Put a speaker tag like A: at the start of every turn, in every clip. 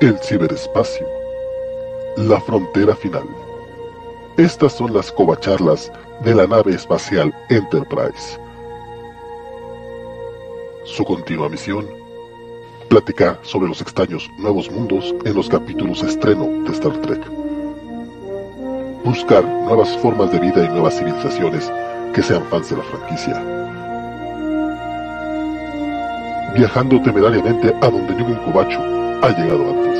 A: el ciberespacio, la frontera final. Estas son las covacharlas de la nave espacial Enterprise. Su continua misión, platicar sobre los extraños nuevos mundos en los capítulos estreno de Star Trek. Buscar nuevas formas de vida y nuevas civilizaciones que sean fans de la franquicia. Viajando temerariamente a donde ningún cobacho ha llegado antes.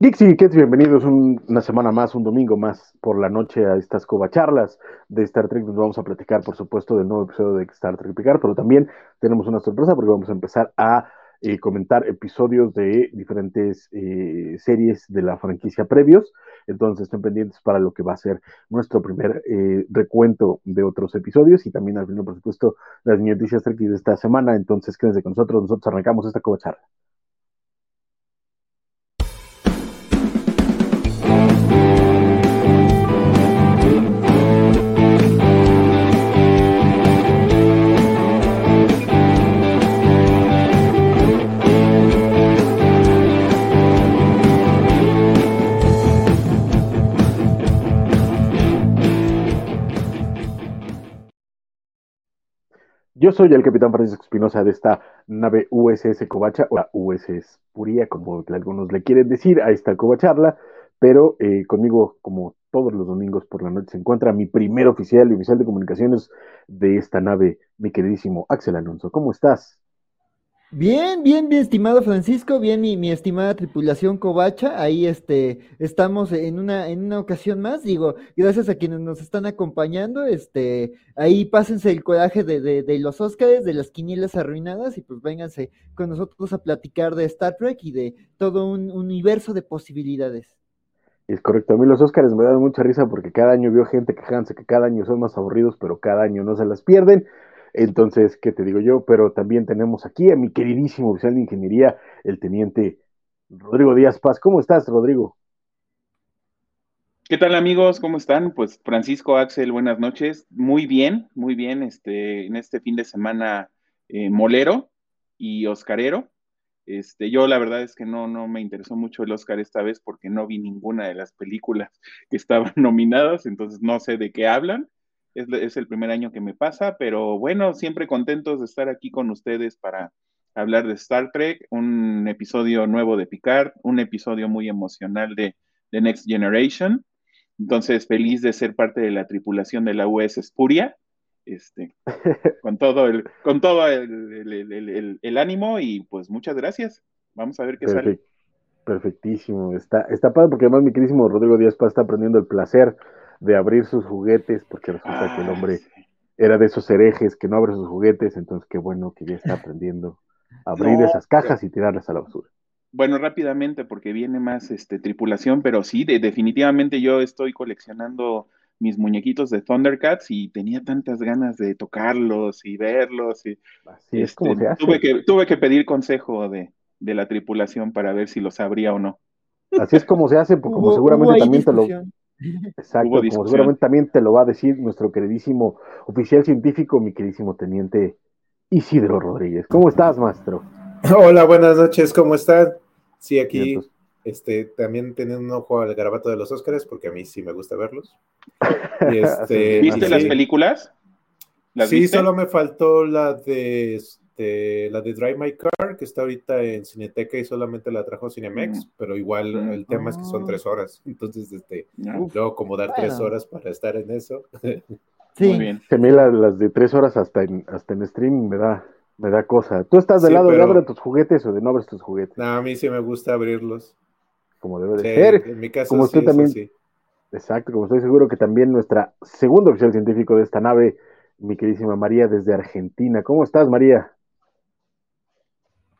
B: Dixie Kids, bienvenidos una semana más, un domingo más por la noche a estas covacharlas de Star Trek. Nos vamos a platicar, por supuesto, del nuevo episodio de Star Trek Picard, pero también tenemos una sorpresa porque vamos a empezar a eh, comentar episodios de diferentes eh, series de la franquicia previos. Entonces estén pendientes para lo que va a ser nuestro primer eh, recuento de otros episodios y también al final, por supuesto, las noticias de esta semana. Entonces quédense con nosotros, nosotros arrancamos esta covacharla. Yo soy el capitán Francisco Espinosa de esta nave USS Covacha, o la USS Puría, como algunos le quieren decir, a esta Covacharla, pero eh, conmigo, como todos los domingos por la noche, se encuentra mi primer oficial y oficial de comunicaciones de esta nave, mi queridísimo Axel Alonso. ¿Cómo estás?
C: Bien, bien, bien, estimado Francisco, bien, mi, mi estimada tripulación Covacha, ahí este, estamos en una, en una ocasión más, digo, gracias a quienes nos están acompañando, este, ahí pásense el coraje de, de, de los Óscares, de las quinielas arruinadas, y pues vénganse con nosotros a platicar de Star Trek y de todo un universo de posibilidades.
B: Es correcto, a mí los Óscares me dan mucha risa porque cada año veo gente quejándose que cada año son más aburridos, pero cada año no se las pierden. Entonces, ¿qué te digo yo? Pero también tenemos aquí a mi queridísimo oficial de ingeniería, el teniente Rodrigo Díaz Paz. ¿Cómo estás, Rodrigo?
D: ¿Qué tal amigos? ¿Cómo están? Pues Francisco Axel, buenas noches. Muy bien, muy bien. Este, en este fin de semana eh, molero y oscarero. Este, yo la verdad es que no, no me interesó mucho el Oscar esta vez porque no vi ninguna de las películas que estaban nominadas, entonces no sé de qué hablan es, el primer año que me pasa, pero bueno, siempre contentos de estar aquí con ustedes para hablar de Star Trek, un episodio nuevo de Picard, un episodio muy emocional de, The Next Generation. Entonces, feliz de ser parte de la tripulación de la US Spuria, este, con todo el, con todo el, ánimo y pues muchas gracias. Vamos a ver qué sale.
B: Perfectísimo, está, está padre porque además mi queridísimo Rodrigo Díaz Paz está aprendiendo el placer de abrir sus juguetes, porque resulta que el hombre era de esos herejes que no abre sus juguetes, entonces qué bueno que ya está aprendiendo a abrir esas cajas y tirarlas a la basura.
D: Bueno, rápidamente, porque viene más este, tripulación, pero sí, definitivamente yo estoy coleccionando mis muñequitos de Thundercats y tenía tantas ganas de tocarlos y verlos. Y,
B: Así es como este, se
D: Tuve que, tuve que pedir consejo de, de, la tripulación para ver si los abría o no.
B: Así es como se hace, porque como seguramente también te lo, Exacto, como seguramente también te lo va a decir nuestro queridísimo oficial científico, mi queridísimo teniente Isidro Rodríguez. ¿Cómo estás, maestro?
E: Hola, buenas noches, ¿cómo están? Sí, aquí este, también teniendo un ojo al garabato de los Óscares, porque a mí sí me gusta verlos.
D: Este, ¿Viste las películas?
E: sí, solo me faltó la de este, la de Drive My Car, que está ahorita en Cineteca y solamente la trajo Cinemex, mm. pero igual mm. el tema es que son tres horas, entonces este, luego como dar tres horas para estar en eso.
B: Sí, Muy bien. a mí las, de tres horas hasta en, hasta en streaming me da, me da cosa. ¿Tú estás del lado de abrir tus juguetes o de no abrir tus juguetes?
E: No, a mí sí me gusta abrirlos.
B: Como debe de ser.
E: En mi caso,
B: como usted también. Exacto, como estoy seguro que también nuestra segunda oficial científico de esta nave, mi queridísima María desde Argentina. ¿Cómo estás, María?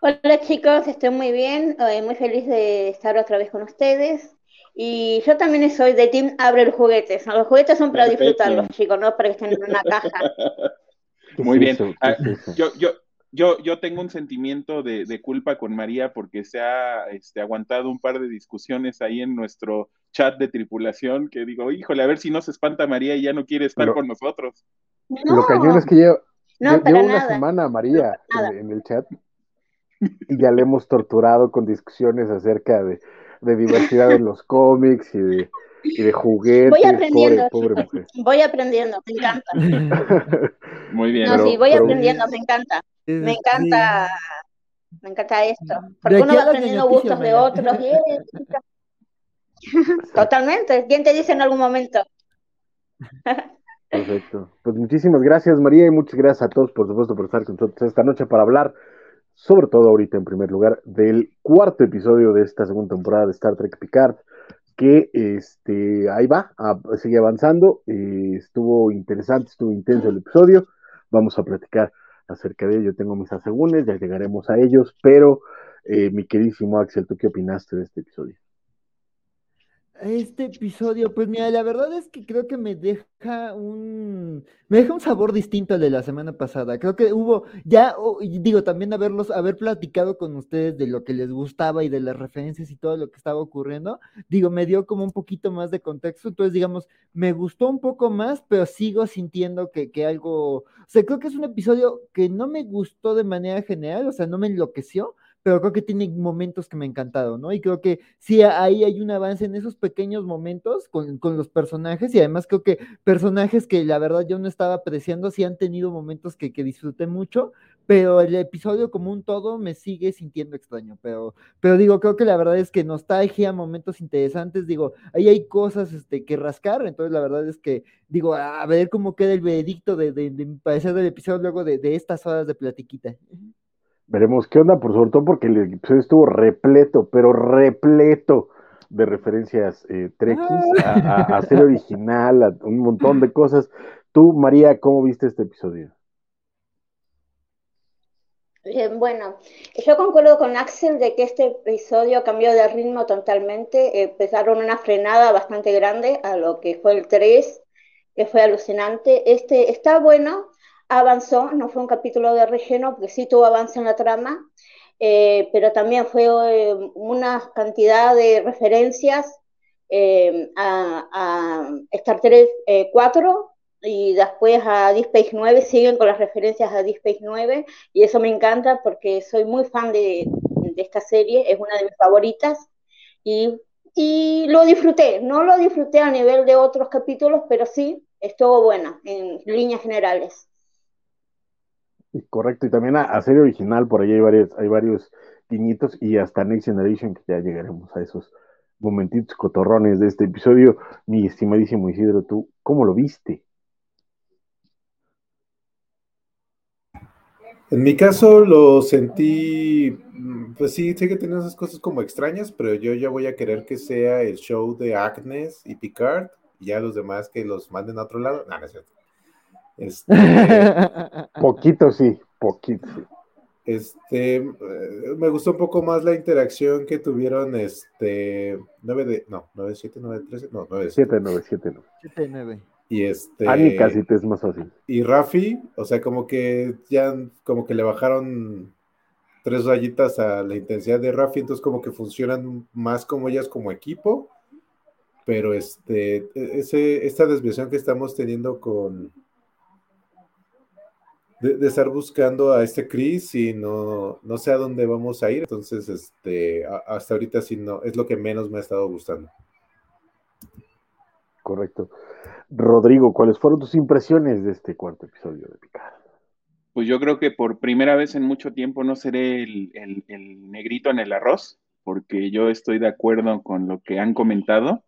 F: Hola chicos, estoy muy bien, eh, muy feliz de estar otra vez con ustedes. Y yo también soy de Team Abre los juguetes. Los juguetes son para disfrutarlos, chicos, no para que estén en una caja.
D: Muy bien. Ah, yo, yo, yo, yo tengo un sentimiento de, culpa con María porque se ha este, aguantado un par de discusiones ahí en nuestro chat de tripulación que digo, híjole, a ver si no se espanta María y ya no quiere estar con nosotros.
B: Lo cañón es que yo,
F: No,
B: para una semana, María, en, el chat, y ya le hemos torturado con discusiones acerca de, diversidad en los cómics y de, y juguetes.
F: Voy aprendiendo, voy aprendiendo, me encanta.
D: Muy bien.
F: No, sí, voy aprendiendo, me encanta. Me encanta, me encanta esto. Porque uno va aprendiendo gustos de otros. Totalmente. ¿Quién te dice en algún momento?
B: Perfecto. Pues muchísimas gracias, María, y muchas gracias a todos, por supuesto, por estar con nosotros esta noche para hablar, sobre todo ahorita en primer lugar, del cuarto episodio de esta segunda temporada de Star Trek Picard, que este, ahí va, sigue avanzando. Eh, estuvo interesante, estuvo intenso el episodio. Vamos a platicar acerca de ello. Tengo mis asegúnes, ya llegaremos a ellos, pero eh, mi queridísimo Axel, ¿tú qué opinaste de este episodio?
C: Este episodio, pues mira, la verdad es que creo que me deja un, me deja un sabor distinto al de la semana pasada. Creo que hubo, ya, digo, también haberlos, haber platicado con ustedes de lo que les gustaba y de las referencias y todo lo que estaba ocurriendo, digo, me dio como un poquito más de contexto. Entonces, digamos, me gustó un poco más, pero sigo sintiendo que, que algo, o sea, creo que es un episodio que no me gustó de manera general, o sea, no me enloqueció, pero creo que tiene momentos que me han encantado, ¿no? Y creo que sí, ahí hay un avance en esos pequeños momentos con, los personajes y además creo que personajes que la verdad yo no estaba apreciando, sí han tenido momentos que, que disfruté mucho, pero el episodio como un todo me sigue sintiendo extraño, pero, pero digo, creo que la verdad es que nostalgia, momentos interesantes, digo, ahí hay cosas este, que rascar, entonces la verdad es que, digo, a ver cómo queda el veredicto de, de, de, parecer del episodio luego de, de estas horas de platiquita
B: veremos qué onda, por sobre todo porque el episodio estuvo repleto, pero repleto de referencias eh, a, a, ser original, a un montón de cosas. Tú, María, ¿cómo viste este episodio?
F: bueno, yo concuerdo con Axel de que este episodio cambió de ritmo totalmente. Empezaron una frenada bastante grande a lo que fue el 3, que fue alucinante. Este está bueno, avanzó, no fue un capítulo de relleno, porque sí tuvo avance en la trama, eh, pero también fue eh, una cantidad de referencias eh, a, Star Trek 4 y después a Deep Space 9, siguen con las referencias a Deep Space 9 y eso me encanta porque soy muy fan de, de esta serie, es una de mis favoritas y, y lo disfruté, no lo disfruté a nivel de otros capítulos, pero sí estuvo buena en líneas generales.
B: Correcto, y también a, serie original, por ahí hay varios, hay varios guiñitos y hasta Next Generation, que ya llegaremos a esos momentitos cotorrones de este episodio. Mi estimadísimo Isidro, ¿tú cómo lo viste?
E: En mi caso lo sentí, pues sí, sé que tiene esas cosas como extrañas, pero yo ya voy a querer que sea el show de Agnes y Picard, y ya los demás que los manden a otro lado. No es cierto.
B: Este, poquito sí, poquito
E: Este, eh, me gustó un poco más la interacción que tuvieron, este, 9 de, no, 9, 7, 9, 13, no, 9,
B: 7, 9, 7,
C: 7, 9.
E: Y este.
B: Ani casi te es más fácil.
E: Y Rafi, o sea, como que ya, como que le bajaron tres rayitas a la intensidad de Rafi, entonces como que funcionan más como ellas como equipo, pero este, e, ese, esta desviación que estamos teniendo con, de, estar buscando a este Chris y no, no sé a dónde vamos a ir. Entonces, este, hasta ahorita sí no, es lo que menos me ha estado gustando.
B: Correcto. Rodrigo, ¿cuáles fueron tus impresiones de este cuarto episodio de Picard?
D: Pues yo creo que por primera vez en mucho tiempo no seré el, el negrito en el arroz, porque yo estoy de acuerdo con lo que han comentado.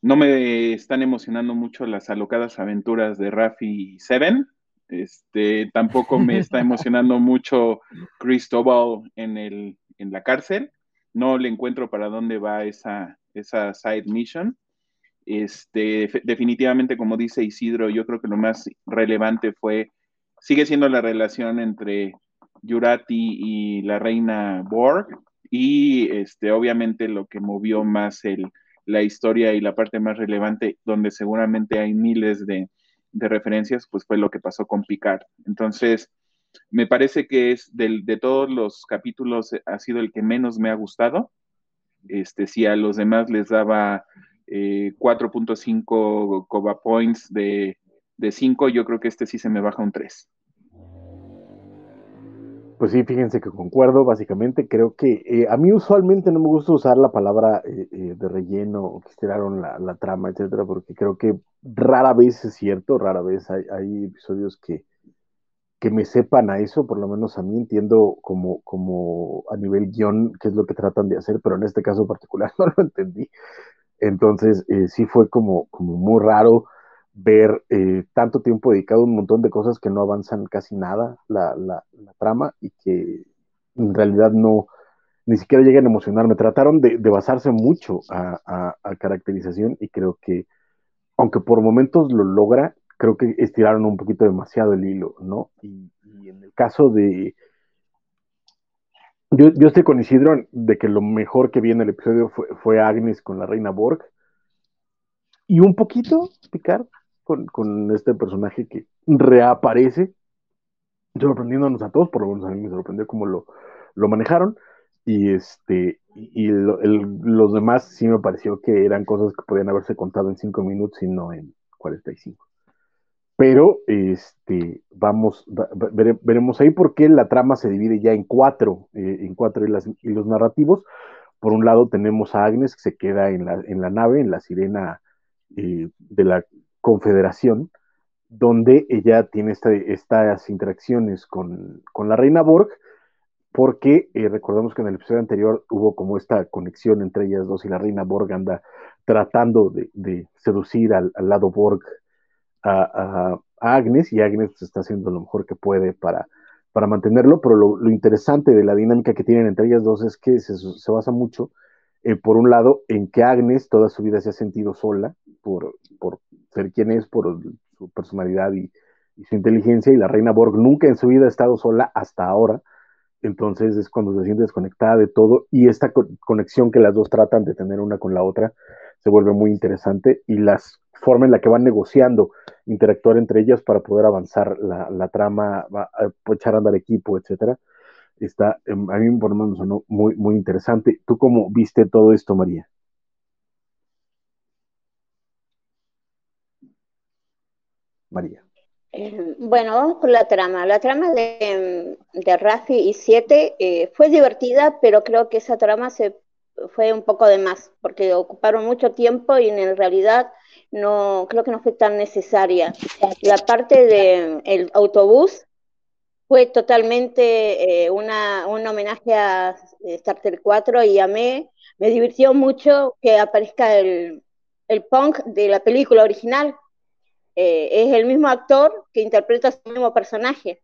D: No me están emocionando mucho las alocadas aventuras de Rafi y Seven, este, tampoco me está emocionando mucho Cristobal en, el, en la cárcel. No le encuentro para dónde va esa, esa side mission. Este, definitivamente, como dice Isidro, yo creo que lo más relevante fue, sigue siendo la relación entre Yurati y la reina Borg, y este, obviamente lo que movió más el, la historia y la parte más relevante, donde seguramente hay miles de, de referencias, pues fue lo que pasó con Picard. Entonces, me parece que es del, de todos los capítulos ha sido el que menos me ha gustado. Este, si a los demás les daba 4.5 eh, Coba Points de, de 5, yo creo que este sí se me baja un 3.
B: Pues sí, fíjense que concuerdo, básicamente. Creo que eh, a mí usualmente no me gusta usar la palabra eh, eh, de relleno que estiraron la, trama, etcétera, porque creo que rara vez es cierto, rara vez hay, hay, episodios que, que me sepan a eso, por lo menos a mí entiendo como, como a nivel guion qué es lo que tratan de hacer, pero en este caso particular no lo entendí. Entonces, sí fue como, como muy raro ver eh, tanto tiempo dedicado a un montón de cosas que no avanzan casi nada la, la, trama y que en realidad no, ni siquiera llegan a emocionarme. Trataron de, de basarse mucho a, a, caracterización y creo que, aunque por momentos lo logra, creo que estiraron un poquito demasiado el hilo, ¿no? Y, en el caso de... Yo, yo, estoy con Isidro de que lo mejor que vi en el episodio fue, fue Agnes con la reina Borg. Y un poquito, Picard, con, este personaje que reaparece, sorprendiéndonos a todos, por lo menos a mí me sorprendió cómo lo, lo manejaron. Y este y los demás sí me pareció que eran cosas que podían haberse contado en cinco minutos y no en 45. Pero este, vamos, veremos ahí por qué la trama se divide ya en cuatro, eh, en cuatro hilos, narrativos. Por un lado tenemos a Agnes que se queda en la, en la nave, en la sirena eh, de la confederación, donde ella tiene estas interacciones con, la reina Borg, porque eh, recordemos que en el episodio anterior hubo como esta conexión entre ellas dos y la reina Borg anda tratando de, seducir al, lado Borg a, Agnes y Agnes está haciendo lo mejor que puede para, para mantenerlo, pero lo, interesante de la dinámica que tienen entre ellas dos es que se, basa mucho, eh, por un lado, en que Agnes toda su vida se ha sentido sola por, por ser quien es, por su personalidad y, su inteligencia, y la reina Borg nunca en su vida ha estado sola hasta ahora, entonces es cuando se siente desconectada de todo, y esta conexión que las dos tratan de tener una con la otra se vuelve muy interesante, y las forma en la que van negociando, interactuar entre ellas para poder avanzar la, trama, echar a andar equipo, etcétera, está, em, a mí por lo menos muy, muy interesante. ¿Tú cómo viste todo esto, María? María.
F: Eh, bueno, vamos por la trama. La trama de, de Rafi y Siete eh, fue divertida, pero creo que esa trama se fue un poco de más, porque ocuparon mucho tiempo y en realidad no creo que no fue tan necesaria. La parte del autobús fue totalmente eh, una, un homenaje a Star Trek 4 y a mí me divirtió mucho que aparezca el, el punk de la película original, eh, es el mismo actor que interpreta su mismo personaje.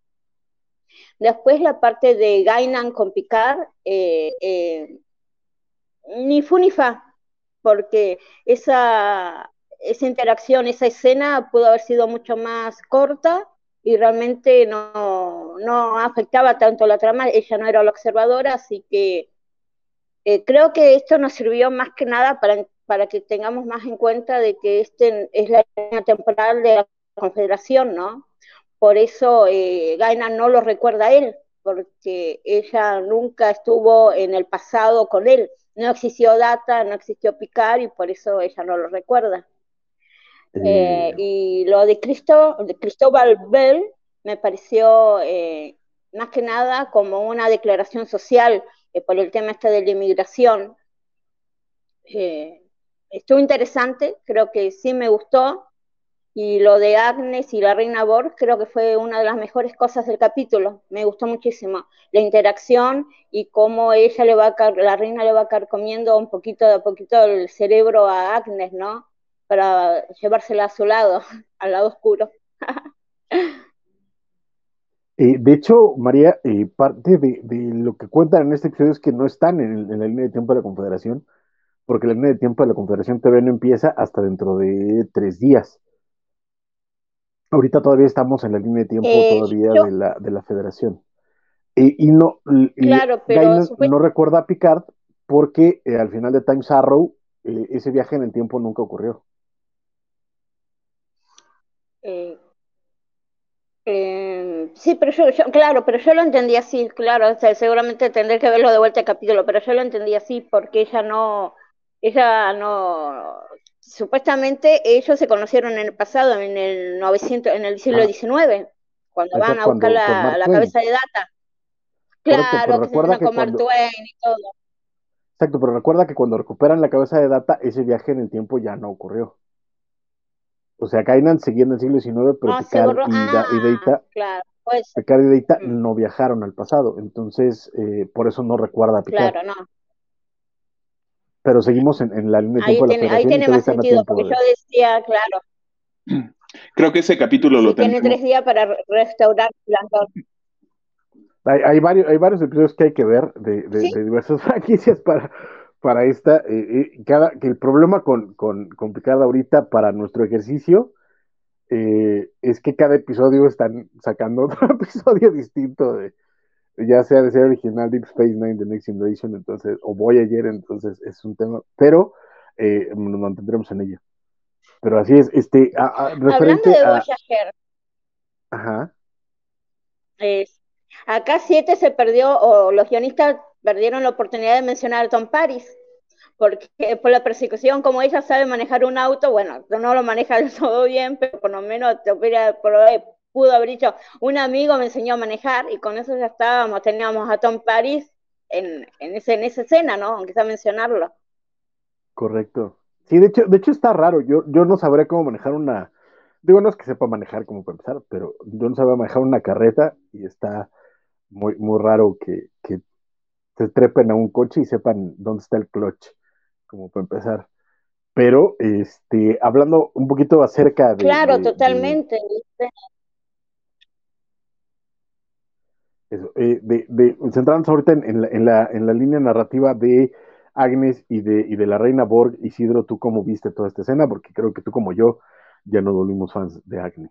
F: Después la parte de Gainan con Picard, eh, eh, ni fu ni fa, porque esa, esa interacción, esa escena pudo haber sido mucho más corta y realmente no, no afectaba tanto la trama, ella no era la observadora, así que creo que esto nos sirvió más que nada para para que tengamos más en cuenta de que este es la línea temporal de la Confederación, ¿no? Por eso eh, Gaina no lo recuerda a él, porque ella nunca estuvo en el pasado con él. No existió Data, no existió Picard y por eso ella no lo recuerda. Eh, y lo de, Cristo, de Cristóbal Bell me pareció eh, más que nada como una declaración social por el tema este de la inmigración estuvo interesante, creo que sí me gustó. Y lo de Agnes y la reina Borg creo que fue una de las mejores cosas del capítulo. Me gustó muchísimo la interacción y cómo ella le va a la reina le va a comiendo un poquito de a poquito el cerebro a Agnes, ¿no? Para llevársela a su lado, al lado oscuro.
B: Eh, de hecho, María, eh, parte de, lo que cuentan en este episodio es que no están en, en la línea de tiempo de la Confederación, porque la línea de tiempo de la Confederación TV no empieza hasta dentro de tres días. Ahorita todavía estamos en la línea de tiempo eh, todavía de, la, de la Federación. y no,
F: claro, pero
B: no recuerda a Picard porque eh, al final de Times Arrow eh, ese viaje en el tiempo nunca ocurrió.
F: sí, pero yo, claro, pero yo lo entendí así, claro, seguramente tendré que verlo de vuelta el capítulo, pero yo lo entendí así porque ella no, ella no, supuestamente ellos se conocieron en el pasado, en el 900, en el siglo XIX, cuando van a buscar la, cabeza de data. Claro, recuerda que cuando... y todo.
B: Exacto, pero recuerda que cuando recuperan la cabeza de Data, ese viaje en el tiempo ya no ocurrió. O sea, Kainan seguía en el siglo XIX, pero Picard y, Data,
F: claro, pues.
B: Picard y Data no viajaron al pasado, entonces eh, por eso no recuerda a Picard.
F: Claro, no.
B: Pero seguimos en, la línea de tiempo
F: ahí tiene, Ahí tiene más sentido, porque yo decía, claro.
D: Creo que ese capítulo lo
F: Tiene tres días para restaurar
B: hay, hay, varios, hay varios episodios que hay que ver de, de, diversas franquicias para, para esta. Eh, eh, cada, que el problema con, con, con Picard ahorita para nuestro ejercicio eh, es que cada episodio están sacando otro episodio distinto de ya sea de ser original Deep Space Nine, The Next Invasion, entonces, o Voyager, entonces es un tema, pero nos mantendremos en ello. Pero así es, este,
F: Hablando de Voyager.
B: Ajá.
F: Es, acá siete se perdió, o los guionistas perdieron la oportunidad de mencionar a Tom Paris, porque por la persecución, como ella sabe manejar un auto, bueno, no lo maneja todo bien, pero por lo menos pudo haber dicho, un amigo me enseñó a manejar y con eso ya estábamos, teníamos a Tom Paris en, en, ese, en esa escena, ¿no? Aunque sea mencionarlo.
B: Correcto. Sí, de hecho, de hecho está raro, yo, yo no sabré cómo manejar una, digo, no es que sepa manejar como para empezar, pero yo no sabía manejar una carreta y está muy, muy raro que, que se trepen a un coche y sepan dónde está el clutch, como para empezar. Pero, este, hablando un poquito acerca de...
F: Claro, totalmente.
B: Eso, eh, de, de, centrarnos ahorita en, la, en, la, en, la, línea narrativa de Agnes y de, y de la reina Borg. Isidro, ¿tú cómo viste toda esta escena? Porque creo que tú como yo ya no volvimos fans de Agnes.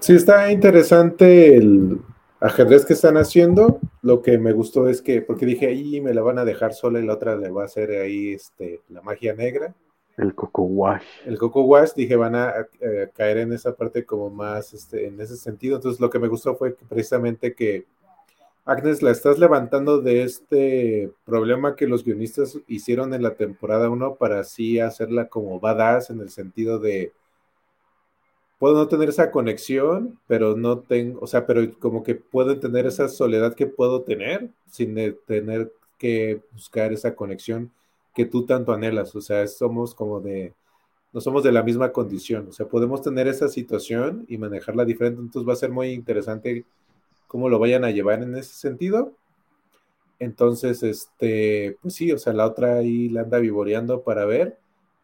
E: Sí, está interesante el, ajedrez que están haciendo, lo que me gustó es que, porque dije, ahí me la van a dejar sola y la otra le va a hacer ahí este, la magia negra.
B: El Coco Wash.
E: El Coco Wash, dije, van a eh, caer en esa parte como más, este, en ese sentido. Entonces, lo que me gustó fue precisamente que Agnes la estás levantando de este problema que los guionistas hicieron en la temporada 1 para así hacerla como badass en el sentido de puedo no tener esa conexión, pero no tengo, o sea, pero como que puedo tener esa soledad que puedo tener sin tener que buscar esa conexión que tú tanto anhelas, o sea, somos como de, no somos de la misma condición, o sea, podemos tener esa situación y manejarla diferente, entonces va a ser muy interesante cómo lo vayan a llevar en ese sentido. Entonces, este, pues sí, o sea, la otra ahí la anda vivoreando para ver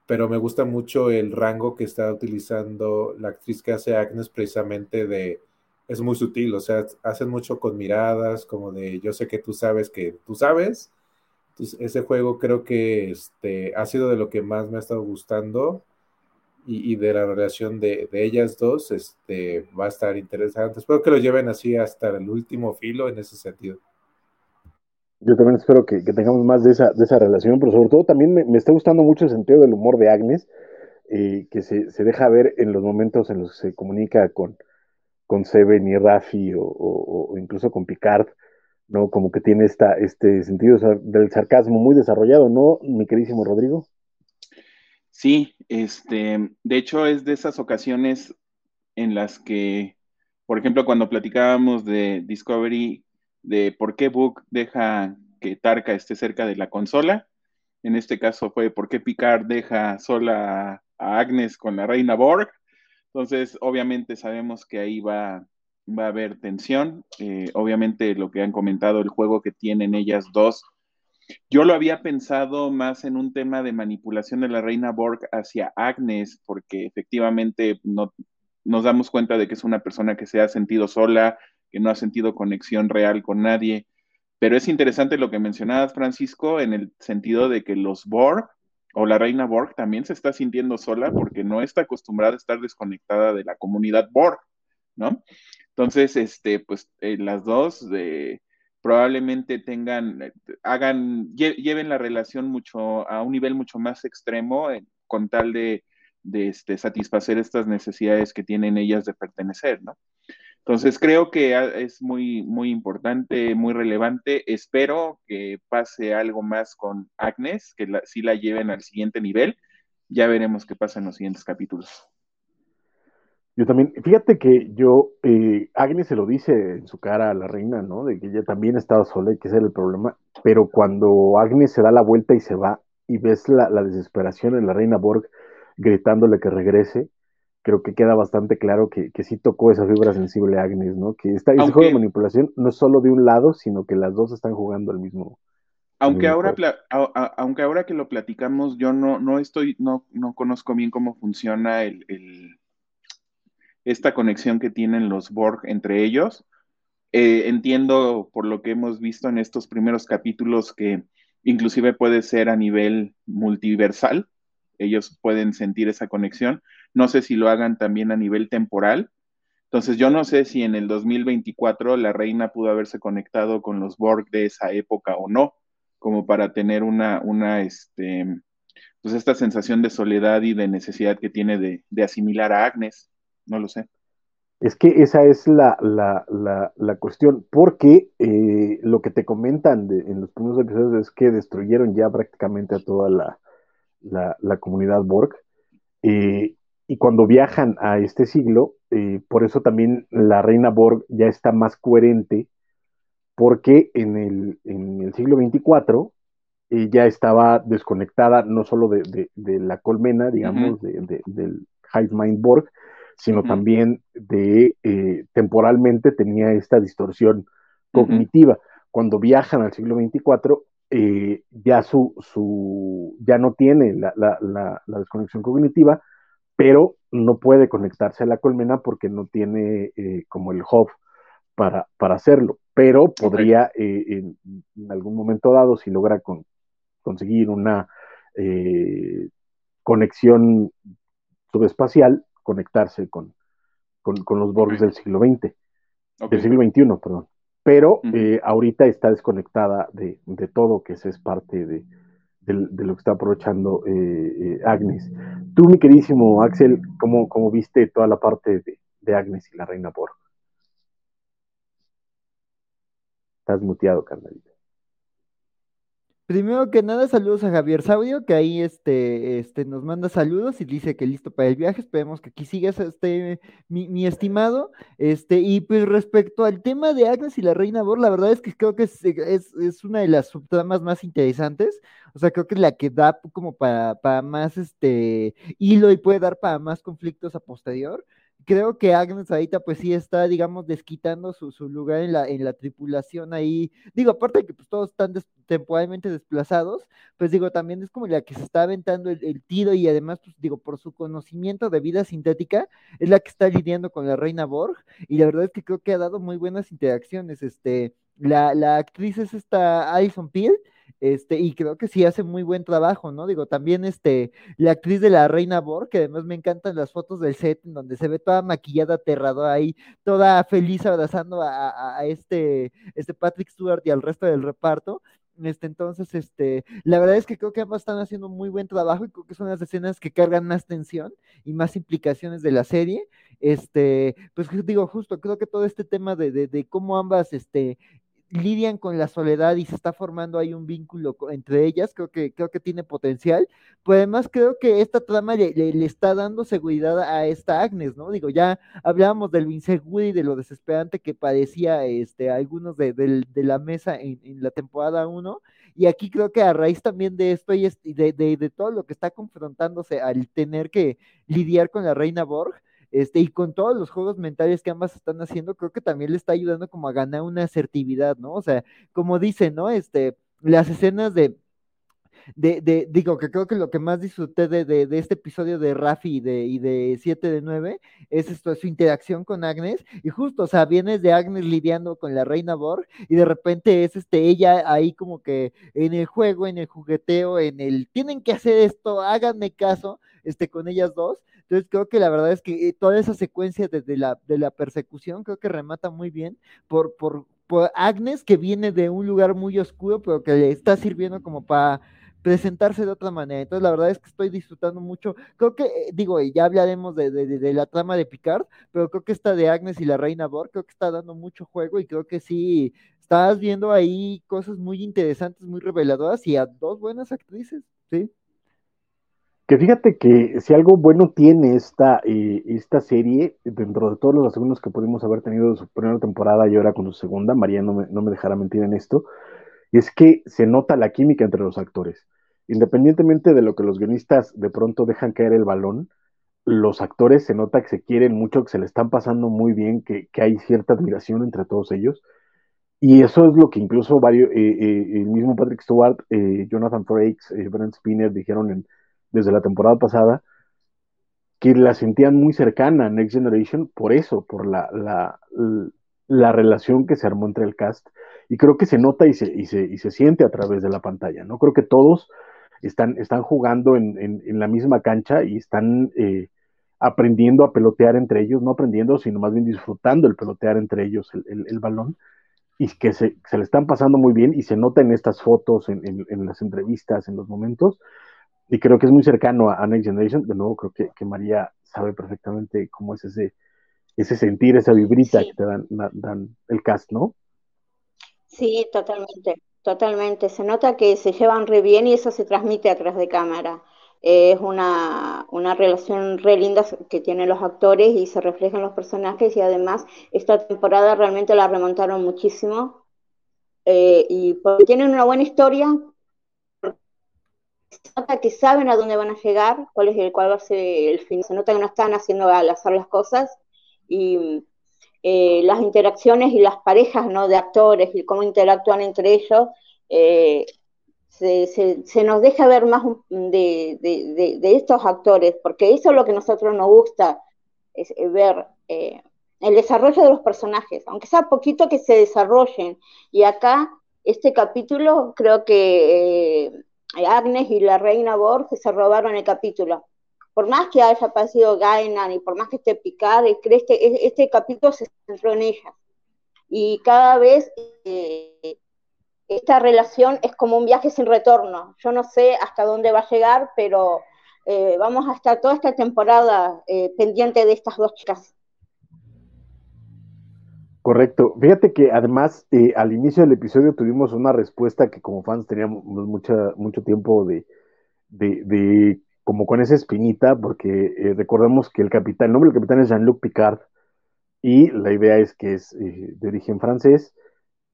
E: pero me gusta mucho el rango que está utilizando la actriz que hace Agnes precisamente de, es muy sutil, o sea, hacen mucho con miradas, como de yo sé que tú sabes que tú sabes. Ese juego creo que este, ha sido de lo que más me ha estado gustando y, de la relación de, de, ellas dos este, va a estar interesante. Espero que lo lleven así hasta el último filo en ese sentido.
B: Yo también espero que, tengamos más de esa, de esa relación, pero sobre todo también me, está gustando mucho el sentido del humor de Agnes, eh, que se, deja ver en los momentos en los que se comunica con, con Seven y Rafi o, incluso con Picard, ¿no? Como que tiene esta, este sentido del sarcasmo muy desarrollado, ¿no, mi queridísimo Rodrigo?
D: Sí, este, de hecho es de esas ocasiones en las que, por ejemplo, cuando platicábamos de Discovery de por qué Book deja que Tarka esté cerca de la consola. En este caso fue por qué Picard deja sola a Agnes con la reina Borg. Entonces, obviamente sabemos que ahí va, va a haber tensión. Eh, obviamente lo que han comentado, el juego que tienen ellas dos. Yo lo había pensado más en un tema de manipulación de la reina Borg hacia Agnes, porque efectivamente no, nos damos cuenta de que es una persona que se ha sentido sola, que no ha sentido conexión real con nadie. Pero es interesante lo que mencionabas, Francisco, en el sentido de que los Borg o la reina Borg también se está sintiendo sola porque no está acostumbrada a estar desconectada de la comunidad Borg, ¿no? Entonces, este, pues eh, las dos eh, probablemente tengan, eh, hagan, lleven la relación mucho a un nivel mucho más extremo con tal de, de este, satisfacer estas necesidades que tienen ellas de pertenecer, ¿no? Entonces creo que es muy, muy importante, muy relevante. Espero que pase algo más con Agnes, que la, sí la lleven al siguiente nivel. Ya veremos qué pasa en los siguientes capítulos.
B: Yo también, fíjate que yo, eh, Agnes se lo dice en su cara a la reina, ¿no? De que ella también estaba sola y que ese era el problema, pero cuando Agnes se da la vuelta y se va y ves la, desesperación en la reina Borg gritándole que regrese, creo que queda bastante claro que, que sí tocó esa fibra sensible a Agnes, ¿no? Que esta, ese juego de manipulación no es solo de un lado, sino que las dos están jugando al mismo.
D: Aunque ahora, aunque ahora que lo platicamos, yo no, no estoy, no, no conozco bien cómo funciona el esta conexión que tienen los Borg entre ellos. Eh, entiendo por lo que hemos visto en estos primeros capítulos que inclusive puede ser a nivel multiversal, ellos pueden sentir esa conexión. No sé si lo hagan también a nivel temporal. Entonces yo no sé si en el 2024 la reina pudo haberse conectado con los Borg de esa época o no, como para tener una, una, este, pues esta sensación de soledad y de necesidad que tiene de, de asimilar a Agnes no lo sé.
B: Es que esa es la, cuestión, porque eh, lo que te comentan en los primeros episodios es que destruyeron ya prácticamente a toda la, comunidad Borg. Eh, y cuando viajan a este siglo, eh, por eso también la reina Borg ya está más coherente, porque en el, en el siglo 24 ya estaba desconectada no solo de, la colmena, digamos, del Hive Mind Borg, sino también de eh, temporalmente tenía esta distorsión cognitiva. Cuando viajan al siglo XXIV, eh, ya, su, su, ya no tiene la, la, desconexión cognitiva, pero no puede conectarse a la colmena porque no tiene eh, como el hub para, para hacerlo, pero podría en, algún momento dado, si logra conseguir una conexión subespacial, conectarse con, con, los Borgs del siglo XX, del siglo XXI, perdón. Pero eh, ahorita está desconectada de, todo, que esa es parte de, lo que está aprovechando eh, eh, Agnes. Tú, mi queridísimo Axel, ¿cómo, cómo viste toda la parte de, Agnes y la reina Borg? Estás muteado, carnalito.
C: Primero que nada, saludos a Javier Saudio, que ahí este, este, nos manda saludos y dice que listo para el viaje. Esperemos que aquí sigas, este, mi, estimado. Este, y pues respecto al tema de Agnes y la Reina Bor, la verdad es que creo que es, es, una de las subtramas más interesantes. O sea, creo que es la que da como para, para más este hilo y puede dar para más conflictos a posterior creo que Agnes ahorita pues sí está, digamos, desquitando su, lugar en la, en la tripulación ahí. Digo, aparte de que pues todos están temporalmente desplazados, pues digo, también es como la que se está aventando el, tiro y además, pues digo, por su conocimiento de vida sintética, es la que está lidiando con la reina Borg y la verdad es que creo que ha dado muy buenas interacciones. Este, la, la actriz es esta Alison Peel este, y creo que sí hace muy buen trabajo, ¿no? Digo, también este, la actriz de la Reina Borg, que además me encantan las fotos del set en donde se ve toda maquillada, aterradora ahí, toda feliz abrazando a, este, este Patrick Stewart y al resto del reparto. Este, entonces, este, la verdad es que creo que ambas están haciendo muy buen trabajo y creo que son las escenas que cargan más tensión y más implicaciones de la serie. Este, pues digo, justo, creo que todo este tema de, de, de cómo ambas, este, lidian con la soledad y se está formando ahí un vínculo entre ellas, creo que, creo que tiene potencial, pues además creo que esta trama le, le, está dando seguridad a esta Agnes, ¿no? Digo, ya hablábamos del inseguro y de lo desesperante que padecía este, algunos de, la mesa en, la temporada 1, y aquí creo que a raíz también de esto y de, de, de todo lo que está confrontándose al tener que lidiar con la reina Borg, este, y con todos los juegos mentales que ambas están haciendo, creo que también le está ayudando como a ganar una asertividad, ¿no? O sea, como dice, ¿no? Este, las escenas de, de, de, digo que creo que lo que más disfruté de, de, este episodio de Rafi y de, y de 7 de 9 es esto, su interacción con Agnes, y justo, o sea, vienes de Agnes lidiando con la reina Borg, y de repente es este, ella ahí como que en el juego, en el jugueteo, en el, tienen que hacer esto, háganme caso, este, con ellas dos, entonces creo que la verdad es que eh, toda esa secuencia de, la, de la persecución creo que remata muy bien por, por, Agnes, que viene de un lugar muy oscuro, pero que le está sirviendo como para presentarse de otra manera. Entonces, la verdad es que estoy disfrutando mucho. Creo que, eh, digo, ya hablaremos de, de, la trama de Picard, pero creo que esta de Agnes y la Reina Borg, creo que está dando mucho juego y creo que sí, estás viendo ahí cosas muy interesantes, muy reveladoras y a dos buenas actrices, ¿sí?
B: Que fíjate que si algo bueno tiene esta, eh, esta serie, dentro de todos los segundos que pudimos haber tenido de su primera temporada y ahora con su segunda, María no me, no me dejará mentir en esto, es que se nota la química entre los actores. Independientemente de lo que los guionistas de pronto dejan caer el balón, los actores se nota que se quieren mucho, que se le están pasando muy bien, que, que hay cierta admiración entre todos ellos. Y eso es lo que incluso varios, eh, eh, el mismo Patrick Stewart, Jonathan Frakes, Brent Spinner dijeron en desde la temporada pasada, que la sentían muy cercana a Next Generation por eso, por la, la, la relación que se armó entre el cast. Y creo que se nota y se, y se, y se siente a través de la pantalla, ¿no? Creo que todos están, están jugando en, en, la misma cancha y están eh, aprendiendo a pelotear entre ellos, no aprendiendo, sino más bien disfrutando el pelotear entre ellos el, el, el balón y que se, se, le están pasando muy bien y se nota en estas fotos, en, en, las entrevistas, en los momentos, y creo que es muy cercano a, Next Generation. De nuevo, creo que, que, María sabe perfectamente cómo es ese, ese sentir, esa vibrita que te dan, dan, el cast, ¿no?
F: Sí, totalmente, totalmente. Se nota que se llevan re bien y eso se transmite atrás de cámara. es una, una, relación re linda que tienen los actores y se reflejan los personajes y además esta temporada realmente la remontaron muchísimo eh, y porque tienen una buena historia, se nota que saben a dónde van a llegar, cuál es el cuál va a ser el fin, se nota que no están haciendo al azar las cosas y eh, las interacciones y las parejas ¿no? de actores y cómo interactúan entre ellos, eh, se, se, nos deja ver más de, de, de, estos actores, porque eso es lo que a nosotros nos gusta, es eh, ver el desarrollo de los personajes, aunque sea poquito que se desarrollen. Y acá, este capítulo, creo que Agnes y la reina Borges se robaron el capítulo. Por más que haya aparecido Gainan y por más que esté Picard, este, este capítulo se centró en ella. Y cada vez eh, esta relación es como un viaje sin retorno. Yo no sé hasta dónde va a llegar, pero eh, vamos a estar toda esta temporada eh, pendiente de estas dos chicas.
B: Correcto. Fíjate que además eh, al inicio del episodio tuvimos una respuesta que como fans teníamos mucha, mucho tiempo de, de, como con esa espinita, porque eh, recordemos que el capitán, el nombre del capitán es Jean-Luc Picard, y la idea es que es eh, de origen francés,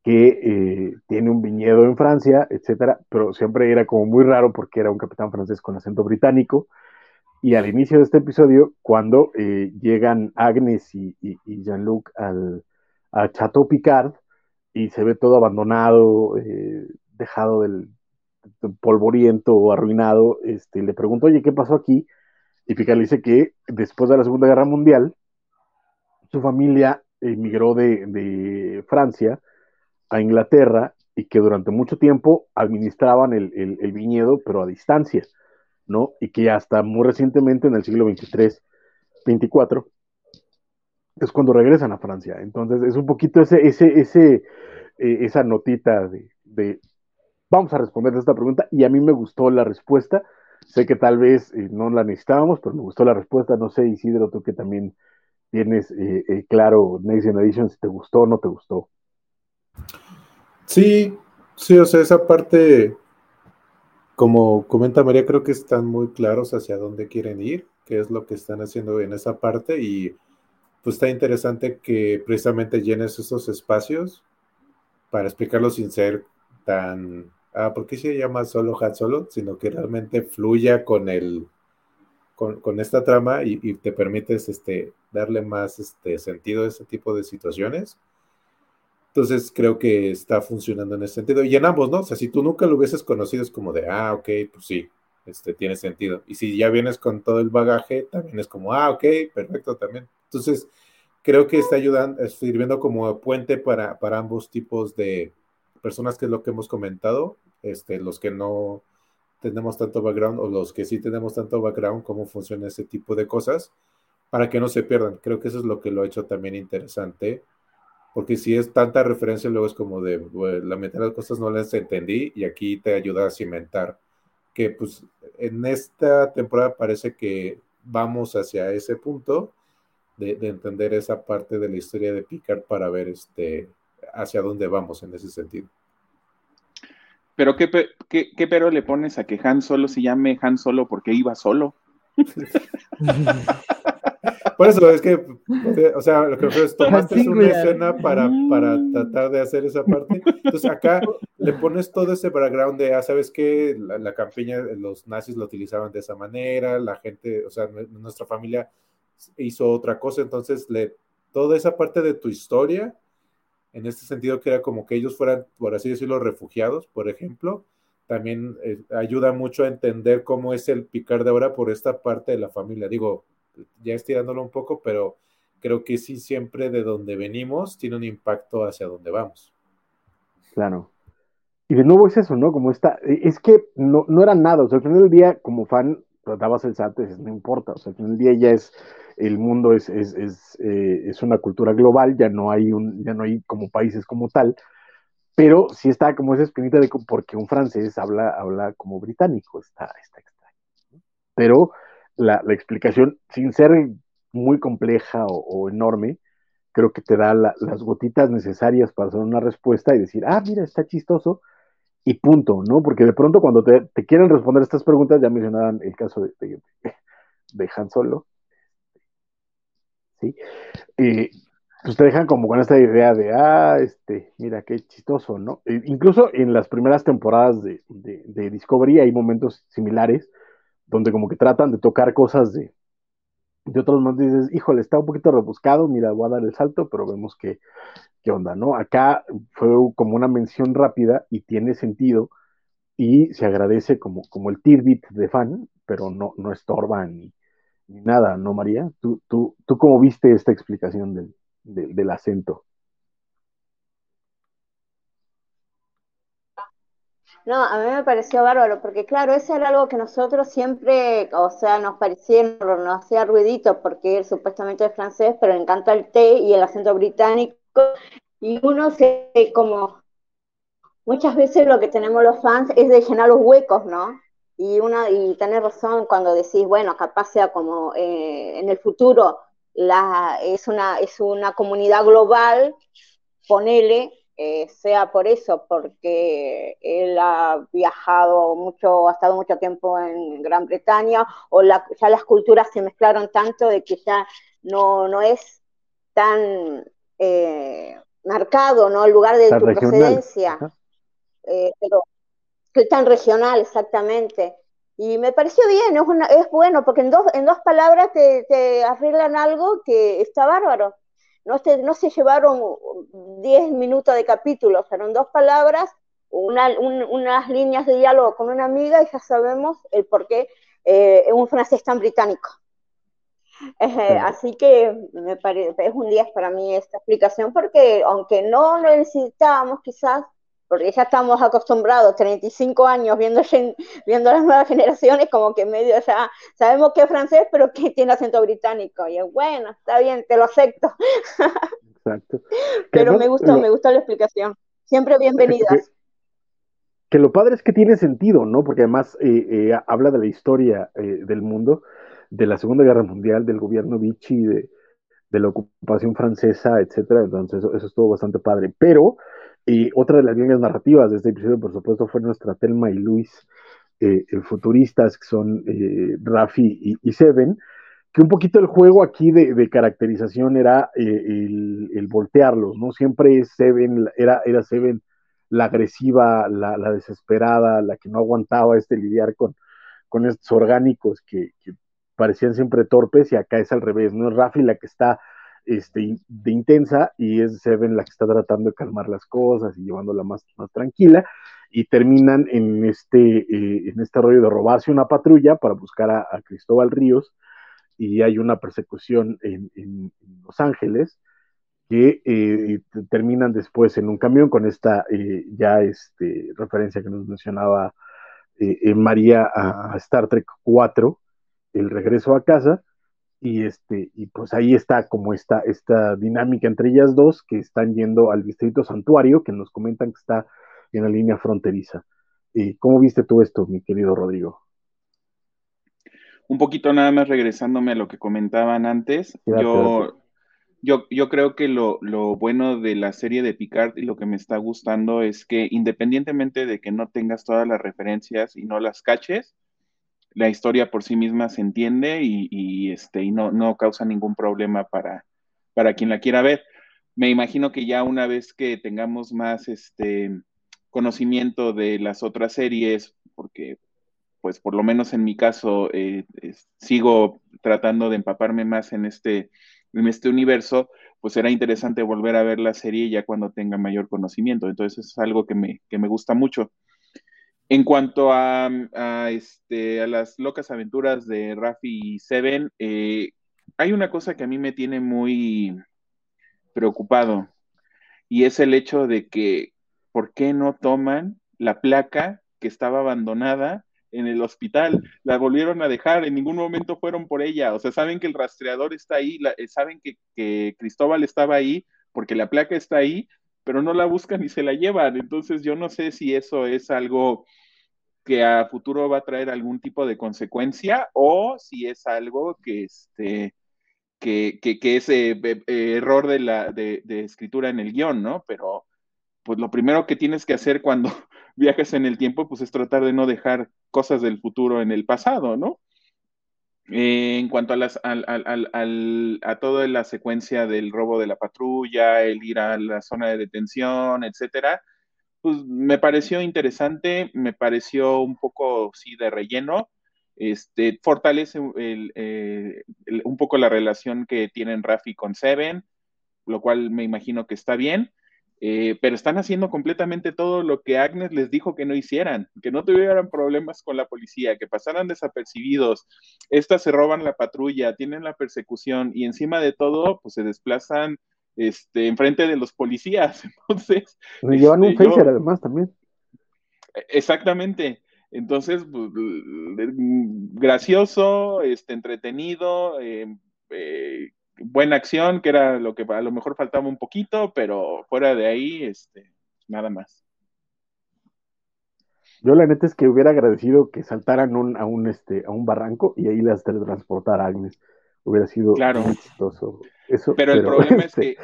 B: que tiene un viñedo en Francia, etcétera, pero siempre era como muy raro porque era un capitán francés con acento británico. Y al inicio de este episodio, cuando llegan Agnes y, y, y Jean-Luc al, a Chateau Picard y se ve todo abandonado, eh, dejado del, polvoriento o arruinado, este, le pregunto, oye, ¿qué pasó aquí? Y Picard le dice que después de la Segunda Guerra Mundial, su familia emigró de, de Francia a Inglaterra y que durante mucho tiempo administraban el, el, el, viñedo, pero a distancia, ¿no? Y que hasta muy recientemente, en el siglo XXIII, 24, es cuando regresan a Francia. Entonces es un poquito ese, ese, ese, eh, esa notita de, vamos a responder esta pregunta y a mí me gustó la respuesta. Sé que tal vez eh, no la necesitábamos, pero me gustó la respuesta. No sé, Isidro, tú que también tienes eh, claro Next Generation, si te gustó o no te gustó.
E: Sí, sí, o sea, esa parte, como comenta María, creo que están muy claros hacia dónde quieren ir, qué es lo que están haciendo en esa parte y pues está interesante que precisamente llenes esos espacios para explicarlo sin ser tan, ah, ¿por qué se llama solo hat solo? Sino que realmente fluya con el, con, esta trama y, te permites este, darle más este, sentido a ese tipo de situaciones. Entonces creo que está funcionando en ese sentido. Y en ambos, ¿no? O sea, si tú nunca lo hubieses conocido, es como de, ah, ok, pues sí, este, tiene sentido. Y si ya vienes con todo el bagaje, también es como, ah, ok, perfecto también. Entonces, creo que está ayudando, sirviendo como puente para, para ambos tipos de personas, que es lo que hemos comentado, este, los que no tenemos tanto background o los que sí tenemos tanto background, cómo funciona ese tipo de cosas, para que no se pierdan. Creo que eso es lo que lo ha hecho también interesante, porque si es tanta referencia, luego es como de, la mitad de las cosas no las entendí y aquí te ayuda a cimentar que pues en esta temporada parece que vamos hacia ese punto de, entender esa parte de la historia de Picard para ver este hacia dónde vamos en ese sentido.
D: Pero ¿qué, qué, pero le pones a que Han Solo se llame Han Solo porque iba solo?
E: Por eso es que, o sea, lo que es tomaste una escena para, para tratar de hacer esa parte. Entonces acá le pones todo ese background de, ah, ¿sabes qué? La, la campiña, los nazis lo utilizaban de esa manera, la gente, o sea, nuestra familia hizo otra cosa, entonces le, toda esa parte de tu historia, en este sentido que era como que ellos fueran, por así decirlo, refugiados, por ejemplo, también eh, ayuda mucho a entender cómo es el picar de ahora por esta parte de la familia. Digo, ya estirándolo un poco, pero creo que sí siempre de donde venimos tiene un impacto hacia donde vamos.
B: Claro. Y de nuevo es eso, ¿no? Como está, es que no, no era nada, o sea, al final del día, como fan, tratabas el SAT, no importa, o sea, al final día ya es, el mundo es, es, es, eh, es, una cultura global, ya no hay un, ya no hay como países como tal, pero sí está como esa espinita de porque un francés habla, habla como británico, está, está extraño. Pero la, explicación, sin ser muy compleja o, enorme, creo que te da las gotitas necesarias para hacer una respuesta y decir, ah, mira, está chistoso, y punto, ¿no? Porque de pronto cuando te, quieren responder estas preguntas, ya mencionaban el caso de, de, Han Solo, ¿sí? Eh, pues te dejan como con esta idea de, ah, este, mira, qué chistoso, ¿no? E incluso en las primeras temporadas de, de Discovery hay momentos similares donde como que tratan de tocar cosas de, de otros más dices, híjole, está un poquito rebuscado, mira, voy a dar el salto, pero vemos que, qué onda, ¿no? Acá fue como una mención rápida y tiene sentido y se agradece como, como el tidbit de fan, pero no, no estorba ni, ni nada, ¿no, María? ¿Tú, tú, tú cómo viste esta explicación del, del acento?
F: No, a mí me pareció bárbaro, porque claro, eso era algo que nosotros siempre, o sea, nos parecía, nos hacía ruidito, porque él supuestamente es francés, pero le encanta el té y el acento británico, y uno se, como, muchas veces lo que tenemos los fans es de llenar los huecos, ¿no? Y una, y tener razón cuando decís, bueno, capaz sea como eh, en el futuro la, es, una, es una comunidad global, ponele, eh, sea por eso, porque él ha viajado mucho, ha estado mucho tiempo en Gran Bretaña, o ya las culturas se mezclaron tanto de que ya no, no es tan eh, marcado, ¿no? El lugar de tu procedencia, eh, pero es tan regional, exactamente. Y me pareció bien, es, es bueno, porque en dos, en dos palabras te, te arreglan algo que está bárbaro no se, no se llevaron 10 minutos de capítulo, fueron dos palabras, unas líneas de diálogo con una amiga y ya sabemos el por qué eh, un francés tan británico. Eh, así que me parece, es un día para mí esta explicación porque aunque no lo necesitábamos quizás, porque ya estamos acostumbrados, 35 años viendo, viendo las nuevas generaciones, como que medio ya sabemos que es francés, pero que tiene acento británico. Y es bueno, está bien, te lo acepto. Exacto. pero me gustó, me gustó la explicación. Siempre bienvenidas.
B: Que, lo padre es que tiene sentido, ¿no? Porque además eh, eh, habla de la historia eh, del mundo, de la Segunda Guerra Mundial, del gobierno Vichy, de, de la ocupación francesa, etcétera. Entonces, eso, eso estuvo bastante padre. Pero y otra de las líneas narrativas de este episodio, por supuesto, fue nuestra Telma y Luis, eh, futuristas, que son eh, Rafi y, Seven, que un poquito el juego aquí de, caracterización era eh, el, voltearlos, ¿no? Siempre Seven, era, era Seven la agresiva, la, desesperada, la que no aguantaba este lidiar con, con estos orgánicos que, que parecían siempre torpes, y acá es al revés, ¿no? Es Rafi la que está este, de intensa y es Seven la que está tratando de calmar las cosas y llevándola más, tranquila y terminan en este, eh, en este rollo de robarse una patrulla para buscar a, Cristóbal Ríos y hay una persecución en, Los Ángeles que eh, terminan después en un camión con esta eh, ya este, referencia que nos mencionaba María a Star Trek 4, el regreso a casa, y este y pues ahí está como esta, esta dinámica entre ellas dos que están yendo al distrito santuario que nos comentan que está en la línea fronteriza. ¿Y ¿Cómo viste tú esto, mi querido Rodrigo?
D: Un poquito nada más regresándome a lo que comentaban antes, yo yo, yo creo que lo, lo, bueno de la serie de Picard y lo que me está gustando es que independientemente de que no tengas todas las referencias y no las caches, la historia por sí misma se entiende y, este, y no, no causa ningún problema para, para quien la quiera ver. Me imagino que ya una vez que tengamos más este, conocimiento de las otras series, porque pues por lo menos en mi caso eh, sigo tratando de empaparme más en este en este universo, pues será interesante volver a ver la serie ya cuando tenga mayor conocimiento. Entonces es algo que me, que me gusta mucho. En cuanto a, este, a las locas aventuras de Rafi y Seven, eh, hay una cosa que a mí me tiene muy preocupado y es el hecho de que, ¿por qué no toman la placa que estaba abandonada en el hospital, la volvieron a dejar, en ningún momento fueron por ella, o sea, saben que el rastreador está ahí, eh, saben que, Cristóbal estaba ahí porque la placa está ahí, pero no la buscan y se la llevan, entonces yo no sé si eso es algo que a futuro va a traer algún tipo de consecuencia o si es algo que este que, que, es eh, error de la de, de, escritura en el guion, ¿no? Pero pues lo primero que tienes que hacer cuando viajes en el tiempo, pues es tratar de no dejar cosas del futuro en el pasado, ¿no? Eh, en cuanto a, las, a toda la secuencia del robo de la patrulla, el ir a la zona de detención, etcétera, pues me pareció interesante, me pareció un poco, sí, de relleno, este, fortalece eh, un poco la relación que tienen Rafi con Seven, lo cual me imagino que está bien. Eh, pero están haciendo completamente todo lo que Agnes les dijo que no hicieran, que no tuvieran problemas con la policía, que pasaran desapercibidos. Estas se roban la patrulla, tienen la persecución y encima de todo, pues se desplazan este, enfrente de los policías. Entonces.
B: llevan un este, phaser además también.
D: Exactamente. Entonces, pues, gracioso, este, entretenido, eh, eh, buena acción, que era lo que a lo mejor faltaba un poquito, pero fuera de ahí, este, nada más.
B: Yo la neta es que hubiera agradecido que saltaran a, un, este, a un barranco y ahí las teletransportara Agnes. Hubiera sido
D: claro.
B: muy chistoso. Eso,
D: pero, el problema es que,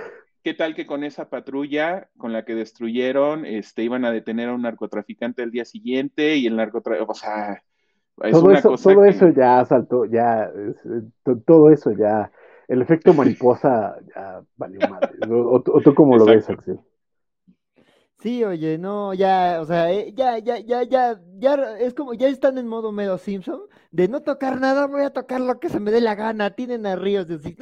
D: ¿qué tal que con esa patrulla con la que destruyeron, este, iban a detener a un narcotraficante el día siguiente y el narcotraficante, o sea,
B: es todo eso, todo eso ya saltó, ya, todo eso ya el efecto mariposa ya valió madre. ¿O, tú cómo lo ves, Axel?
C: Sí, oye, no, ya, o sea, eh, ya, ya, ya, ya, ya, es como, ya están en modo medio Simpson, de no tocar nada, voy a tocar lo que se me dé la gana, tienen a Ríos, de así,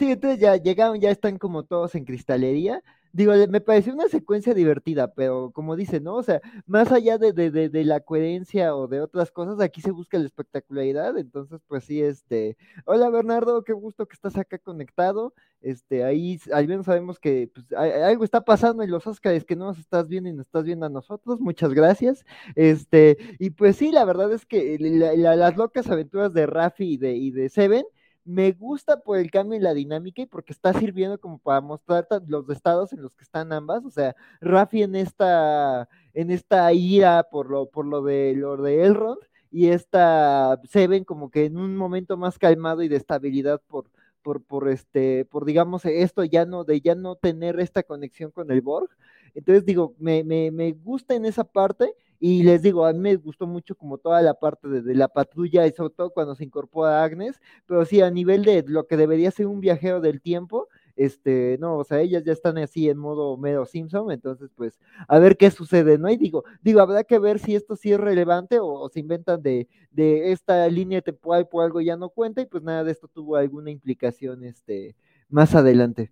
C: sí, entonces ya llegaron, ya están como todos en cristalería, digo, me pareció una secuencia divertida, pero como dice, ¿no? O sea, más allá de, de, de, la coherencia o de otras cosas, aquí se busca la espectacularidad, entonces, pues sí, este, hola Bernardo, qué gusto que estás acá conectado, este, ahí al menos sabemos que pues, algo está pasando en los Oscars que no nos estás viendo y nos estás viendo a nosotros, muchas gracias, este, y pues sí, la verdad es que las locas aventuras de Rafi y de, y de Seven, me gusta por el cambio en la dinámica y porque está sirviendo como para mostrar los estados en los que están ambas. O sea, Rafi en esta, en esta ira por lo, por lo de lo de Elrond y esta Seven como que en un momento más calmado y de estabilidad por, por, por este, por digamos esto ya no, de ya no tener esta conexión con el Borg. Entonces digo, me, me, me gusta en esa parte y les digo, a mí me gustó mucho como toda la parte de, la patrulla y sobre todo cuando se incorpora Agnes, pero sí a nivel de lo que debería ser un viajero del tiempo, este, no, o sea, ellas ya están así en modo medio Simpson, entonces pues a ver qué sucede, ¿no? Y digo, digo, habrá que ver si esto sí es relevante o, se inventan de, de, esta línea temporal por algo ya no cuenta y pues nada de esto tuvo alguna implicación este más adelante.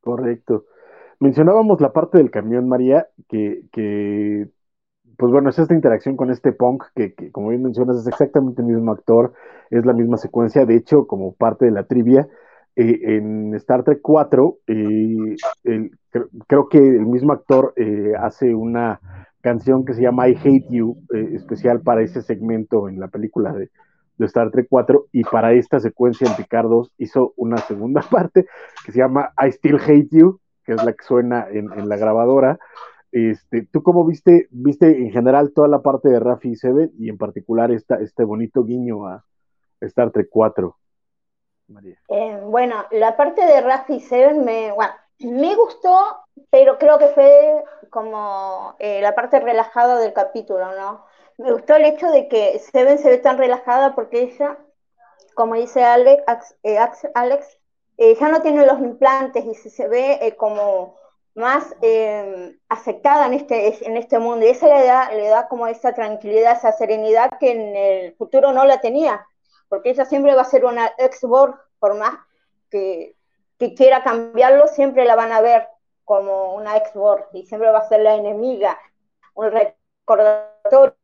B: Correcto. Mencionábamos la parte del camión, María, que, que pues bueno, es esta interacción con este punk que, como bien mencionas, es exactamente el mismo actor, es la misma secuencia, de hecho, como parte de la trivia, eh, en Star Trek 4, eh, creo que el mismo actor eh, hace una canción que se llama I Hate You, especial para ese segmento en la película de, Star Trek 4, y para esta secuencia en Picard 2 hizo una segunda parte que se llama I Still Hate You, que es la que suena en, en la grabadora. Este, ¿Tú cómo viste, viste en general toda la parte de Rafi y Seven y en particular esta, este bonito guiño a Star Trek 4? María.
F: Eh, bueno, la parte de Rafi Seven me, bueno, me gustó, pero creo que fue como eh, la parte relajada del capítulo, ¿no? Me gustó el hecho de que Seven se ve tan relajada porque ella, como dice Alex, eh, Alex ya no tiene los implantes y se, ve como más aceptada en este, en este mundo. Y eso le da, le da como esa tranquilidad, esa serenidad que en el futuro no la tenía porque ella siempre va a ser una ex-Borg, por más que, quiera cambiarlo, siempre la van a ver como una ex-Borg y siempre va a ser la enemiga, un recordatorio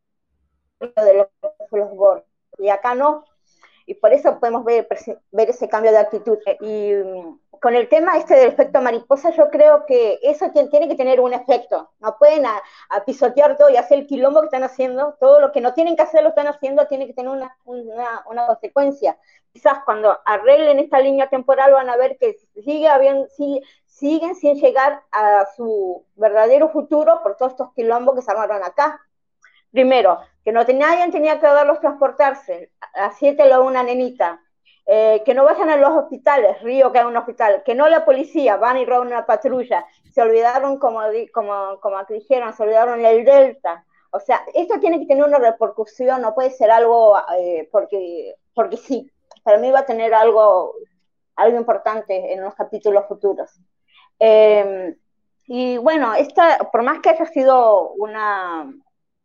F: de los, los Borg. Y acá no, y por eso podemos ver, ver ese cambio de actitud. Y con el tema este del efecto mariposa, yo creo que eso tiene que tener un efecto. No pueden pisotear todo y hacer el quilombo que están haciendo. Todo lo que no tienen que hacer lo están haciendo, tiene que tener una, consecuencia. Quizás cuando arreglen esta línea temporal van a ver que sigue habiendo, sigue, siguen sin llegar a su verdadero futuro por todos estos quilombos que se armaron acá. Primero, que no nadie tenía que verlos transportarse, lo a una nenita, eh, que no vayan a los hospitales, Río que hay un hospital, que no la policía, van y roban una patrulla, se olvidaron, como, como, como dijeron, se olvidaron el Delta. O sea, esto tiene que tener una repercusión, no puede ser algo eh, porque, porque sí. Para mí va a tener algo, algo importante en los capítulos futuros. Em, y bueno, esta, por más que haya sido una,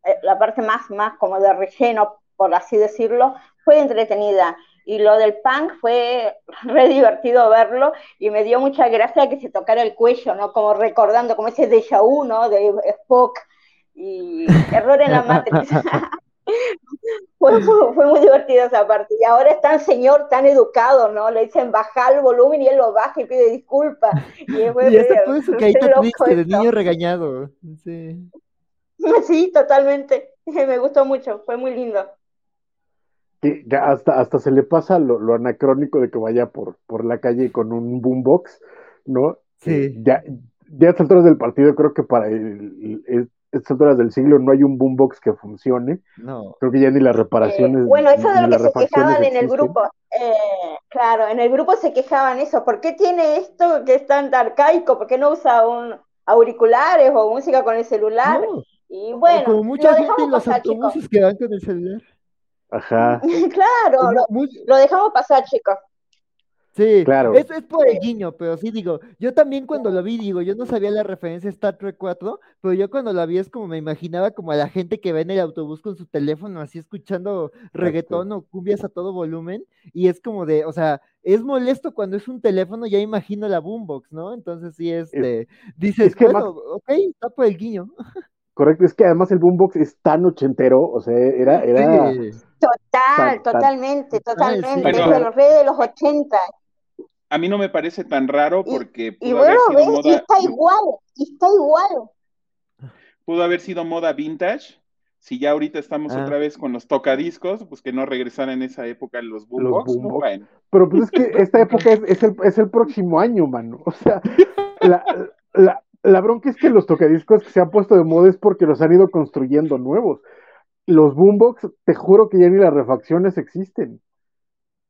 F: eh, la parte más, más como de relleno, por así decirlo, fue entretenida. Y lo del punk fue re divertido verlo y me dio mucha gracia que se tocara el cuello, ¿no? Como recordando, como ese déjà vu, ¿no? De Spock y error en la matriz. fue, fue, muy divertido esa parte. Y ahora es tan señor, tan educado, ¿no? Le dicen bajar el volumen y él lo baja y pide disculpas. Y,
C: y puede su triste de niño regañado. Sí.
F: Sí, totalmente. Me gustó mucho, fue muy lindo.
B: Que hasta, hasta se le pasa lo, anacrónico de que vaya por, por la calle con un boombox, ¿no?
C: Sí.
B: Ya, ya a estas alturas del partido, creo que para el, estas alturas del siglo no hay un boombox que funcione.
C: No.
B: Creo que ya ni las reparaciones.
F: Eh, bueno, eso de lo que se quejaban en el grupo. Eh, claro, en el grupo se quejaban eso. ¿Por qué tiene esto que es tan arcaico? ¿Por qué no usa un auriculares o música con el celular? Y bueno,
C: como mucha gente en los autobuses que van con el celular.
B: Ajá.
F: claro, lo, dejamos pasar, chicos.
C: Sí, claro. Es, es por el guiño, pero sí digo, yo también cuando lo vi, digo, yo no sabía la referencia Star Trek 4, pero yo cuando la vi es como me imaginaba como a la gente que va en el autobús con su teléfono así escuchando reggaetón o cumbias a todo volumen, y es como de, o sea, es molesto cuando es un teléfono, ya imagino la boombox, ¿no? Entonces sí, este, dices, que bueno, ok, está por el guiño.
B: Correcto, es que además el boombox es tan ochentero, o sea, era... era
F: Total, totalmente, totalmente, de los redes de los 80.
D: A mí no me parece tan raro porque
F: pudo haber sido moda... está igual, está igual.
D: Pudo haber sido moda vintage, si ya ahorita estamos ah. otra vez con los tocadiscos, pues que no regresaran en esa época los boombox,
B: Pero pues es que esta época es, el, es el próximo año, mano. O sea, la, la, la bronca es que los tocadiscos que se han puesto de moda es porque los han ido construyendo nuevos. Los boombox, te juro que ya ni las refacciones existen.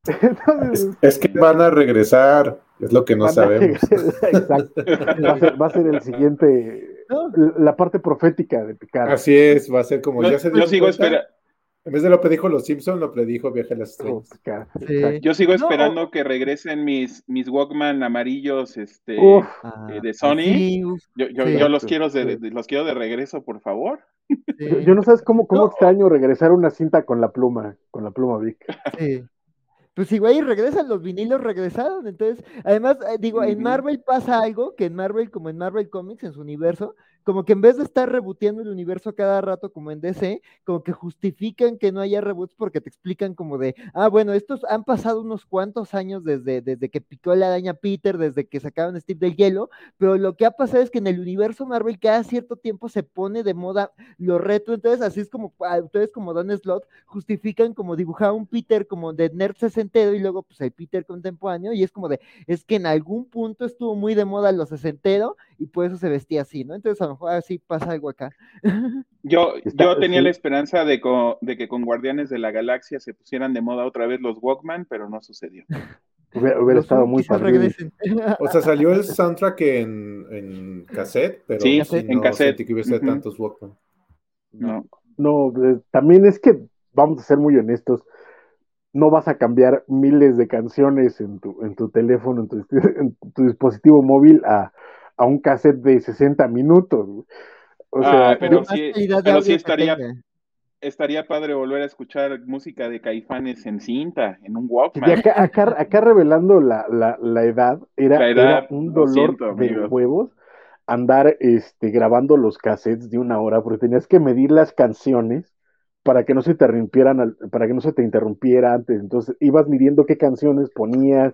E: es, que van a regresar, es lo que no sabemos.
B: Exacto. Va a, ser, el siguiente, la parte profética de Picard.
E: Así es, va a ser como
D: ya se Yo sigo esperando
E: en vez de lo predijo los Simpsons, lo predijo Viaje a las Estrellas.
D: Yo sigo esperando que regresen mis, mis Walkman amarillos este, eh, de Sony. yo, los, quiero de, los quiero de regreso, por favor.
B: Yo, no sabes cómo, cómo extraño regresar una cinta con la pluma, con la pluma Vic.
C: Sí. Pues igual regresan, los vinilos regresaron. Entonces, además, eh, digo, en Marvel pasa algo que en Marvel, como en Marvel Comics, en su universo, como que en vez de estar reboteando el universo cada rato como en DC, como que justifican que no haya reboots porque te explican como de, ah, bueno, estos han pasado unos cuantos años desde, desde que picó la araña Peter, desde que sacaron Steve del hielo, pero lo que ha pasado es que en el universo Marvel cada cierto tiempo se pone de moda lo reto, entonces así es como ustedes como Don Slot justifican como dibujar un Peter como de nerd sesentero y luego pues el Peter contemporáneo y es como de, es que en algún punto estuvo muy de moda lo sesentero y por eso se vestía así, ¿no? Entonces a mejor así pasa algo acá.
D: Yo, yo tenía la esperanza de, de, que con Guardianes de la Galaxia se pusieran de moda otra vez los Walkman, pero no sucedió.
B: Hubiera, estado muy padre.
E: O sea, salió el soundtrack en, en cassette, pero
D: sí,
E: no
D: en cassette.
E: que hubiese tantos Walkman.
B: No. No, eh, también es que, vamos a ser muy honestos, no vas a cambiar miles de canciones en tu, en tu teléfono, en tu, en tu dispositivo móvil a, a, un cassette de 60 minutos.
D: O sea, ah, pero, sí, pero sí estaría, estaría padre volver a escuchar música de caifanes en cinta, en un Walkman.
B: Y acá, acá, revelando la, la, la, edad, era, era un dolor de huevos andar este, grabando los cassettes de una hora, porque tenías que medir las canciones para que no se te interrumpieran, para que no se te interrumpiera antes. Entonces ibas midiendo qué canciones ponías,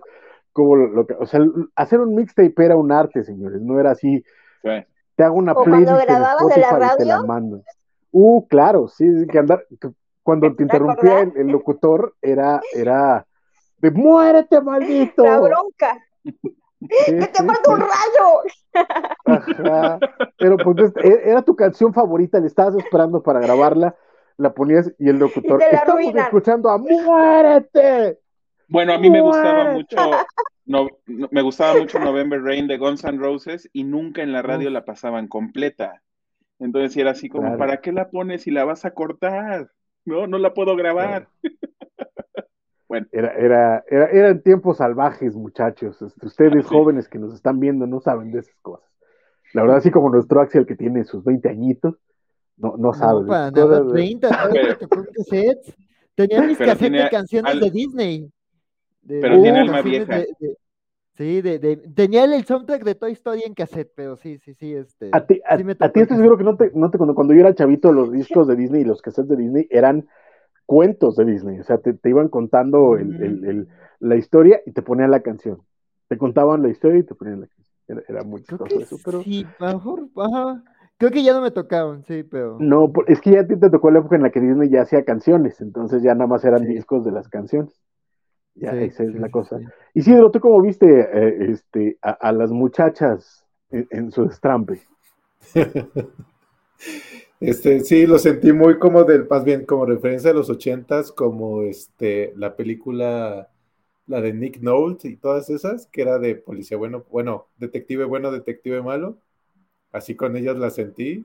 B: cómo lo, que, o sea, hacer un mixtape era un arte, señores, no era así. Te hago una
F: playlist cuando grababas de la radio.
B: te la mando. Uh, claro, sí, que andar, cuando te interrumpía el, locutor era, era de muérete, maldito.
F: La bronca. ¡Que te mando un rayo!
B: Ajá. Pero pues e, era tu canción favorita, le estabas esperando para grabarla la ponías y el locutor, estamos escuchando a Muérete.
D: Bueno, a mí me gustaba mucho, no, me gustaba mucho November Rain de Guns N' Roses y nunca en la radio la pasaban completa. Entonces era así como, ¿para qué la pones si la vas a cortar? No, no la puedo grabar.
B: bueno. Era, era, era, eran tiempos salvajes, muchachos. Este, ustedes jóvenes que nos están viendo no saben de esas cosas. La verdad, así como nuestro Axel que tiene sus 20 añitos, no, no sabes.
C: No, para nada, 30, Tenía mis cassettes de canciones de Disney.
D: Pero tiene alma vieja.
C: sí, de, tenía el soundtrack de Toy Story en cassette, pero sí, sí, sí. Este,
B: a ti, a, ti estoy seguro que no te, no te cuando, cuando yo era chavito, los discos de Disney y los cassettes de Disney eran cuentos de Disney. O sea, te, te iban contando el, el, el, la historia y te ponían la canción. Te contaban la historia y te ponían la canción. Era, era muy chistoso eso, pero.
C: Sí, mejor, ajá. Creo que ya no me tocaban, sí, pero.
B: No, es que ya a ti te tocó la época en la que Disney ya hacía canciones, entonces ya nada más eran discos de las canciones. Ya, esa es la cosa. Y sí, ¿tú cómo viste eh, este, a, las muchachas en, su estrampe?
E: este, sí, lo sentí muy como del, más bien como referencia a los ochentas, como este, la película, la de Nick Nolte y todas esas, que era de policía bueno, bueno, detective bueno, detective malo así con ellas la sentí,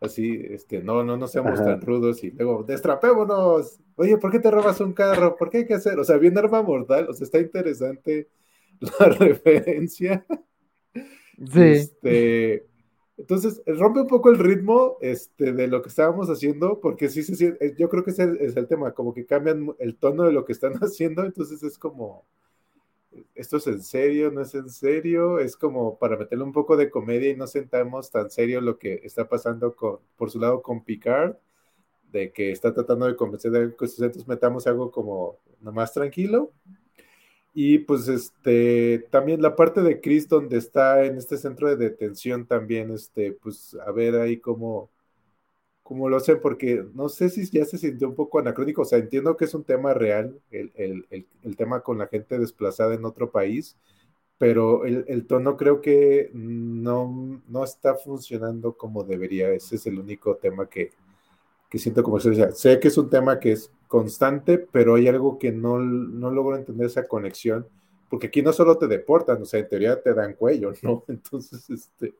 E: así, este, no, no, no seamos tan rudos y luego, destrapémonos, oye, ¿por qué te robas un carro? ¿Por qué hay que hacer? O sea, bien arma mortal, o sea, está interesante la referencia. Sí. Este, entonces, rompe un poco el ritmo este, de lo que estábamos haciendo, porque sí, sí, sí yo creo que ese es el tema, como que cambian el tono de lo que están haciendo, entonces es como, esto es en serio, no es en serio, es como para meterle un poco de comedia y no sentamos tan serio lo que está pasando por su lado con Picard, de que está tratando de convencer de que entonces metamos algo como más tranquilo. Y pues este, también la parte de Chris donde está en este centro de detención también, este, pues a ver ahí cómo, como lo sé, porque no sé si ya se sintió un poco anacrónico, o sea, entiendo que es un tema real, el, el, el, tema con la gente desplazada en otro país, pero el, tono creo que no, no, está funcionando como debería, ese es el único tema que, que siento como se decía. Sé que es un tema que es constante, pero hay algo que no, no logro entender esa conexión, porque aquí no solo te deportan, o sea, en teoría te dan cuello, ¿no? Entonces, este,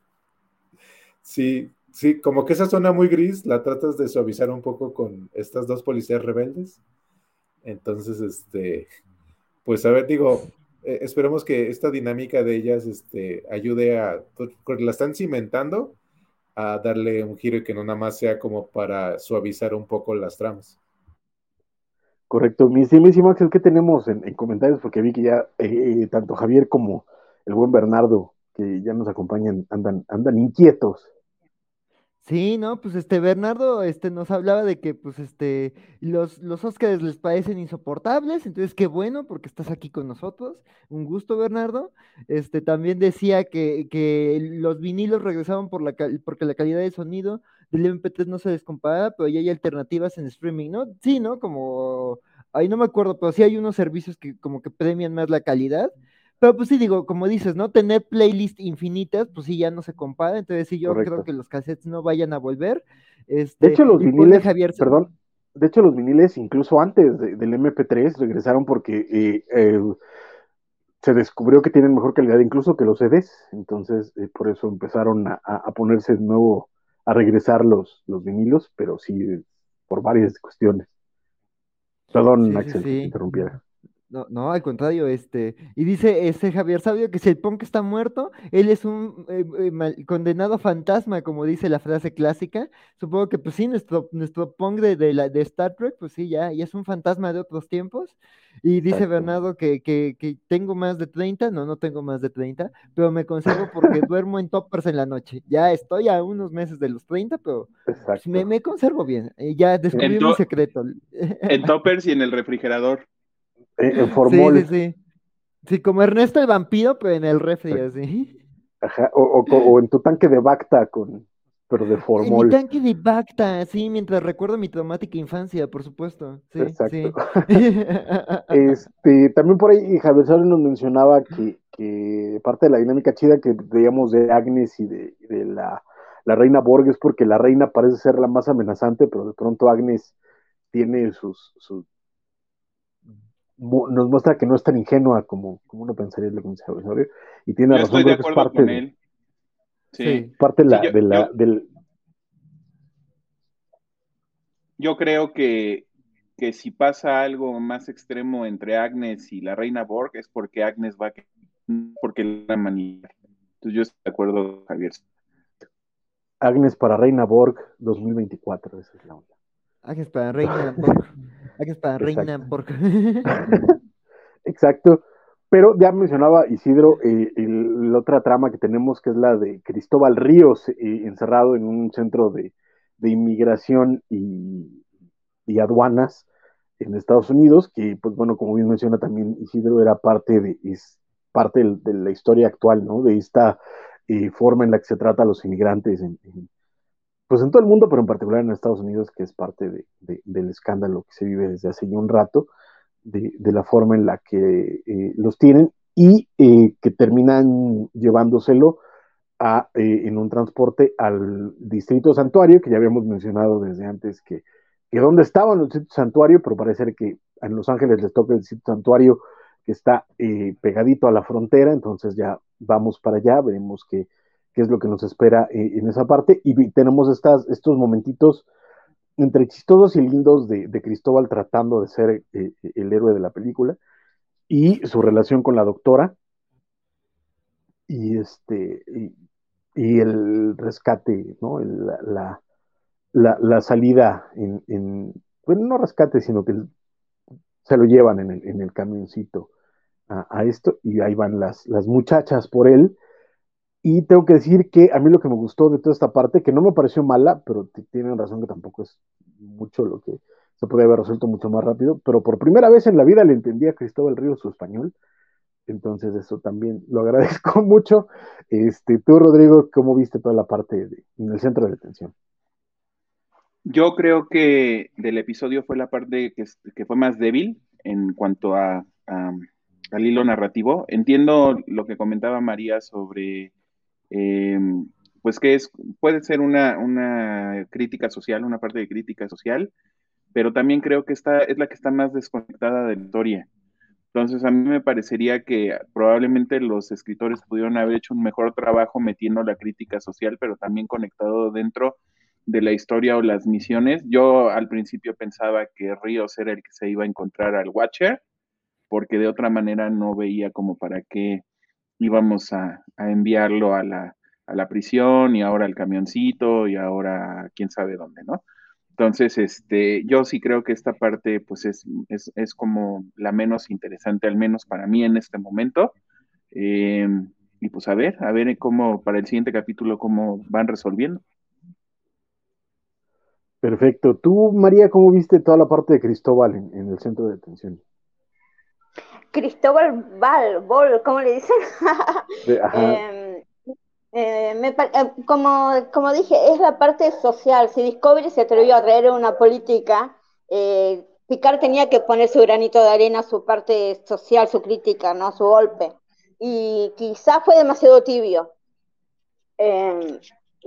E: sí, Sí, como que esa zona muy gris la tratas de suavizar un poco con estas dos policías rebeldes. Entonces, este, pues a ver, digo, eh, esperemos que esta dinámica de ellas este, ayude a, porque la están cimentando, a darle un giro y que no nada más sea como para suavizar un poco las tramas.
B: Correcto, mi estimísimo Axel, ¿qué tenemos en, comentarios? Porque vi que ya eh, tanto Javier como el buen Bernardo, que ya nos acompañan, andan, andan inquietos.
C: Sí, no, pues este Bernardo este nos hablaba de que pues este los los les parecen insoportables, entonces qué bueno porque estás aquí con nosotros. Un gusto, Bernardo. Este también decía que, que los vinilos regresaban por la porque la calidad de sonido del MP3 no se descompara, pero ya hay alternativas en streaming, ¿no? Sí, ¿no? Como ahí no me acuerdo, pero sí hay unos servicios que como que premian más la calidad. Pero pues sí, digo, como dices, ¿no? Tener playlists infinitas, pues sí, ya no se compara. Entonces sí, yo creo que los cassettes no vayan a volver. Este,
B: de hecho, los viniles, perdón, de hecho los viniles incluso antes del MP3 regresaron porque eh, eh, se descubrió que tienen mejor calidad incluso que los CDs, entonces eh, por eso empezaron a, ponerse de nuevo, a regresar los, los vinilos, pero sí por varias cuestiones. Perdón, Axel, que interrumpiera.
C: No, no, al contrario, este, y dice ese Javier Sabio que si el punk está muerto, él es un eh, eh, condenado fantasma, como dice la frase clásica. Supongo que pues sí, nuestro, nuestro punk de, la, de Star Trek, pues sí, ya, ya es un fantasma de otros tiempos. Y dice Bernardo que, que, que, tengo más de 30, no, no tengo más de 30, pero me conservo porque duermo en toppers en la noche. Ya estoy a unos meses de los 30, pero pues, me, me, conservo bien. ya descubrí mi secreto.
D: En toppers y en el refrigerador.
B: En, formol.
C: Sí, sí, sí. Sí, como Ernesto el vampiro, pero en el refri, así.
B: Ajá, o, o, en tu tanque de Bacta, con, pero de formol.
C: En mi tanque de Bacta, sí, mientras recuerdo mi traumática infancia, por supuesto. Sí, Exacto.
B: este, también por ahí Javier Sárez nos mencionaba que, que, parte de la dinámica chida que veíamos de Agnes y de, de la, la, reina Borg es porque la reina parece ser la más amenazante, pero de pronto Agnes tiene sus, sus nos muestra que no es tan ingenua como, como uno pensaría el conservatorio y tiene razón
D: de acuerdo parte con él.
B: Sí. parte de la, de la del
D: yo creo que, que si pasa algo más extremo entre Agnes y la reina Borg es porque Agnes va a porque la manilla. Entonces yo estoy de acuerdo, Javier.
B: Agnes para Reina Borg 2024, esa es la onda.
C: Agnes para Reina Borg. Aquí está, reina
B: Exacto. Pero ya mencionaba Isidro eh, la otra trama que tenemos, que es la de Cristóbal Ríos, eh, encerrado en un centro de, inmigración y, aduanas en Estados Unidos, que, pues bueno, como bien menciona también Isidro, era parte de, es parte de, la historia actual, ¿no? De esta eh, forma en la que se trata a los inmigrantes en, pues en todo el mundo, pero en particular en Estados Unidos, que es parte de, del escándalo que se vive desde hace ya un rato, de, la forma en la que eh, los tienen y eh, que terminan llevándoselo a, eh, en un transporte al distrito santuario, que ya habíamos mencionado desde antes que, que dónde estaba el distrito santuario, pero parece que en Los Ángeles les toca el distrito santuario que está pegadito a la frontera, entonces ya vamos para allá, veremos que qué es lo que nos espera eh, en esa parte. Y tenemos estos momentitos entre chistosos y lindos de, Cristóbal tratando de ser eh, el héroe de la película y su relación con la doctora y este y, el rescate, ¿no? la, la, salida en, bueno, no rescate, sino que se lo llevan en el, en el camioncito a, a, esto y ahí van las, las muchachas por él y tengo que decir que a mí lo que me gustó de toda esta parte, que no me pareció mala, pero tienen razón que tampoco es mucho lo que se podría haber resuelto mucho más rápido, pero por primera vez en la vida le entendí a Cristóbal Ríos su español, entonces eso también lo agradezco mucho. Este, tú, Rodrigo, ¿cómo viste toda la parte en el centro de detención?
D: Yo creo que del episodio fue la parte que, que fue más débil en cuanto a, al hilo narrativo. Entiendo lo que comentaba María sobre eh, pues que es, puede ser una, una, crítica social, una parte de crítica social, pero también creo que esta es la que está más desconectada de la historia. Entonces a mí me parecería que probablemente los escritores pudieron haber hecho un mejor trabajo metiendo la crítica social, pero también conectado dentro de la historia o las misiones. Yo al principio pensaba que Ríos era el que se iba a encontrar al Watcher, porque de otra manera no veía como para qué íbamos a, enviarlo a la, a la, prisión y ahora al camioncito y ahora quién sabe dónde, ¿no? Entonces, este, yo sí creo que esta parte, pues, es, es, como la menos interesante, al menos para mí en este momento. Em, y pues a ver, a ver cómo, para el siguiente capítulo, cómo van resolviendo.
B: Perfecto. Tú, María, ¿cómo viste toda la parte de Cristóbal en el centro de detención?
F: Cristóbal Val, Bol, ¿cómo le dicen? Em, eh, eh, como, como dije, es la parte social. Si Discovery se atrevió a traer una política, eh, Picard tenía que poner su granito de arena, su parte social, su crítica, ¿no? Su golpe. Y quizás fue demasiado tibio.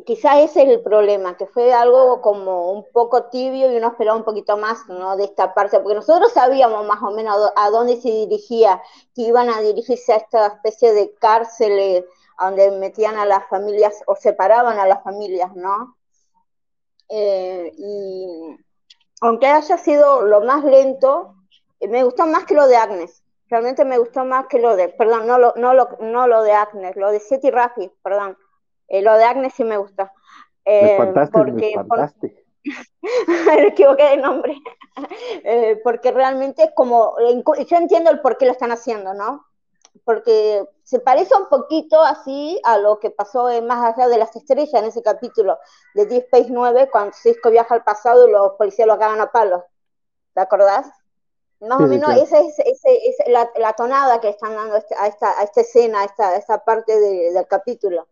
F: Quizás ese es el problema, que fue algo como un poco tibio y uno esperaba un poquito más ¿no? de esta parte, porque nosotros sabíamos más o menos a dónde se dirigía, que iban a dirigirse a esta especie de cárceles donde metían a las familias o separaban a las familias, ¿no? Eh, y aunque haya sido lo más lento, eh, me gustó más que lo de Agnes. Realmente me gustó más que lo de, perdón, no lo, no lo, no lo de Agnes, lo de Seti Rafi, perdón. Eh, lo de Agnes sí me gusta.
B: Eh, me espantaste,
F: me equivoqué de nombre. porque realmente es como, yo entiendo el por qué lo están haciendo, ¿no? Porque se parece un poquito así a lo que pasó en Más allá de las estrellas en ese capítulo de Deep Space 9, cuando Cisco viaja al pasado y los policías lo acaban a palos. ¿Te acordás? Más o menos esa es, la, tonada que están dando este, a, esta, a esta escena, a esta, esta parte del capítulo.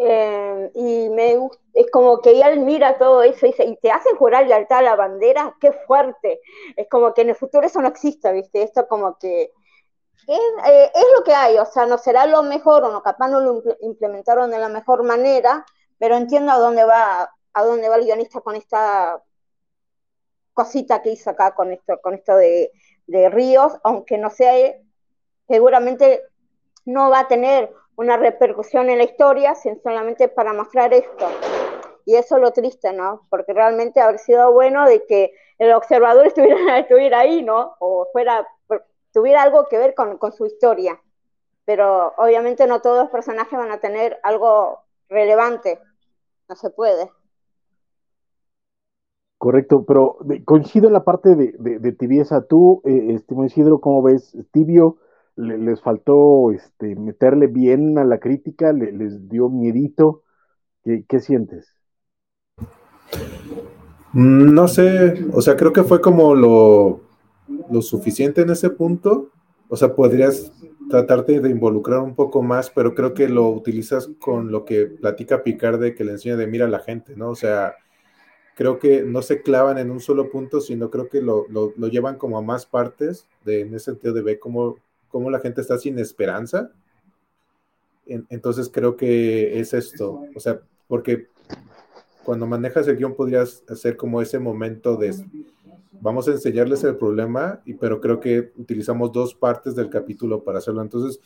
F: Eh, y me es como que él mira todo eso y, dice, y te hacen jurar lealtad a la bandera, qué fuerte. Es como que en el futuro eso no exista, ¿viste? Esto como que es, eh, es lo que hay, o sea, no será lo mejor o no, capaz no lo implementaron de la mejor manera, pero entiendo a dónde va, a dónde va el guionista con esta cosita que hizo acá con esto, con esto de, Ríos, aunque no sea, seguramente no va a tener una repercusión en la historia, sino solamente para mostrar esto. Y eso es lo triste, ¿no? Porque realmente habría sido bueno de que el observador estuviera, estuviera ahí, ¿no? O fuera, tuviera algo que ver con, con su historia. Pero obviamente no todos los personajes van a tener algo relevante. No se puede.
B: Correcto, pero coincido en la parte de, tibieza. Tú, eh, estimado Isidro, ¿cómo ves? Tibio, les faltó este, meterle bien a la crítica, les dio miedito. ¿Qué, sientes?
E: Mm, no sé, o sea, creo que fue como lo, lo suficiente en ese punto. O sea, podrías tratarte de involucrar un poco más, pero creo que lo utilizas con lo que platica Picard de que le enseña de mira a la gente, ¿no? O sea, creo que no se clavan en un solo punto, sino creo que lo, lo, llevan como a más partes, de, en ese sentido de ver cómo, cómo la gente está sin esperanza. entonces creo que es esto, o sea, porque cuando manejas el guion podrías hacer como ese momento de vamos a enseñarles el problema, y, pero creo que utilizamos dos partes del capítulo para hacerlo. Entonces,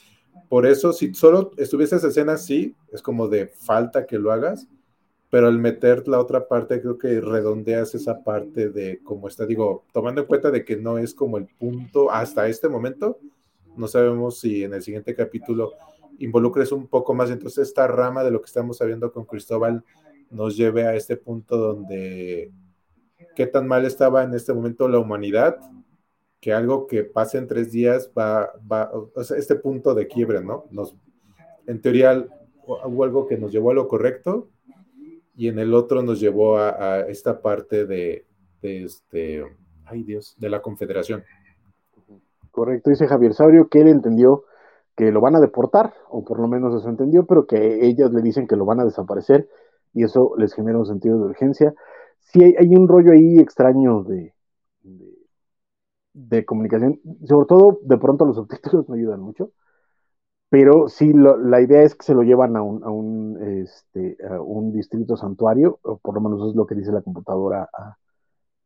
E: por eso, si solo estuviese esa escena, sí, es como de falta que lo hagas, pero al meter la otra parte creo que redondeas esa parte de cómo está, digo, tomando en cuenta de que no es como el punto hasta este momento, no sabemos si en el siguiente capítulo involucres un poco más, entonces esta rama de lo que estamos sabiendo con Cristóbal nos lleve a este punto donde qué tan mal estaba en este momento la humanidad, que algo que pase en tres días va, va o sea, este punto de quiebre, ¿no? Nos, en teoría hubo algo que nos llevó a lo correcto, y en el otro nos llevó a, esta parte de, este, ay Dios, de la Confederación.
B: Correcto, dice Javier Sabrio que él entendió que lo van a deportar, o por lo menos eso entendió, pero que ellas le dicen que lo van a desaparecer y eso les genera un sentido de urgencia. Sí hay, un rollo ahí extraño de, de, comunicación, sobre todo de pronto los subtítulos no ayudan mucho, pero sí, la idea es que se lo llevan a un, a un, este, un distrito santuario, o por lo menos es lo que dice la computadora a,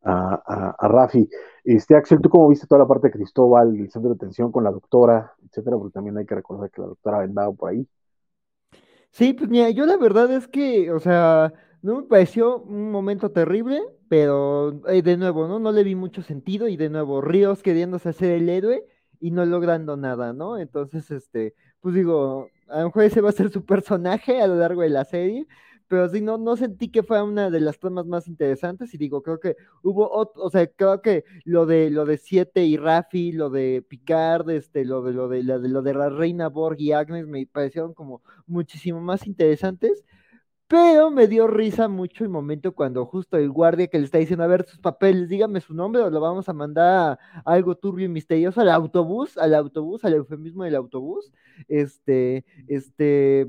B: a, a, Rafi. Este, Axel, ¿tú cómo viste toda la parte de Cristóbal, el centro de atención con la doctora, etcétera? Porque también hay que recordar que la doctora ha vendado por ahí.
C: Sí, pues mira, yo la verdad es que, o sea, no me pareció un momento terrible, pero eh, de nuevo, ¿no? No le vi mucho sentido y de nuevo, Ríos queriéndose hacer el héroe y no logrando nada, ¿no? Entonces, este, pues digo, a lo mejor ese va a ser su personaje a lo largo de la serie, pero sí, no, no sentí que fuera una de las tramas más interesantes y digo, creo que hubo, otro, o sea, creo que lo de lo de Siete y Rafi, lo de Picard, este, lo de lo de, lo de, lo de la Reina Borg y Agnes me parecieron como muchísimo más interesantes, pero me dio risa mucho el momento cuando justo el guardia que le está diciendo, a ver sus papeles, dígame su nombre o lo vamos a mandar a algo turbio y misterioso al autobús, al autobús, al eufemismo del autobús. Este, este,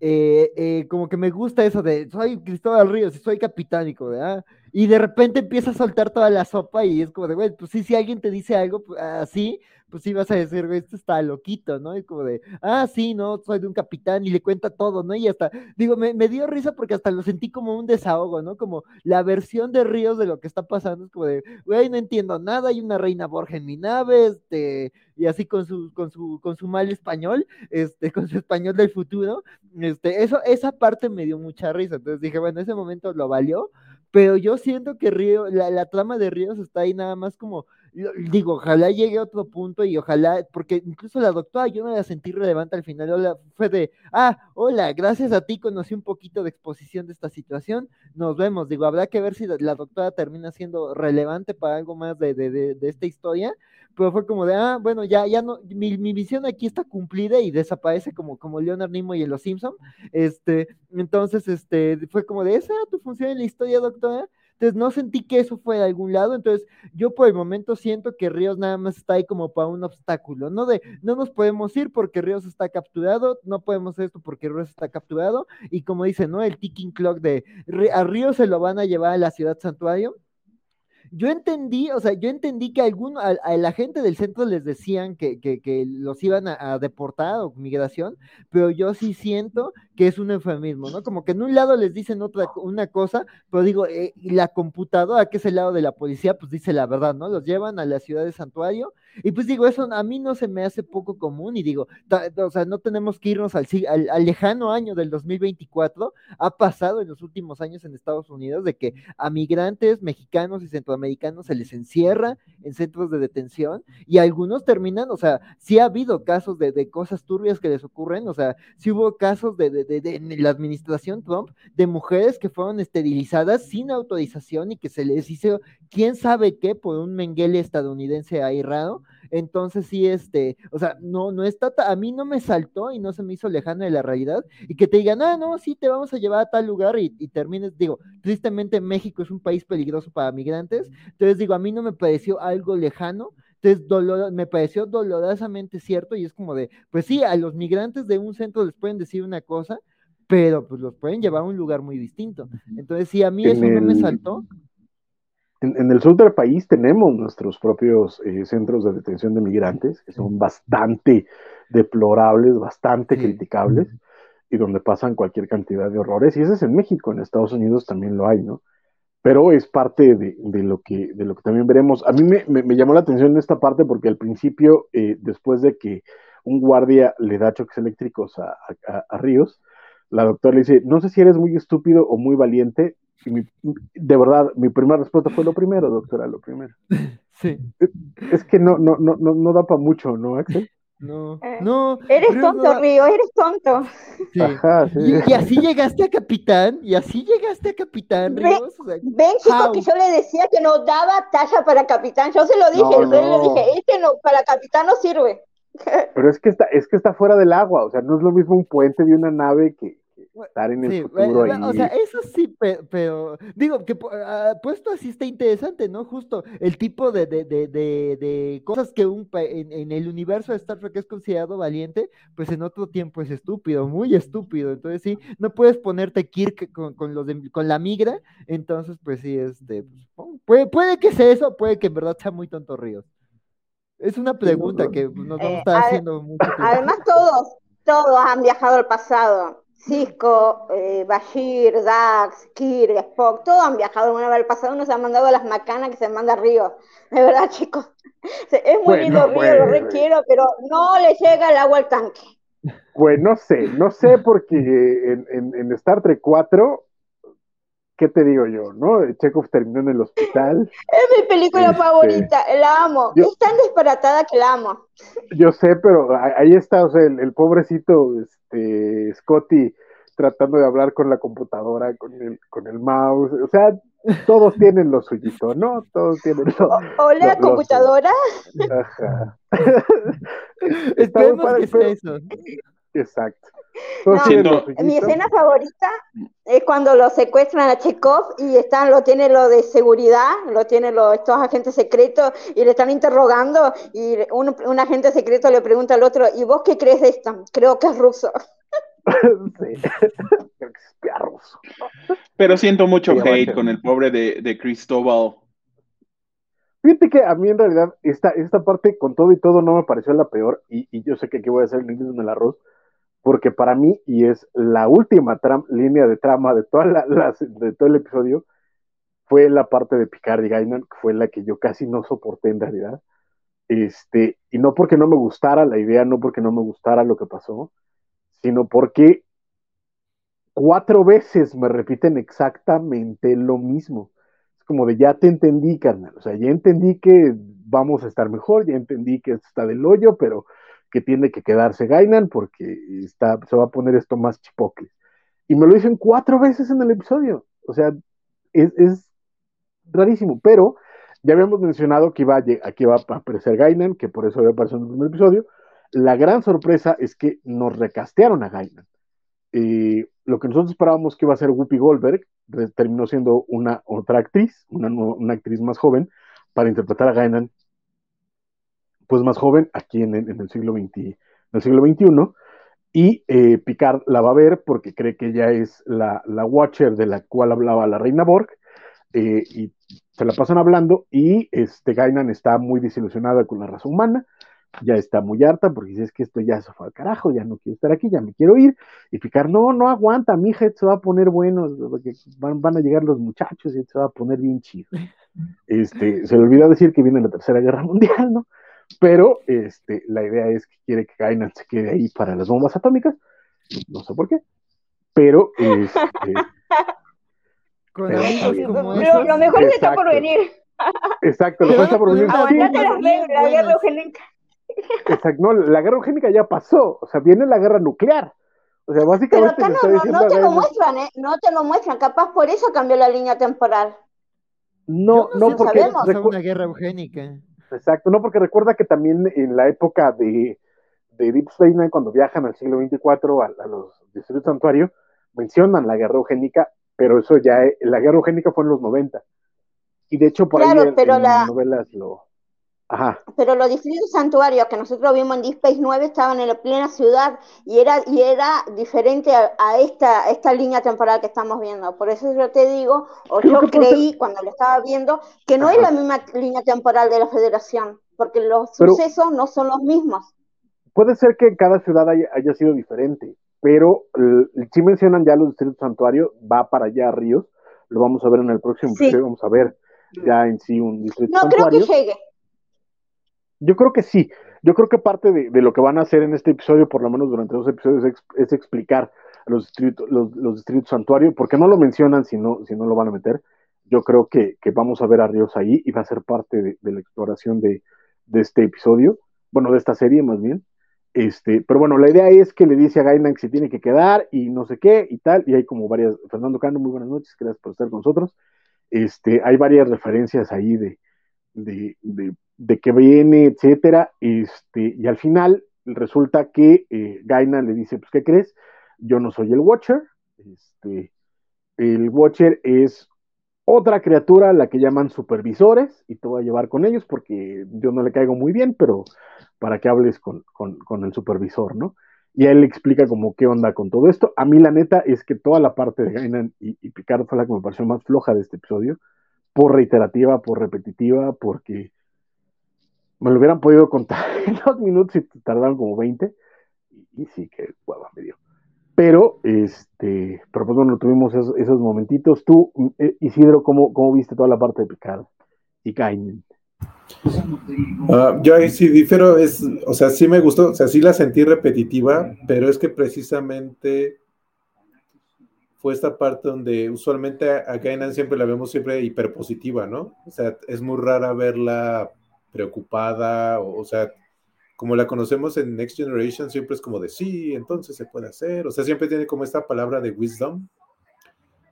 C: eh, eh, como que me gusta eso de soy Cristóbal Ríos y soy capitánico, ¿verdad? Y de repente empieza a soltar toda la sopa y es como de, güey, pues sí, si alguien te dice algo pues, así, pues sí vas a decir, güey, esto está loquito, ¿no? Y como de, ah, sí, no, soy de un capitán y le cuenta todo, ¿no? Y hasta, digo, me, dio risa porque hasta lo sentí como un desahogo, ¿no? Como la versión de Ríos de lo que está pasando, es como de, güey, no entiendo nada, hay una reina Borja en mi nave, este, y así con su, con su, con su mal español, este, con su español del futuro, este, eso, esa parte me dio mucha risa, entonces dije, bueno, ese momento lo valió, pero yo siento que Río, la, la trama de Ríos está ahí nada más como digo, ojalá llegue a otro punto y ojalá, porque incluso la doctora yo no la sentí relevante al final, fue de, ah, hola, gracias a ti conocí un poquito de exposición de esta situación, nos vemos, digo, habrá que ver si la, doctora termina siendo relevante para algo más de, de, de, esta historia, pero fue como de, ah, bueno, ya, ya no, mi, mi, visión aquí está cumplida y desaparece como, como Leonard Nimoy en Los Simpson, este, entonces, este, fue como de, esa tu función en la historia, doctora, entonces no sentí que eso fue de algún lado, entonces yo por el momento siento que Ríos nada más está ahí como para un obstáculo, no de no nos podemos ir porque Ríos está capturado, no podemos hacer esto porque Ríos está capturado, y como dice, ¿no? El ticking clock de a Ríos se lo van a llevar a la ciudad santuario, yo entendí, o sea, yo entendí que algún, a, la gente del centro les decían que, que, los iban a, deportar o migración, pero yo sí siento que es un eufemismo, ¿no? Como que en un lado les dicen otra una cosa, pero digo, eh, la computadora, que es el lado de la policía, pues dice la verdad, ¿no? Los llevan a la ciudad de Santuario y pues digo, eso a mí no se me hace poco común y digo, o sea, no tenemos que irnos al, al, lejano año del 2024. Ha pasado en los últimos años en Estados Unidos de que a migrantes mexicanos y centroamericanos se les encierra en centros de detención y algunos terminan, o sea, sí ha habido casos de, de cosas turbias que les ocurren, o sea, sí hubo casos de, de, de, en la administración Trump de mujeres que fueron esterilizadas sin autorización y que se les hizo quién sabe qué por un menguele estadounidense entonces sí, este, o sea, no, no está, a mí no me saltó y no se me hizo lejano de la realidad. Y que te digan, ah, no, sí, te vamos a llevar a tal lugar y, termines, digo, tristemente México es un país peligroso para migrantes. Entonces digo, a mí no me pareció algo lejano. Entonces, dolor, me pareció dolorosamente cierto y es como de, pues sí, a los migrantes de un centro les pueden decir una cosa, pero pues los pueden llevar a un lugar muy distinto. Entonces, sí, a mí eso no me saltó
B: en, el sur del país tenemos nuestros propios eh, centros de detención de migrantes, que son bastante deplorables, bastante criticables, y donde pasan cualquier cantidad de horrores. Y ese es en México, en Estados Unidos también lo hay, ¿no? Pero es parte de, lo, que, de lo que también veremos. A mí me, llamó la atención esta parte porque al principio, eh, después de que un guardia le da choques eléctricos a, a Ríos, la doctora le dice, no sé si eres muy estúpido o muy valiente, de verdad, mi primera respuesta fue lo primero, doctora, lo primero.
C: Sí.
B: Es, que no, no, no, no, da para mucho, ¿no, Axel?
C: No, eh, no.
F: Eres tonto, Río, eres tonto.
C: Ajá, sí. Y, así llegaste a capitán, y así llegaste a capitán, Río.
F: ven, chico, que yo le decía que no daba talla para capitán. Yo se lo dije, yo le dije, este no, para capitán no sirve.
B: Pero es que está, es que está fuera del agua, o sea, no es lo mismo un puente de una nave que, estar en el futuro
C: O sea, eso sí, pero, digo que uh, puesto así está interesante, ¿no? Justo el tipo de, de, de, de cosas que un en, el universo de Star Trek es considerado valiente, pues en otro tiempo es estúpido, muy estúpido. Entonces sí, no puedes ponerte Kirk con, con los con la migra, entonces pues sí, este, puede, puede que sea eso, puede que en verdad sea muy tonto Ríos. Es una pregunta que nos vamos a estar eh, haciendo mucho
F: Además todos, todos han viajado al pasado. Cisco, eh, Bashir, Dax, Kirk, Spock, todos han viajado una vez al pasado, nos han mandado las macanas que se manda Río. De verdad, chicos. Es muy lindo Río, lo requiero, pero no le llega el agua al tanque.
B: Pues no sé, no sé porque en, en Star Trek 4 ¿qué te digo yo? ¿No? Chekhov terminó en el hospital.
F: Es mi película este, favorita, la amo. es tan disparatada que la amo.
B: Yo sé, pero ahí está, o sea, el, pobrecito este, Scotty tratando de hablar con la computadora, con el, con el mouse, o sea, todos tienen lo suyito, ¿no? Todos tienen lo
F: Hola, computadora.
B: Ajá.
C: Esperemos que sea eso.
B: Exacto.
F: mi escena favorita es cuando lo secuestran a Chekhov y están, lo tiene lo de seguridad, lo tiene lo, estos agentes secretos y le están interrogando y un, un, agente secreto le pregunta al otro, ¿y vos qué crees de esto? Creo que es ruso.
B: sí, creo que es ruso.
D: Pero siento mucho hate con el pobre de, de Cristóbal.
B: Fíjate que a mí en realidad esta, esta parte con todo y todo no me pareció la peor y, yo sé que aquí voy a hacer el en el arroz porque para mí y es la última línea de trama de, todo el episodio fue la parte de Picard y Gainan que fue la que yo casi no soporté en realidad este y no porque no me gustara la idea no porque no me gustara lo que pasó sino porque cuatro veces me repiten exactamente lo mismo como de ya te entendí, carnal. O sea, ya entendí que vamos a estar mejor, ya entendí que está del hoyo, pero que tiene que quedarse Gainan porque está, se va a poner esto más chipocle. Y me lo dicen cuatro veces en el episodio. O sea, es, rarísimo, pero ya habíamos mencionado que iba a, aquí va a aparecer Gainan, que por eso había aparecido en el primer episodio. La gran sorpresa es que nos recastearon a Gainan. Eh, lo que nosotros esperábamos que iba a ser Whoopi Goldberg, terminó siendo una otra actriz, una, actriz más joven, para interpretar a Gainan, pues más joven, aquí en, el siglo XX, en el siglo XXI, y eh, Picard la va a ver porque cree que ella es la, Watcher de la cual hablaba la reina Borg, eh, y se la pasan hablando, y este Gainan está muy desilusionada con la raza humana, ya está muy harta porque dice es que esto ya se fue al carajo, ya no quiero estar aquí, ya me quiero ir. Y Picar, no, no aguanta, mi hija, se va a poner bueno, porque van, van, a llegar los muchachos y se va a poner bien chido. Este, se le olvidó decir que viene la Tercera Guerra Mundial, ¿no? Pero este, la idea es que quiere que Kainan se quede ahí para las bombas atómicas, no sé por qué, pero este,
F: Con pero, lo mejor está por venir.
B: Exacto, lo mejor está por venir.
F: la guerra eugénica.
B: Exacto, no, la guerra eugénica ya pasó, o sea, viene la guerra nuclear. O sea, básicamente.
F: Pero acá no, no, te lo muestran, ¿eh? No te lo muestran, capaz por eso cambió la línea temporal.
B: No, no, porque.
C: Sabemos. una guerra eugénica.
B: Exacto, no, porque recuerda que también en la época de, de Deep Space Nine, cuando viajan al siglo XXIV a, a los distritos santuario, mencionan la guerra eugénica, pero eso ya, la guerra eugénica fue en los 90. Y de hecho, por ahí en, las novelas lo,
F: pero los distritos santuarios que nosotros vimos en Deep Space 9 estaban en la plena ciudad y era, y era diferente a, esta, esta línea temporal que estamos viendo. Por eso yo te digo, o yo creí cuando lo estaba viendo, que no es la misma línea temporal de la Federación, porque los sucesos no son los mismos.
B: Puede ser que cada ciudad haya, sido diferente, pero si mencionan ya los distritos santuarios, va para allá a Ríos, lo vamos a ver en el próximo episodio, vamos a ver ya en sí un distrito santuario. No creo que llegue. Yo creo que sí. Yo creo que parte de, lo que van a hacer en este episodio, por lo menos durante dos episodios, es, explicar los distritos, los, distritos santuarios, porque no lo mencionan si no, si no lo van a meter. Yo creo que, vamos a ver a Ríos ahí y va a ser parte de, la exploración de, este episodio, bueno, de esta serie más bien. Este, pero bueno, la idea es que le dice a Gainan que se tiene que quedar y no sé qué y tal, y hay como varias, Fernando Cano, muy buenas noches, gracias por estar con nosotros. Este, hay varias referencias ahí de, de que viene, etcétera, este, y al final resulta que eh, Gaina le dice, pues, ¿qué crees? Yo no soy el Watcher, este, el Watcher es otra criatura, la que llaman supervisores, y te voy a llevar con ellos porque yo no le caigo muy bien, pero para que hables con, el supervisor, ¿no? Y él le explica como qué onda con todo esto. A mí la neta es que toda la parte de Gainan y, y Picard fue la que me pareció más floja de este episodio, por reiterativa, por repetitiva, porque me lo hubieran podido contar en dos minutos y tardaron como 20. Y, sí, que hueva me dio. Pero, este, pero pues bueno, tuvimos esos, momentitos. Tú, eh, Isidro, ¿cómo, ¿cómo, viste toda la parte de Picard y Kainen?
E: Uh, yo ahí sí difiero, es, o sea, sí me gustó, o sea, sí la sentí repetitiva, pero es que precisamente fue esta parte donde usualmente a, a siempre la vemos siempre hiperpositiva, ¿no? O sea, es muy rara verla preocupada, o, sea, como la conocemos en Next Generation, siempre es como de sí, entonces se puede hacer, o sea, siempre tiene como esta palabra de wisdom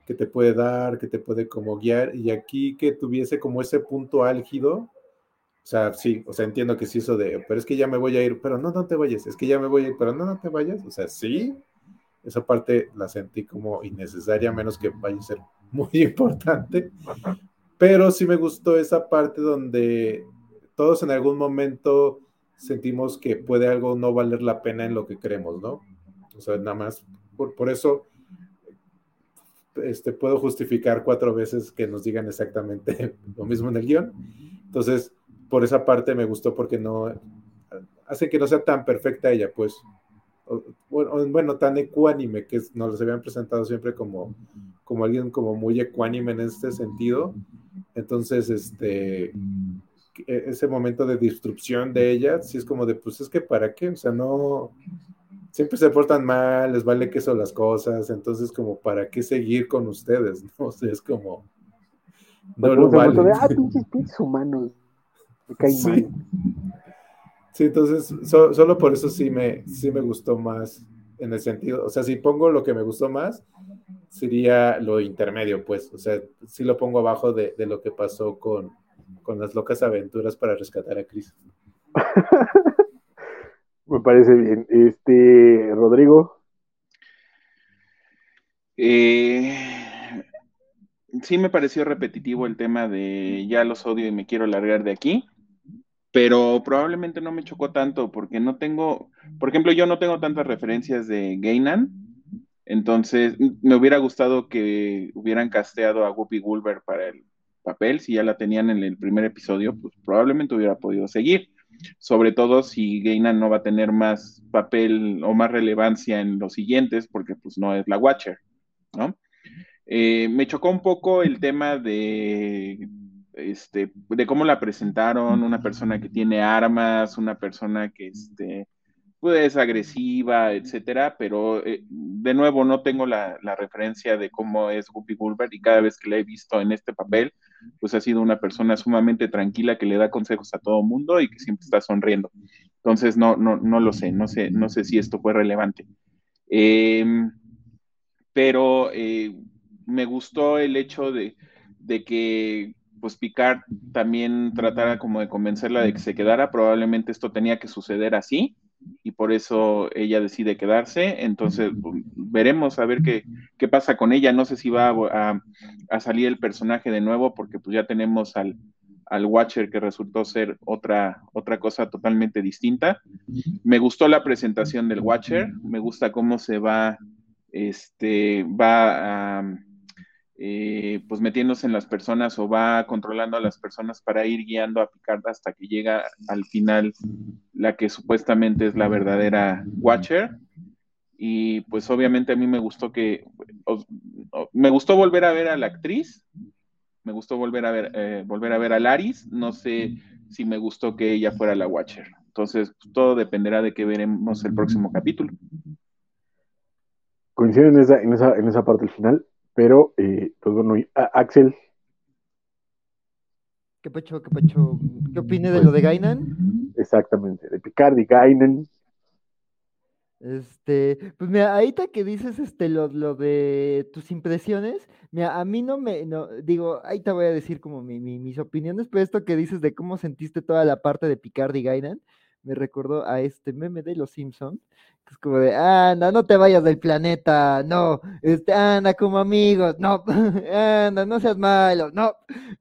E: que te puede dar, que te puede como guiar, y aquí que tuviese como ese punto álgido, o sea, sí, o sea, entiendo que sí eso de, pero es que ya me voy a ir, pero no, no te vayas, es que ya me voy a ir, pero no, no te vayas, o sea, sí, esa parte la sentí como innecesaria, menos que vaya a ser muy importante, pero sí me gustó esa parte donde todos en algún momento sentimos que puede algo no valer la pena en lo que creemos, ¿no? O sea, nada más, por, eso este, puedo justificar cuatro veces que nos digan exactamente lo mismo en el guion. Entonces, por esa parte me gustó porque no hace que no sea tan perfecta ella, pues. bueno, tan ecuánime, que nos los habían presentado siempre como, como alguien como muy ecuánime en este sentido. Entonces, este, ese momento de disrupción de ella, sí es como de, pues es que para qué, o sea, no, siempre se portan mal, les vale que son las cosas, entonces como para qué seguir con ustedes, ¿no? O sea, es como
B: no lo vale. ah, pinches humanos. Me
E: sí. Sí, entonces solo por eso sí me, sí me gustó más en el sentido, o sea, si pongo lo que me gustó más, sería lo intermedio, pues, o sea, sí lo pongo abajo de, de lo que pasó con, con las locas aventuras para rescatar a Chris.
B: Me parece bien. Este, Rodrigo.
D: Eh, sí me pareció repetitivo el tema de ya los odio y me quiero largar de aquí, pero probablemente no me chocó tanto porque no tengo, por ejemplo, yo no tengo tantas referencias de Gainan, entonces me hubiera gustado que hubieran casteado a Whoopi Goldberg para el papel, si ya la tenían en el primer episodio, pues probablemente hubiera podido seguir. Sobre todo si Gainan no va a tener más papel o más relevancia en los siguientes, porque pues no es la Watcher, ¿no? Eh, me chocó un poco el tema de, este, de cómo la presentaron, una persona que tiene armas, una persona que este, pues, es agresiva, etcétera, pero eh, de nuevo no tengo la, la, referencia de cómo es Guppy Gulbert y cada vez que la he visto en este papel, pues ha sido una persona sumamente tranquila que le da consejos a todo mundo y que siempre está sonriendo. Entonces, no, no, no lo sé, no sé, no sé si esto fue relevante. Em, pero eh, me gustó el hecho de, de, que pues Picard también tratara como de convencerla de que se quedara, probablemente esto tenía que suceder así, y por eso ella decide quedarse. Entonces veremos a ver qué, qué pasa con ella. No sé si va a, a, salir el personaje de nuevo porque pues ya tenemos al, al Watcher que resultó ser otra, otra cosa totalmente distinta. Me gustó la presentación del Watcher, me gusta cómo se va, este, va a eh, pues metiéndose en las personas o va controlando a las personas para ir guiando a Picard hasta que llega al final la que supuestamente es la verdadera Watcher. Y pues obviamente a mí me gustó que, me gustó volver a ver a la actriz, me gustó volver a ver, eh, volver a ver a Laris, no sé si me gustó que ella fuera la Watcher. Entonces, pues, todo dependerá de que veremos el próximo capítulo.
B: Coinciden en esa, en esa, en esa parte del final. Pero, eh, pues bueno, Axel.
C: ¿Qué pecho, qué pecho? ¿Qué opine de lo de Gainan?
B: Exactamente, de Picard y Gainan.
C: Este, pues mira, ahorita que dices este lo, lo de tus impresiones, mira, a mí no me, no, digo, ahí te voy a decir como mi, mis opiniones, pero esto que dices de cómo sentiste toda la parte de Picard y Gainan, me recordó a este meme de los Simpsons, es como de, anda, no te vayas del planeta, no, este, anda como amigos, no, anda, no seas malo, no.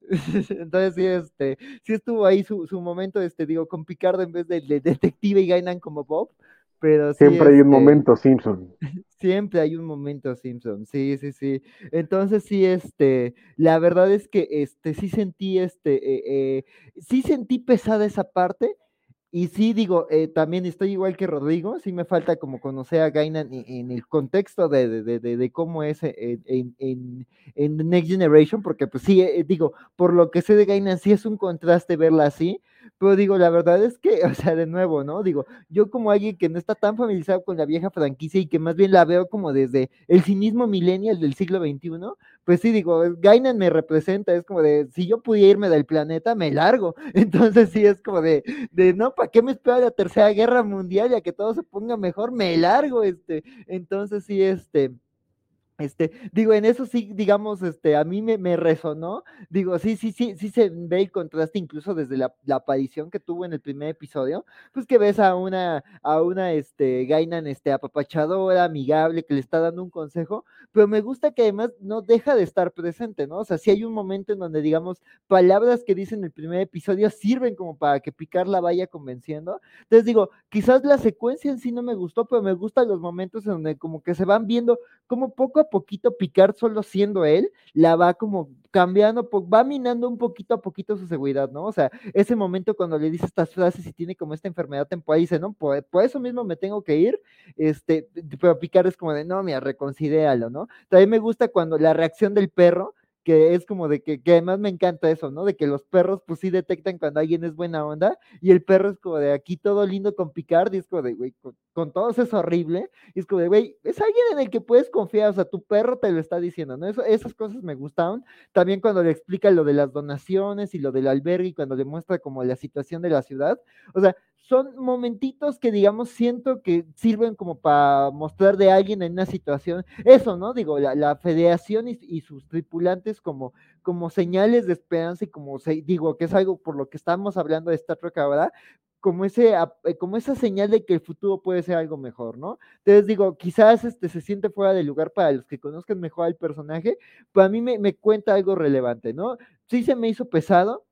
C: Entonces sí, este, sí estuvo ahí su, su momento, este, digo, con Picardo en vez de, detective y Gainan como Bob, pero
B: Siempre hay un
C: este,
B: momento Simpson.
C: Siempre hay un momento Simpson, sí, sí, sí. Entonces sí, este, la verdad es que, este, sí sentí, este, eh, eh, sí sentí pesada esa parte, y sí, digo, eh, también estoy igual que Rodrigo, sí me falta como conocer a Gainan en, el contexto de, de, de, de cómo es en, en, en, Next Generation, porque pues sí, eh, digo, por lo que sé de Gainan, sí es un contraste verla así, pero digo, la verdad es que, o sea, de nuevo, ¿no? Digo, yo como alguien que no está tan familiarizado con la vieja franquicia y que más bien la veo como desde el cinismo millennial del siglo XXI, pues sí, digo, Gainan me representa, es como de, si yo pudiera irme del planeta, me largo. Entonces sí, es como de, de no, ¿para qué me espera la tercera guerra mundial ya que todo se ponga mejor? Me largo, este. Entonces sí, este este, digo, en eso sí, digamos, este, a mí me, me, resonó, digo, sí, sí, sí, sí se ve el contraste incluso desde la, la, aparición que tuvo en el primer episodio, pues que ves a una, a una, este, Gainan, este, apapachadora, amigable, que le está dando un consejo, pero me gusta que además no deja de estar presente, ¿no? O sea, sí hay un momento en donde, digamos, palabras que dicen en el primer episodio sirven como para que Picar la vaya convenciendo, entonces digo, quizás la secuencia en sí no me gustó, pero me gustan los momentos en donde como que se van viendo como poco a poquito Picard solo siendo él, la va como cambiando, va minando un poquito a poquito su seguridad, ¿no? O sea, ese momento cuando le dice estas frases y tiene como esta enfermedad temporal, dice, no, por, eso mismo me tengo que ir, este, pero Picard es como de, no, mira, reconsidéralo, ¿no? También me gusta cuando la reacción del perro, que es como de que, que, además me encanta eso, ¿no? De que los perros pues sí detectan cuando alguien es buena onda y el perro es como de aquí todo lindo con Picard y es como de, güey, con, todos es horrible y es como de, güey, es alguien en el que puedes confiar, o sea, tu perro te lo está diciendo, ¿no? Eso, esas cosas me gustaron. También cuando le explica lo de las donaciones y lo del albergue y cuando le muestra como la situación de la ciudad, o sea, son momentitos que, digamos, siento que sirven como para mostrar de alguien en una situación, eso, ¿no? Digo, la, federación y, sus tripulantes como, como señales de esperanza y como, se, digo, que es algo por lo que estamos hablando de Star Trek ahora, como, ese, eh, como esa señal de que el futuro puede ser algo mejor, ¿no? Entonces digo, quizás este, se siente fuera de lugar para los que conozcan mejor al personaje, pero a mí me, me cuenta algo relevante, ¿no? Sí se me hizo pesado,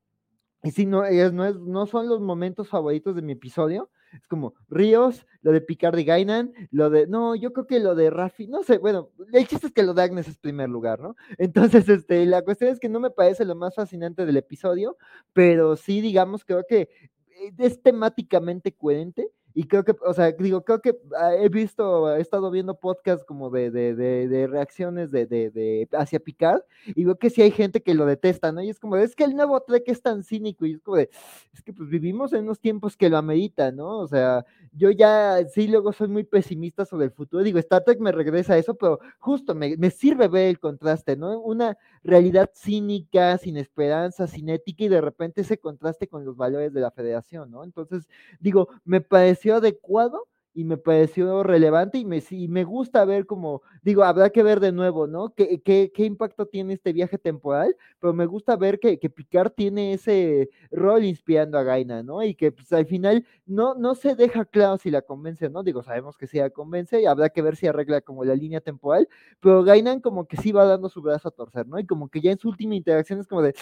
C: y si no, ellas no, es, no son los momentos favoritos de mi episodio. Es como Ríos, lo de Picard y Gainan, lo de. No, yo creo que lo de Rafi, no sé, bueno, el chiste es que lo de Agnes es primer lugar, ¿no? Entonces, este, la cuestión es que no me parece lo más fascinante del episodio, pero sí, digamos, creo que eh, es temáticamente coherente y creo que, o sea, digo, creo que ah, he visto, he estado viendo podcasts como de, de, de, reacciones de, de, hacia Picard y veo que sí hay gente que lo detesta, ¿no? Y es como, es que el nuevo Trek es tan cínico y es como de, es que pues vivimos en unos tiempos que lo ameritan, ¿no? O sea, yo ya sí luego soy muy pesimista sobre el futuro, digo, Star Trek me regresa a eso, pero justo me, me sirve ver el contraste, ¿no? Una realidad cínica, sin esperanza, sin ética y de repente ese contraste con los valores de la federación, ¿no? Entonces, digo, me pareció adecuado y me pareció relevante y me, y me gusta ver como, digo, habrá que ver de nuevo, ¿no? ¿Qué, qué, qué impacto tiene este viaje temporal? Pero me gusta ver que, que, Picard tiene ese rol inspirando a Gaina, ¿no? Y que pues, al final no, no se deja claro si la convence, ¿no? Digo, sabemos que sí la convence y habrá que ver si arregla como la línea temporal, pero Gainan como que sí va dando su brazo a torcer, ¿no? Y como que ya en su última interacción es como de,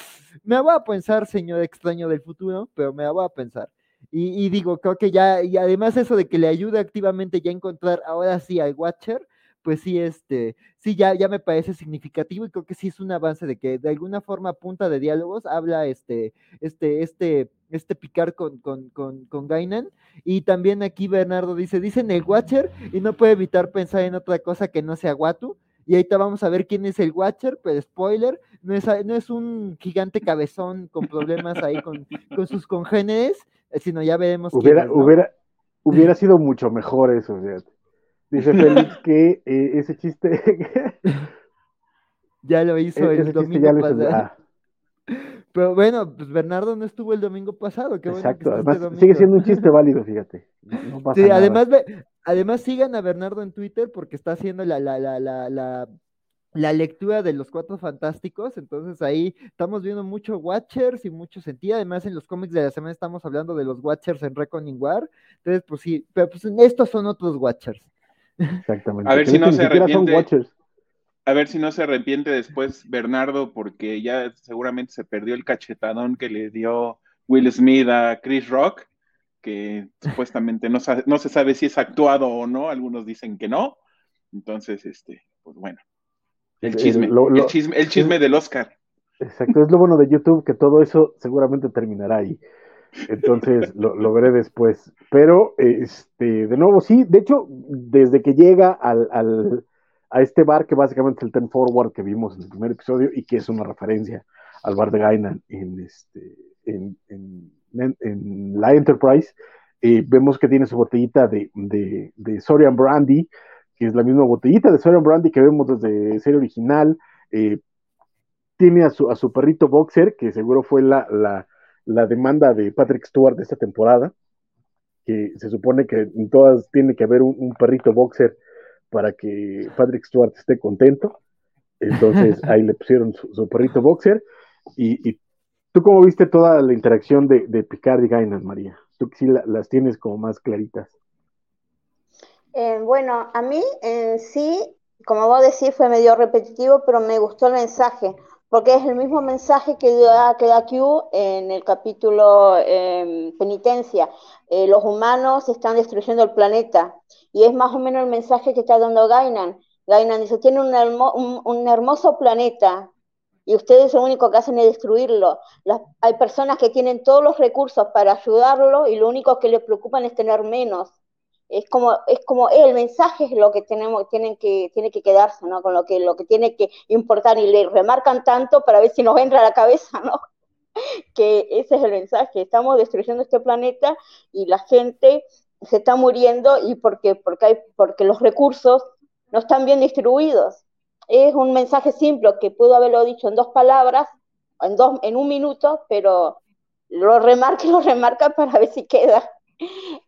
C: me voy a pensar, señor extraño del futuro, pero me voy a pensar. Y, digo, creo que ya, y además eso de que le ayude activamente ya a encontrar ahora sí al Watcher, pues sí, este, sí, ya, ya me parece significativo y creo que sí es un avance de que de alguna forma punta de diálogos habla este, este, este, este picar con, con, con, con Gainan. Y también aquí Bernardo dice, dicen el Watcher y no puede evitar pensar en otra cosa que no sea Watu. Y ahorita vamos a ver quién es el Watcher, pero spoiler, no es, no es un gigante cabezón con problemas ahí con, con sus congéneres, sino ya veremos.
B: Hubiera, hubiera, hubiera sido mucho mejor eso, fíjate. Dice Félix que eh, ese chiste.
C: ya lo hizo e-, el domingo pasado. Ah. Pero bueno, pues Bernardo no estuvo el domingo pasado. Qué
B: Exacto, bueno además sigue siendo un chiste válido, fíjate.
C: sí, además, además sigan a Bernardo en Twitter porque está haciendo la, la, la, la la lectura de los cuatro fantásticos, entonces ahí estamos viendo mucho Watchers y mucho sentido, además en los cómics de la semana estamos hablando de los Watchers en Reckoning War, entonces pues sí, pero pues estos son otros Watchers.
B: Exactamente.
D: A ver si no se arrepiente. A ver si no se arrepiente después Bernardo, porque ya seguramente se perdió el cachetadón que le dio Will Smith a Chris Rock, que supuestamente no, no se sabe si es actuado o no, algunos dicen que no. Entonces, este, pues bueno. El chisme, el, chisme, el chisme del Oscar.
B: Exacto, es lo bueno de YouTube, que todo eso seguramente terminará ahí. Entonces lo, veré después. Pero, este, de nuevo, sí, de hecho, desde que llega al, al, a este bar, que básicamente es el Ten Forward que vimos en el primer episodio y que es una referencia al bar de Gainan en, este, en, en, en la Enterprise, eh, vemos que tiene su botellita de, de, de Sorian Brandy, que es la misma botellita de Soren Brandy que vemos desde serie original. Eh, tiene a su, a su perrito Boxer, que seguro fue la, la, demanda de Patrick Stewart de esta temporada, que se supone que en todas tiene que haber un, perrito Boxer para que Patrick Stewart esté contento. Entonces ahí le pusieron su, perrito Boxer. Y, tú cómo viste toda la interacción de, de Picard y Gainan, María? Tú que sí las tienes como más claritas.
F: Eh, bueno, a mí en sí, como vos decís, fue medio repetitivo, pero me gustó el mensaje, porque es el mismo mensaje que da, que da Q en el capítulo em, Penitencia. Eh, los humanos están destruyendo el planeta, y es más o menos el mensaje que está dando Gainan, Gainan dice, tiene un, un, hermoso planeta y ustedes lo único que hacen es destruirlo. hay personas que tienen todos los recursos para ayudarlo y lo único que les preocupan es tener menos. Es como, es como el mensaje es lo que tenemos, tienen que, tiene que quedarse, ¿no? Con lo que, lo que tiene que importar y le remarcan tanto para ver si nos entra a la cabeza, ¿no? que ese es el mensaje, estamos destruyendo este planeta y la gente se está muriendo y porque, porque, hay, porque los recursos no están bien distribuidos. Es un mensaje simple que puedo haberlo dicho en dos palabras, en, dos, en un minuto, pero lo remarca y lo remarca para ver si queda.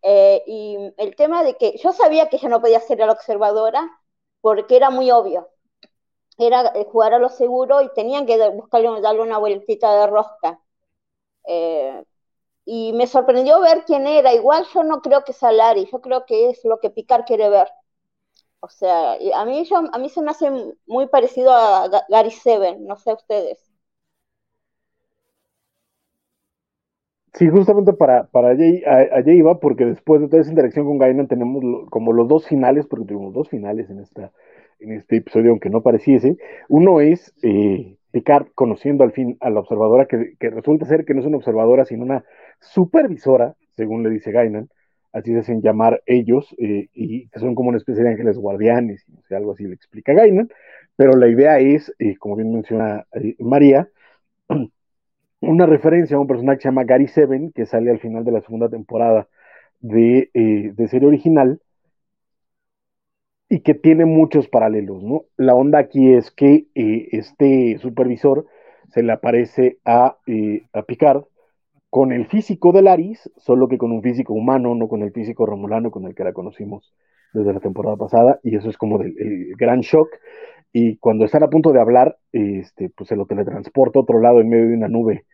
F: Eh, y el tema de que yo sabía que ella no podía ser la observadora porque era muy obvio era eh, jugar a lo seguro y tenían que buscarle, darle una vueltita de rosca. Eh, y me sorprendió ver quién era. Igual yo no creo que es Alari, yo creo que es lo que Picar quiere ver. O sea, a mí, yo, a mí se me hace muy parecido a Gary Seven, no sé ustedes.
B: Sí, justamente para, para allí, iba, porque después de toda esa interacción con Gainan tenemos como los dos finales, porque tuvimos dos finales en esta, en este episodio, aunque no pareciese. Uno es eh, Picard conociendo al fin a la observadora, que, resulta ser que no es una observadora, sino una supervisora, según le dice Gainan, así se hacen llamar ellos, eh, y que son como una especie de ángeles guardianes, y algo así le explica Gainan, pero la idea es, eh, como bien menciona María, una referencia a un personaje que se llama Gary Seven, que sale al final de la segunda temporada de, de serie original, y que tiene muchos paralelos, ¿no? La onda aquí es que eh, este supervisor se le aparece a, eh, a, Picard con el físico de Laris, solo que con un físico humano, no con el físico romulano con el que la conocimos desde la temporada pasada, y eso es como el gran shock. Y cuando están a punto de hablar, este, pues se lo teletransporta a otro lado en medio de una nube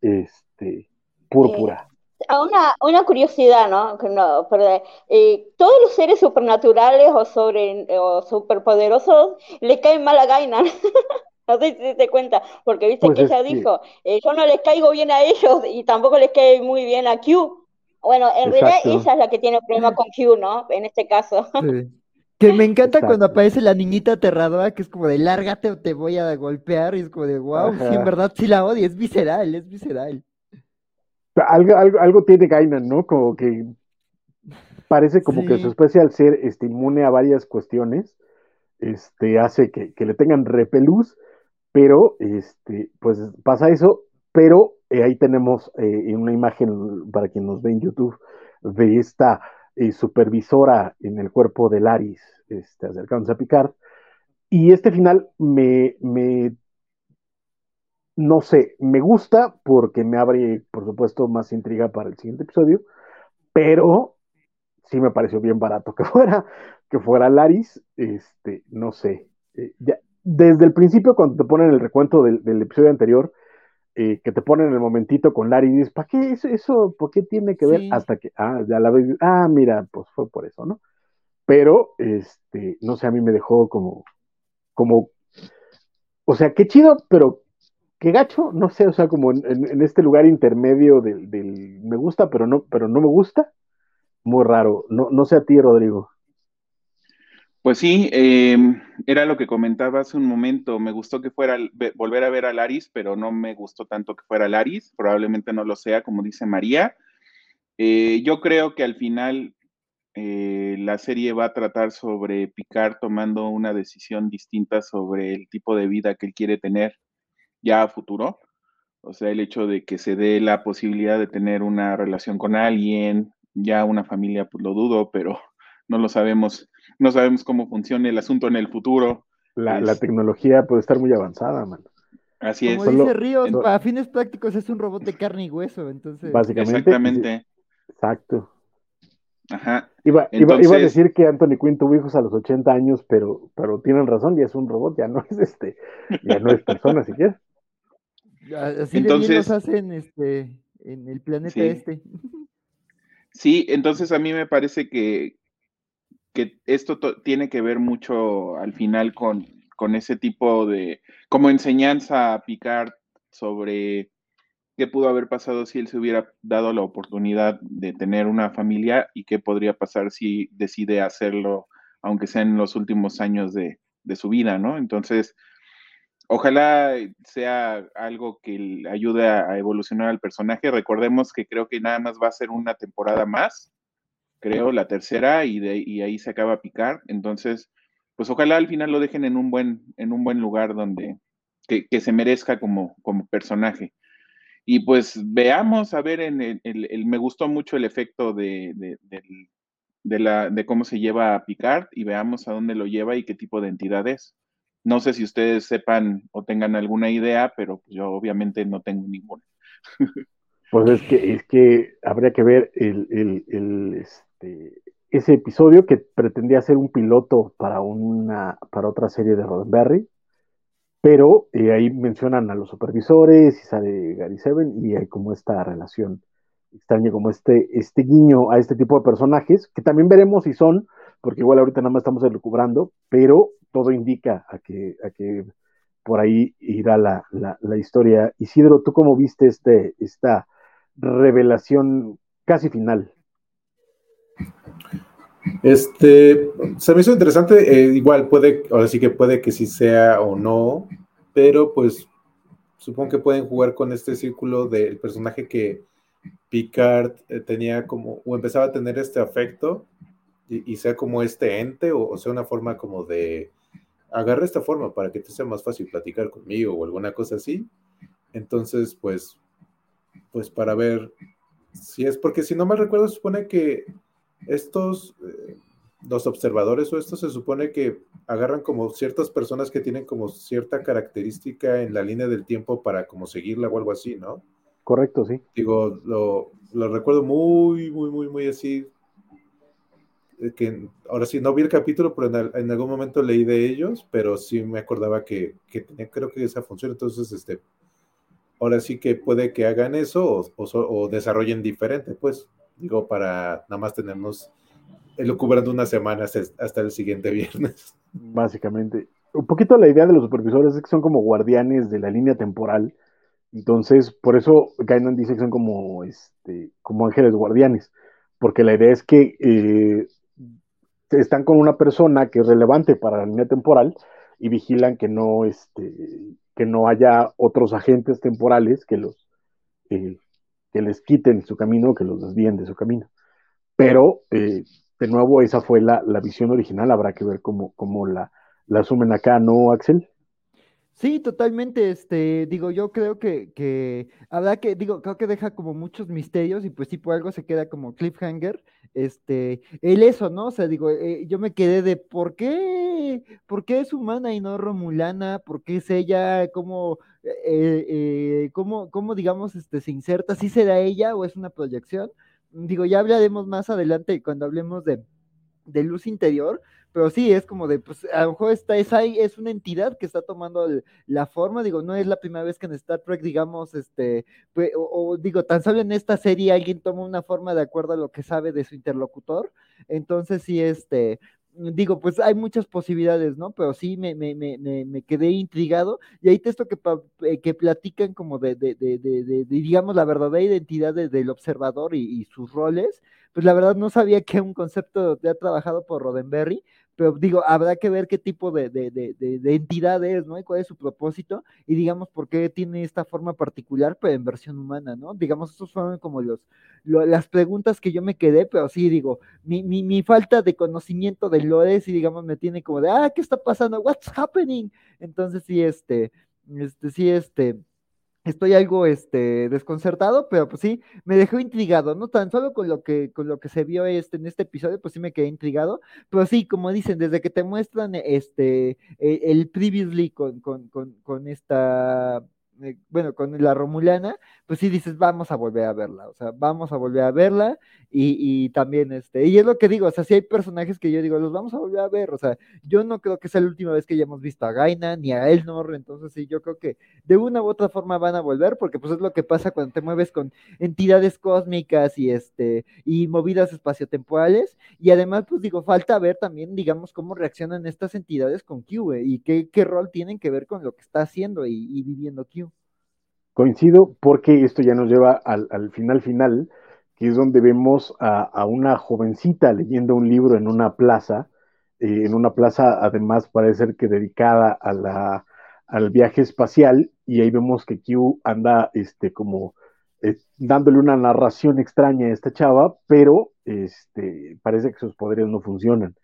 B: este, púrpura
F: una, una curiosidad, ¿no? no eh, todos los seres supernaturales o, sobre, o superpoderosos le caen mal a Gaina. no sé si te cuenta, porque viste pues que ella dijo, eh, yo no les caigo bien a ellos y tampoco les cae muy bien a Q. Bueno, en realidad ella es la que tiene problema con Q, ¿no? En este caso.
C: Que me encanta cuando aparece la niñita aterradora, que es como de lárgate o te voy a golpear, y es como de wow, sí, en verdad sí la odio, es visceral, es visceral.
B: Algo, algo, algo tiene Gainan, ¿no? Como que parece como que su especie al ser este, inmune a varias cuestiones, este, hace que, le tengan repelús, pero este, pues pasa eso, pero eh, ahí tenemos eh, una imagen para quien nos ve en YouTube de esta eh, supervisora en el cuerpo de Laris, este, acercándose a Picard, y este final me, me no sé, me gusta porque me abre, por supuesto, más intriga para el siguiente episodio, pero sí me pareció bien barato que fuera, que fuera Laris, este, no sé. Eh, desde el principio, cuando te ponen el recuento del, episodio anterior, eh, que te ponen el momentito con Laris, ¿para qué eso, eso, por qué tiene que ver? Hasta que, ah, ya la ves, ah, mira, pues fue por eso, ¿no? Pero, este, no sé, a mí me dejó como, como, o sea, qué chido, pero qué gacho, no sé, o sea, como en, este lugar intermedio del, me gusta, pero no, pero no me gusta, muy raro. No, no sé a ti, Rodrigo.
D: Pues sí, em, era lo que comentaba hace un momento. Me gustó que fuera volver a ver a Laris, pero no me gustó tanto que fuera Laris. Probablemente no lo sea, como dice María. Eh, yo creo que al final eh, la serie va a tratar sobre Picard tomando una decisión distinta sobre el tipo de vida que él quiere tener ya a futuro. O sea, el hecho de que se dé la posibilidad de tener una relación con alguien, ya una familia, pues lo dudo, pero no lo sabemos, no sabemos cómo funciona el asunto en el futuro.
B: La, tecnología puede estar muy avanzada, man.
C: Así es. Como dice Ríos, para fines prácticos es un robot de carne y hueso, entonces.
B: Básicamente.
D: Exactamente.
B: Exacto.
D: Ajá.
B: Iba, iba, a decir que Anthony Quinn tuvo hijos a los 80 años, pero, pero tienen razón, ya es un robot, ya no es este, ya no es persona siquiera.
C: Así entonces, de los hacen este, en el planeta este.
D: Sí, entonces a mí me parece que, que esto tiene que ver mucho al final con, con ese tipo de, como enseñanza a Picard sobre qué pudo haber pasado si él se hubiera dado la oportunidad de tener una familia y qué podría pasar si decide hacerlo, aunque sea en los últimos años de, de su vida, ¿no? Entonces, ojalá sea algo que ayude a, evolucionar al personaje. Recordemos que creo que nada más va a ser una temporada más, creo, la tercera, y, de, y ahí se acaba picar. Entonces, pues ojalá al final lo dejen en un buen, en un buen lugar donde que, se merezca como, como personaje. Y pues veamos, a ver, en el, me gustó mucho el efecto de, de, la, de cómo se lleva a Picard y veamos a dónde lo lleva y qué tipo de entidad es. No sé si ustedes sepan o tengan alguna idea, pero pues yo obviamente no tengo ninguna.
B: Pues es que, es que habría que ver el, el, este, ese episodio que pretendía ser un piloto para, una, para otra serie de Roddenberry, pero eh, ahí mencionan a los supervisores y sale Gary Seven y hay como esta relación extraña, como este, este guiño a este tipo de personajes, que también veremos si son, porque igual ahorita nada más estamos recubrando, pero todo indica a que, a que por ahí irá la, la, la, historia. Isidro, ¿tú cómo viste este, esta revelación casi final?
E: Este, se me hizo interesante, eh, igual puede, ahora sí que puede que sí sea o no, pero pues supongo que pueden jugar con este círculo del personaje que Picard eh, tenía como, o empezaba a tener este afecto y, sea como este ente, o, sea una forma como de, agarra esta forma para que te sea más fácil platicar conmigo o alguna cosa así. Entonces, pues, pues para ver si es, porque si no me recuerdo, supone que estos, eh, los observadores o estos se supone que agarran como ciertas personas que tienen como cierta característica en la línea del tiempo para como seguirla o algo así, ¿no?
B: Correcto, sí.
E: Digo, lo, lo recuerdo muy, muy, muy, muy así. Que ahora sí, no vi el capítulo, pero en, algún momento leí de ellos, pero sí me acordaba que, que tenía, creo que esa función. Entonces, este, ahora sí que puede que hagan eso o, o desarrollen diferente, pues digo, para nada más tenernos elucubrando unas semanas hasta el siguiente viernes.
B: Básicamente. Un poquito la idea de los supervisores es que son como guardianes de la línea temporal. Entonces, por eso Gainan dice que son como, este, como ángeles guardianes. Porque la idea es que eh, están con una persona que es relevante para la línea temporal y vigilan que no, este, que no haya otros agentes temporales que los, eh, que les quiten su camino, que los desvíen de su camino. Pero, eh, de nuevo, esa fue la, visión original, habrá que ver cómo, cómo la, la asumen acá, ¿no, Axel?
C: Sí, totalmente, este, digo, yo creo que, que habrá que, digo, creo que deja como muchos misterios y pues sí, por algo se queda como cliffhanger, este, el eso, ¿no? O sea, digo, eh, yo me quedé de por qué, por qué es humana y no romulana, por qué es ella, cómo, eh, eh, cómo, cómo, digamos, este, se inserta, si será ella o es una proyección. Digo, ya hablaremos más adelante cuando hablemos de, de luz interior, pero sí, es como de, pues a lo mejor esta es, ahí, es una entidad que está tomando la forma, digo, no es la primera vez que en Star Trek, digamos, este, pues, o, digo, tan solo en esta serie alguien toma una forma de acuerdo a lo que sabe de su interlocutor, entonces sí, este, digo, pues hay muchas posibilidades, ¿no? Pero sí me, me, me, me quedé intrigado. Y hay textos que, eh, que platican como de, de, de, de, digamos, la verdadera identidad del observador y, sus roles. Pues la verdad no sabía que un concepto ya trabajado por Roddenberry, pero digo, habrá que ver qué tipo de, de, de, de, entidad es, ¿no? Y cuál es su propósito, y digamos, por qué tiene esta forma particular, pero en versión humana, ¿no? Digamos, estos fueron como los, las preguntas que yo me quedé, pero sí, digo, mi, mi, mi falta de conocimiento de Lores, y digamos, me tiene como de, ah, ¿qué está pasando? What's happening? Entonces, sí, este, este, sí, este, estoy algo este, desconcertado, pero pues sí, me dejó intrigado, no tan solo con lo que, con lo que se vio este, en este episodio, pues sí me quedé intrigado, pero sí, como dicen, desde que te muestran este, e, el, previously con, con, con, con esta eh, bueno, con la Romulana, pues sí dices, vamos a volver a verla, o sea, vamos a volver a verla y, también, este, y es lo que digo, o sea, si hay personajes que yo digo, los vamos a volver a ver, o sea, yo no creo que sea la última vez que hayamos visto a Gaina ni a Elnor, entonces sí, yo creo que de una u otra forma van a volver, porque pues es lo que pasa cuando te mueves con entidades cósmicas y este, y movidas espaciotemporales, y además, pues digo, falta ver también, digamos, cómo reaccionan estas entidades con Q, y qué, qué rol tienen que ver con lo que está haciendo y, y viviendo Q.
B: Coincido porque esto ya nos lleva al, final final, que es donde vemos a, una jovencita leyendo un libro en una plaza eh, en una plaza, además parece ser que dedicada a la, al viaje espacial, y ahí vemos que Q anda este, como eh, dándole una narración extraña a esta chava, pero este, parece que sus poderes no funcionan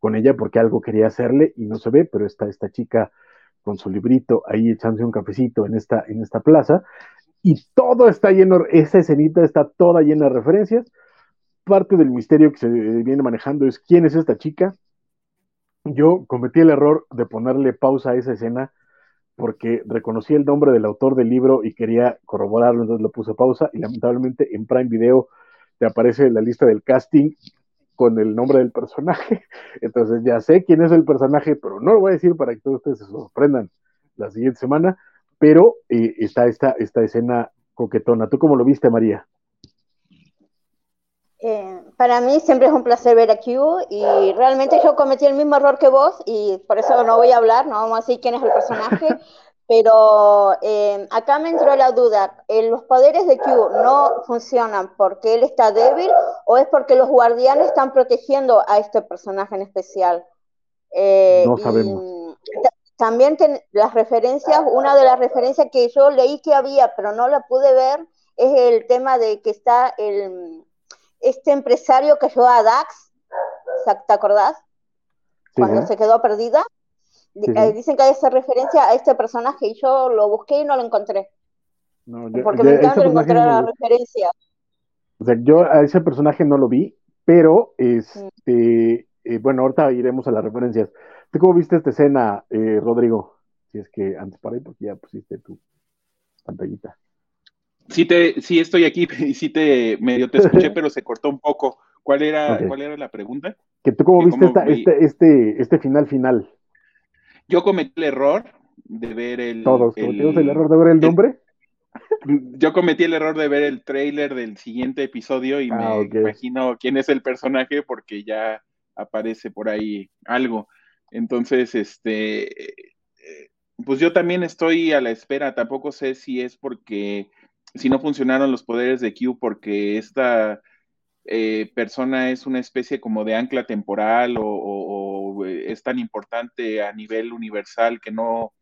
B: con ella porque algo quería hacerle y no se ve, pero está esta chica con su librito ahí echándose un cafecito en esta, en esta plaza, y todo está lleno, esa escenita está toda llena de referencias. Parte del misterio que se viene manejando es quién es esta chica. Yo cometí el error de ponerle pausa a esa escena porque reconocí el nombre del autor del libro y quería corroborarlo, entonces lo puse pausa y lamentablemente en Prime Video te aparece la lista del casting con el nombre del personaje. Entonces ya sé quién es el personaje, pero no lo voy a decir para que todos ustedes se sorprendan la siguiente semana. Pero eh, está esta, esta escena coquetona. ¿Tú cómo lo viste, María?
F: Eh, para mí siempre es un placer ver a Q y realmente yo cometí el mismo error que vos y por eso no voy a hablar, no vamos a decir quién es el personaje, pero eh, acá me entró la duda, ¿los poderes de Q no funcionan porque él está débil o es porque los guardianes están protegiendo a este personaje en especial?
B: no sabemos.
F: también las referencias, una de las referencias que yo leí que había, pero no la pude ver, es el tema de que está el este empresario que ayudó a Dax, ¿te acordás? Cuando se quedó perdida. Eh, dicen que hay esa referencia a este personaje y yo lo busqué y no lo encontré. porque me encanta encontrar la referencia.
B: O sea, yo a ese personaje no lo vi, pero este, eh, bueno, ahorita iremos a las referencias. ¿Tú cómo viste esta escena, eh, Rodrigo? Si es que antes para ahí, porque ya pusiste tu pantallita.
D: Sí, te, sí estoy aquí y sí te medio te escuché, pero se cortó un poco. ¿Cuál era, ¿cuál era la pregunta?
B: ¿Que tú cómo viste este, este, este final final?
D: Yo cometí el error de ver el.
B: Todos, ¿cometimos el, error de ver el nombre?
D: yo cometí el error de ver el trailer del siguiente episodio y ah, me imagino quién es el personaje porque ya aparece por ahí algo. Entonces, este, eh, pues yo también estoy a la espera. Tampoco sé si es porque si no funcionaron los poderes de Q porque esta eh, persona es una especie como de ancla temporal o, eh, es tan importante a nivel universal que no,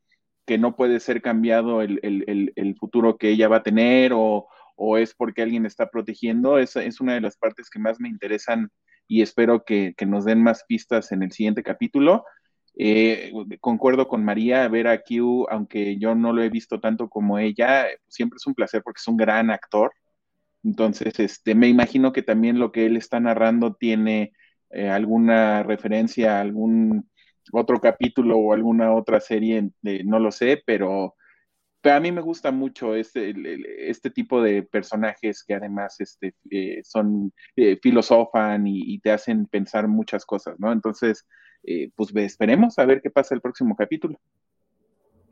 D: que no puede ser cambiado el, futuro que ella va a tener o, es porque alguien está protegiendo. Esa es una de las partes que más me interesan y espero que, que nos den más pistas en el siguiente capítulo. Eh, concuerdo con María, ver a Q, aunque yo no lo he visto tanto como ella, siempre es un placer porque es un gran actor. Entonces, este, me imagino que también lo que él está narrando tiene eh, alguna referencia a algún otro capítulo o alguna otra serie, no lo sé, pero, a mí me gusta mucho este, este tipo de personajes que además este, eh, son, filosofan y, y, te hacen pensar muchas cosas, ¿no? Entonces, eh, pues esperemos a ver qué pasa el próximo capítulo.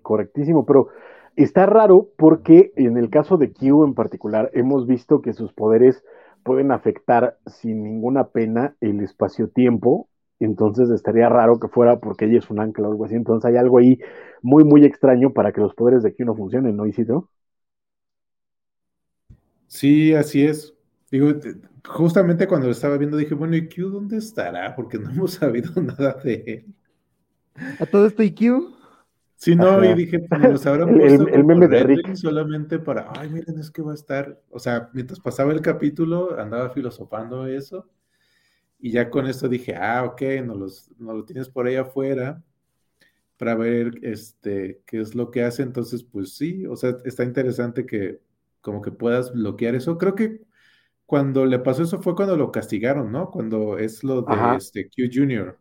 B: Correctísimo, pero está raro porque en el caso de Q en particular hemos visto que sus poderes pueden afectar sin ninguna pena el espacio-tiempo, entonces estaría raro que fuera porque ella es un ancla o algo así, entonces hay algo ahí muy, muy extraño para que los poderes de Q no funcionen, ¿no, Isidro?
E: Sí, así es. Digo, justamente cuando lo estaba viendo dije, bueno, ¿y Q dónde estará? Porque no hemos sabido nada de él.
C: ¿A todo esto y Q?
E: Sí, no, y dije, pues nos habrán puesto el, meme de Rick. solamente para, ay, miren, es que va a estar, o sea, mientras pasaba el capítulo, andaba filosofando eso, y ya con esto dije, ah, ok, no, los, no lo tienes por ahí afuera para ver este, qué es lo que hace, entonces, pues sí, o sea, está interesante que como que puedas bloquear eso. Creo que cuando le pasó eso fue cuando lo castigaron, ¿no? Cuando es lo de este Q Junior.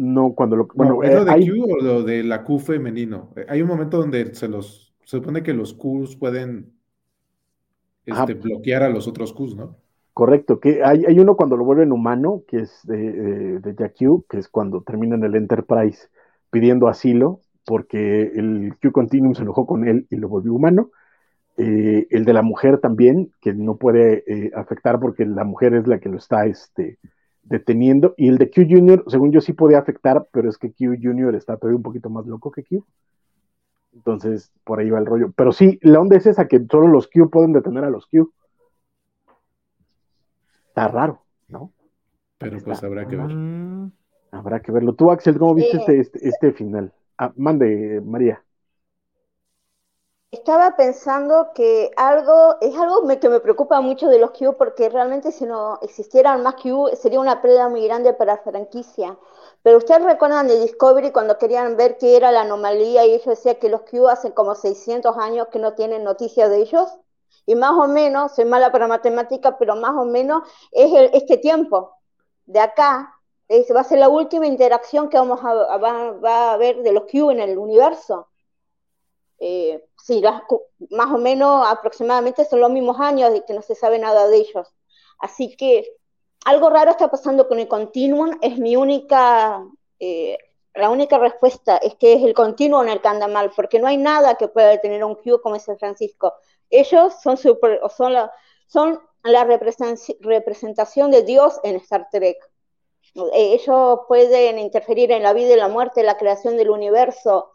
B: No, cuando lo. Bueno,
E: ¿es lo de eh, Q o lo de la Q femenino? Eh, hay un momento donde se los. Se supone que los Qs pueden este, bloquear a los otros Qs, ¿no?
B: Correcto, que hay, hay uno cuando lo vuelven humano, que es de, de, Q, que es cuando termina en el Enterprise pidiendo asilo, porque el Q Continuum se enojó con él y lo volvió humano. Eh, el de la mujer también, que no puede eh, afectar porque la mujer es la que lo está este, deteniendo. Y el de Q Junior, según yo, sí podía afectar, pero es que Q Junior está todavía un poquito más loco que Q. Entonces, por ahí va el rollo. Pero sí, la onda es esa, que solo los Q pueden detener a los Q. Está raro, ¿no?
E: Pero pues habrá que ver.
B: Habrá que verlo. Tú, Axel, ¿cómo viste este, este, este, final? Ah, mande, María.
F: Estaba pensando que algo, es algo que me preocupa mucho de los Q, porque realmente si no existieran más Q, sería una pérdida muy grande para la franquicia. Pero ustedes recuerdan de Discovery cuando querían ver qué era la anomalía y ellos decían que los Q hace como 600 años que no tienen noticias de ellos. Y más o menos, soy mala para matemática, pero más o menos es este tiempo. De acá va a ser la última interacción que vamos a, va, a haber de los Q en el universo. Eh, sí, más o menos aproximadamente son los mismos años de que no se sabe nada de ellos. Así que algo raro está pasando con el continuum, es mi única, eh, la única respuesta es que es el continuum el que anda mal, porque no hay nada que pueda detener un Q como ese Francisco. Ellos son, super, son, son la representación de Dios en Star Trek. Eh, ellos pueden interferir en la vida y la muerte, la creación del universo.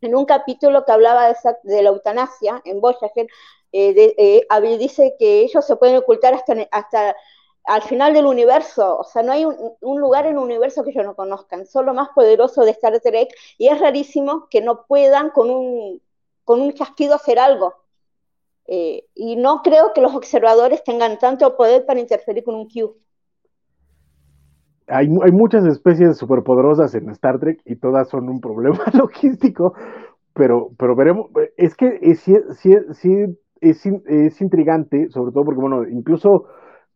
F: En un capítulo que hablaba de, la eutanasia, en Voyager, eh, eh, dice que ellos se pueden ocultar hasta, hasta al final del universo. O sea, no hay un, lugar en el universo que ellos no conozcan. Son lo más poderoso de Star Trek y es rarísimo que no puedan con un, con un chasquido hacer algo. y no creo que los observadores tengan tanto poder para interferir con un Q
B: hay, muchas especies superpoderosas en Star Trek y todas son un problema logístico, pero, pero veremos, es que sí, es, es, intrigante, sobre todo porque, bueno, incluso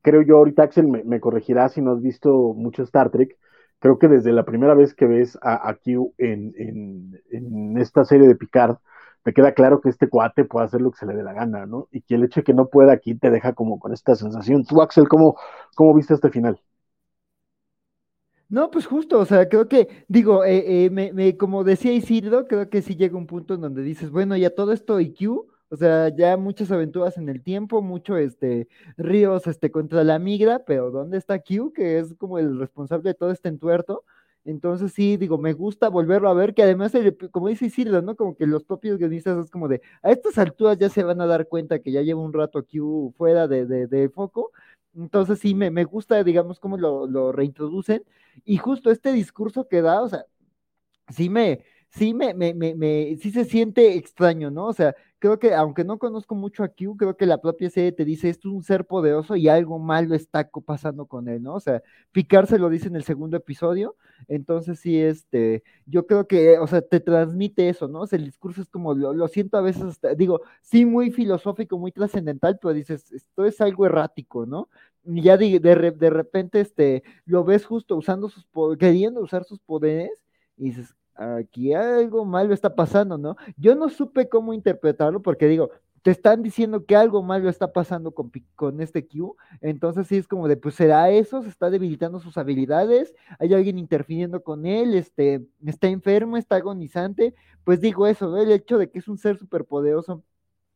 B: creo yo, ahorita Axel me, corregirá si no has visto mucho Star Trek, creo que desde la primera vez que ves a, Q en, en, esta serie de Picard, me queda claro que este cuate puede hacer lo que se le dé la gana, ¿no? Y que el hecho de que no pueda aquí te deja como con esta sensación. Tú, Axel, ¿cómo, cómo viste este final?
C: No, pues justo, o sea, creo que, digo, eh, eh, me, me, como decía Isidro, creo que sí llega un punto en donde dices, bueno, ya todo esto IQ, o sea, ya muchas aventuras en el tiempo, mucho este ríos este contra la migra, pero ¿dónde está Q? Que es como el responsable de todo este entuerto. Entonces sí, digo, me gusta volverlo a ver, que además, como dice Isidro, ¿no? Como que los propios guionistas es como de, a estas alturas ya se van a dar cuenta que ya lleva un rato Q fuera de, de, de foco, entonces sí, me, me gusta, digamos, cómo lo, lo, reintroducen. Y justo este discurso que da, o sea, sí me, sí me, me, me, sí se siente extraño, ¿no? O sea, creo que aunque no conozco mucho a Q, creo que la propia serie te dice, esto es un ser poderoso y algo malo está pasando con él, ¿no? O sea, Picard se lo dice en el segundo episodio, entonces sí, este, yo creo que, o sea, te transmite eso, ¿no? O sea, el discurso es como, lo, siento a veces, digo, sí muy filosófico, muy trascendental, pero dices, esto es algo errático, ¿no? Ya de, de, repente, este, lo ves justo usando sus, queriendo usar sus poderes, y dices, aquí algo malo está pasando, ¿no? Yo no supe cómo interpretarlo porque digo, te están diciendo que algo malo está pasando con, con este Q, entonces sí es como de, pues será eso, se está debilitando sus habilidades, hay alguien interfiriendo con él, este, está enfermo, está agonizante, pues digo eso, el hecho de que es un ser superpoderoso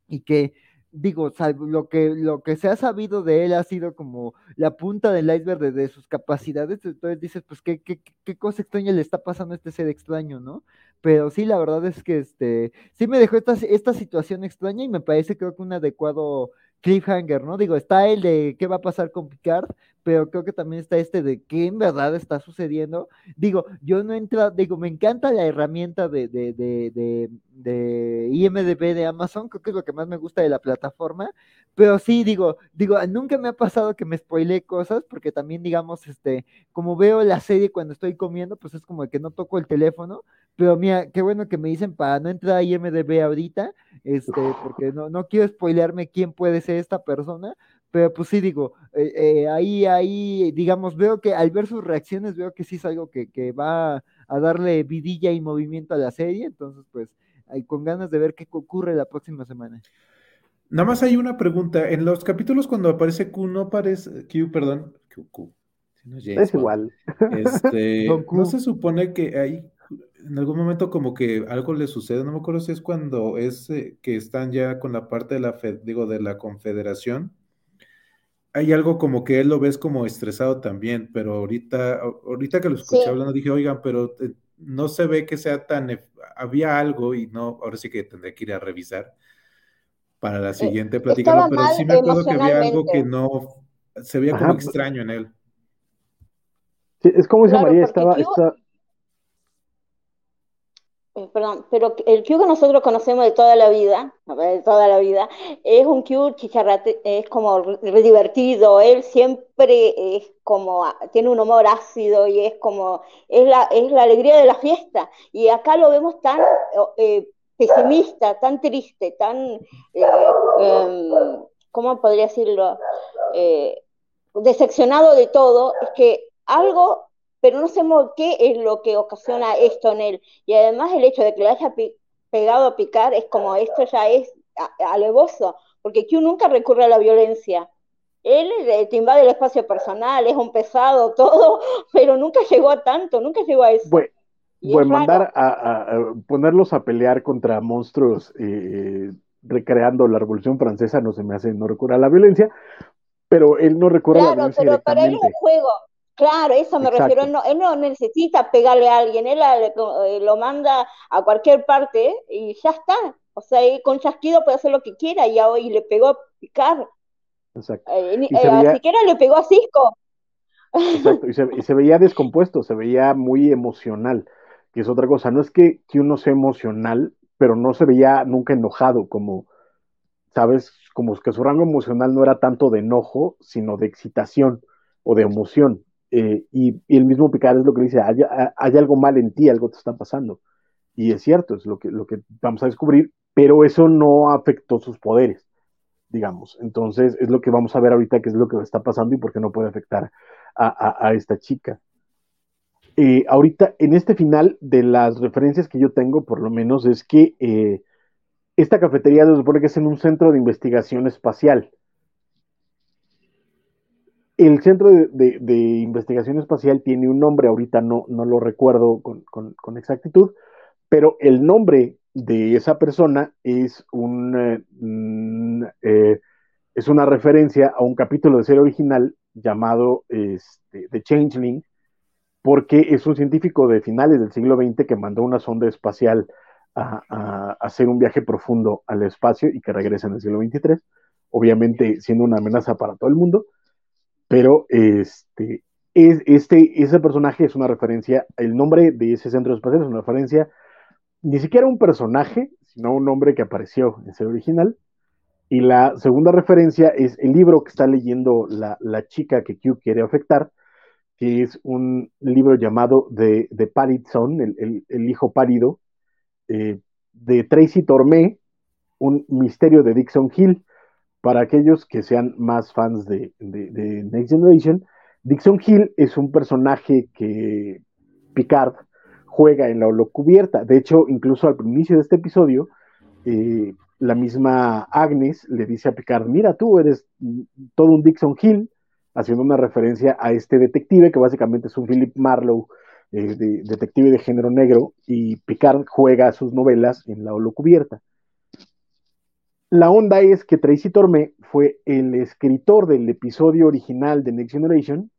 C: y que digo, lo que, lo que se ha sabido de él ha sido como la punta del iceberg de, sus capacidades, entonces dices, pues, ¿qué, ¿qué, qué, cosa extraña le está pasando a este ser extraño, ¿no? Pero sí, la verdad es que este, sí me dejó esta, esta situación extraña y me parece creo que un adecuado cliffhanger, ¿no? Digo, está el de qué va a pasar con Picard, pero creo que también está este de qué en verdad está sucediendo. Digo, yo no entro, digo, me encanta la herramienta de, de, de, de, IMDB de Amazon, creo que es lo que más me gusta de la plataforma, pero sí, digo, digo, nunca me ha pasado que me spoile cosas, porque también, digamos, este, como veo la serie cuando estoy comiendo, pues es como que no toco el teléfono, pero mira, qué bueno que me dicen para no entrar a IMDB ahorita, este, porque no, no quiero spoilearme quién puede ser esta persona, pero pues sí digo, eh, eh, ahí, ahí, digamos, veo que al ver sus reacciones, veo que sí es algo que, que va a darle vidilla y movimiento a la serie, entonces pues hay con ganas de ver qué ocurre la próxima semana.
E: Nada más hay una pregunta, en los capítulos cuando aparece Q, no aparece, Q, perdón, Q, Q.
B: es igual.
E: Este, no se supone que hay en algún momento como que algo le sucede, no me acuerdo si es cuando es eh, que están ya con la parte de la, digo, de la confederación, hay algo como que él lo ves como estresado también, pero ahorita, ahorita que lo escuché hablando dije, oigan, pero eh, no se ve que sea tan, había algo y no, ahora sí que tendré que ir a revisar para la eh, siguiente plática, pero sí me acuerdo que había algo que no, se veía como extraño en él.
B: es como dice María, estaba,
F: eh, perdón, pero el Q que nosotros conocemos de toda la vida, de toda la vida, es un Q chicharrate, es como divertido, él siempre es como, tiene un humor ácido y es como, es la, es la alegría de la fiesta, y acá lo vemos tan eh, pesimista, tan triste, tan, eh, em, ¿cómo podría decirlo? decepcionado de todo, es que algo pero no sabemos qué es lo que ocasiona esto en él. Y además el hecho de que le haya pegado a picar es como esto ya es alevoso, porque Q nunca recurre a la violencia. Él te invade el espacio personal, es un pesado, todo, pero nunca llegó a tanto, nunca llegó a eso.
B: Bueno, mandar a, ponerlos a pelear contra monstruos eh, recreando la Revolución Francesa no se me hace no recurrir a la violencia, pero él no recurre a la violencia. Claro, pero para él es un
F: juego, Claro, eso me refiero. Él no, él no, necesita pegarle a alguien, él eh, lo manda a cualquier parte y ya está. O sea, con chasquido puede hacer lo que quiera y, hoy le pegó a picar. Exacto. Eh, eh, siquiera le pegó a Cisco.
B: Exacto, y se, y se, veía descompuesto, se veía muy emocional, que es otra cosa. No es que, que uno sea emocional, pero no se veía nunca enojado, como, ¿sabes? Como que su rango emocional no era tanto de enojo, sino de excitación o de emoción. Eh, y, el mismo Picard es lo que dice, hay, algo mal en ti, algo te está pasando. Y es cierto, es lo que, lo que vamos a descubrir, pero eso no afectó sus poderes, digamos. Entonces es lo que vamos a ver ahorita, qué es lo que está pasando y por qué no puede afectar a, esta chica. Eh, ahorita, en este final de las referencias que yo tengo, por lo menos, es que eh, esta cafetería se supone que es en un centro de investigación espacial. El Centro de, Investigación Espacial tiene un nombre, ahorita no, no lo recuerdo con, exactitud, pero el nombre de esa persona es, un, eh, mm, eh, es una referencia a un capítulo de serie original llamado este, The Changeling, porque es un científico de finales del siglo XX que mandó una sonda espacial a, a, hacer un viaje profundo al espacio y que regresa en el siglo XXIII, obviamente siendo una amenaza para todo el mundo pero este, es, este, ese personaje es una referencia, el nombre de ese centro espacial es una referencia, ni siquiera un personaje, sino un nombre que apareció en ese original. Y la segunda referencia es el libro que está leyendo la, chica que Q quiere afectar, que es un libro llamado The, The Parid Son, el, hijo pálido, eh, de Tracy Tormé, un misterio de Dixon Hill para aquellos que sean más fans de, Next Generation, Dixon Hill es un personaje que Picard juega en la holocubierta. De hecho, incluso al inicio de este episodio, eh, la misma Agnes le dice a Picard, mira, tú eres todo un Dixon Hill, haciendo una referencia a este detective que básicamente es un Philip Marlowe, eh, detective de género negro, y Picard juega sus novelas en la holocubierta. La onda es que Tracy Torme fue el escritor del episodio original de Next Generation,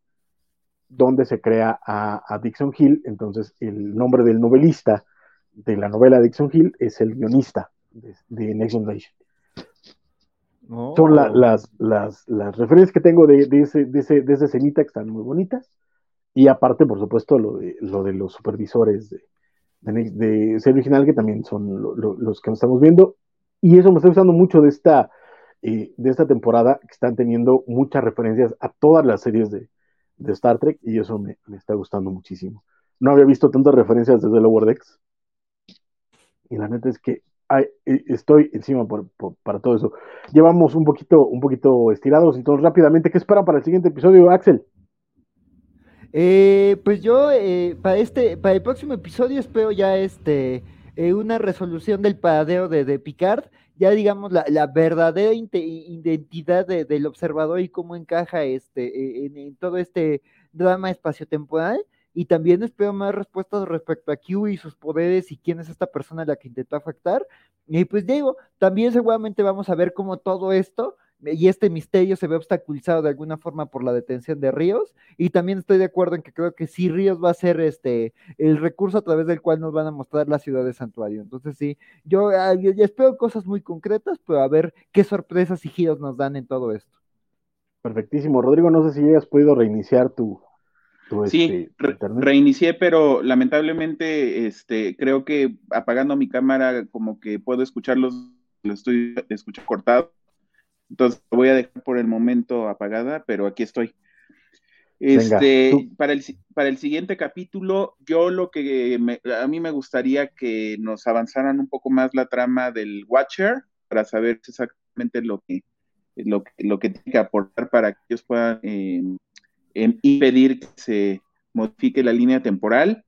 B: donde se crea a, Dixon Hill. Entonces, el nombre del novelista de la novela Dixon Hill es el guionista de, Next Generation. Son oh. las, las, referencias que tengo de, ese, de, ese, esa escenita que están muy bonitas. Y aparte, por supuesto, lo de, lo de los supervisores de, de, ese original, que también son los que nos estamos viendo. Y eso me está gustando mucho de esta, eh, de esta temporada, que están teniendo muchas referencias a todas las series de, Star Trek, y eso me, está gustando muchísimo. No había visto tantas referencias desde Lower Decks, y la neta es que eh, estoy encima para todo eso. Llevamos un poquito, un poquito estirados, entonces rápidamente, ¿qué espera para el siguiente episodio, Axel?
C: Eh, pues yo para este, para el próximo episodio espero ya este eh, una resolución del paradero de, Picard, ya digamos la, verdadera identidad del observador y cómo encaja este, e, en, todo este drama espaciotemporal. Y también espero más respuestas respecto a Q y sus poderes y quién es esta persona la que intentó afectar. Y pues digo, también seguramente vamos a ver cómo todo esto y este misterio se ve obstaculizado de alguna forma por la detención de Ríos y también estoy de acuerdo en que creo que sí Ríos va a ser este el recurso a través del cual nos van a mostrar la ciudad de santuario. Entonces sí yo, ah, espero cosas muy concretas pero a ver qué sorpresas y giros nos dan en todo esto.
B: Perfectísimo. Rodrigo no sé si hayas podido reiniciar tu,
D: sí, este, reinicié, pero lamentablemente este, creo que apagando mi cámara como que puedo escucharlos, lo estoy escuchando cortado. Entonces voy a dejar por el momento apagada, pero aquí estoy. Este, para, el, para el siguiente capítulo, yo lo que a mí me gustaría que nos avanzaran un poco más la trama del Watcher para saber exactamente lo que, lo, lo que tiene que aportar para que ellos puedan eh, impedir que se modifique la línea temporal.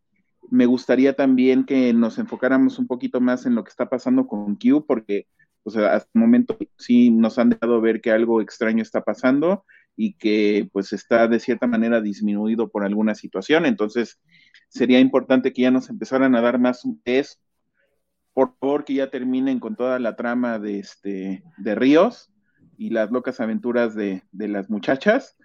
D: Me gustaría también que nos enfocáramos un poquito más en lo que está pasando con Q, porque o sea, hasta el momento sí nos han dejado ver que algo extraño está pasando y que pues está de cierta manera disminuido por alguna situación. Entonces, sería importante que ya nos empezaran a dar más test. Por favor, que ya terminen con toda la trama de, este, de Ríos y las locas aventuras de, las muchachas,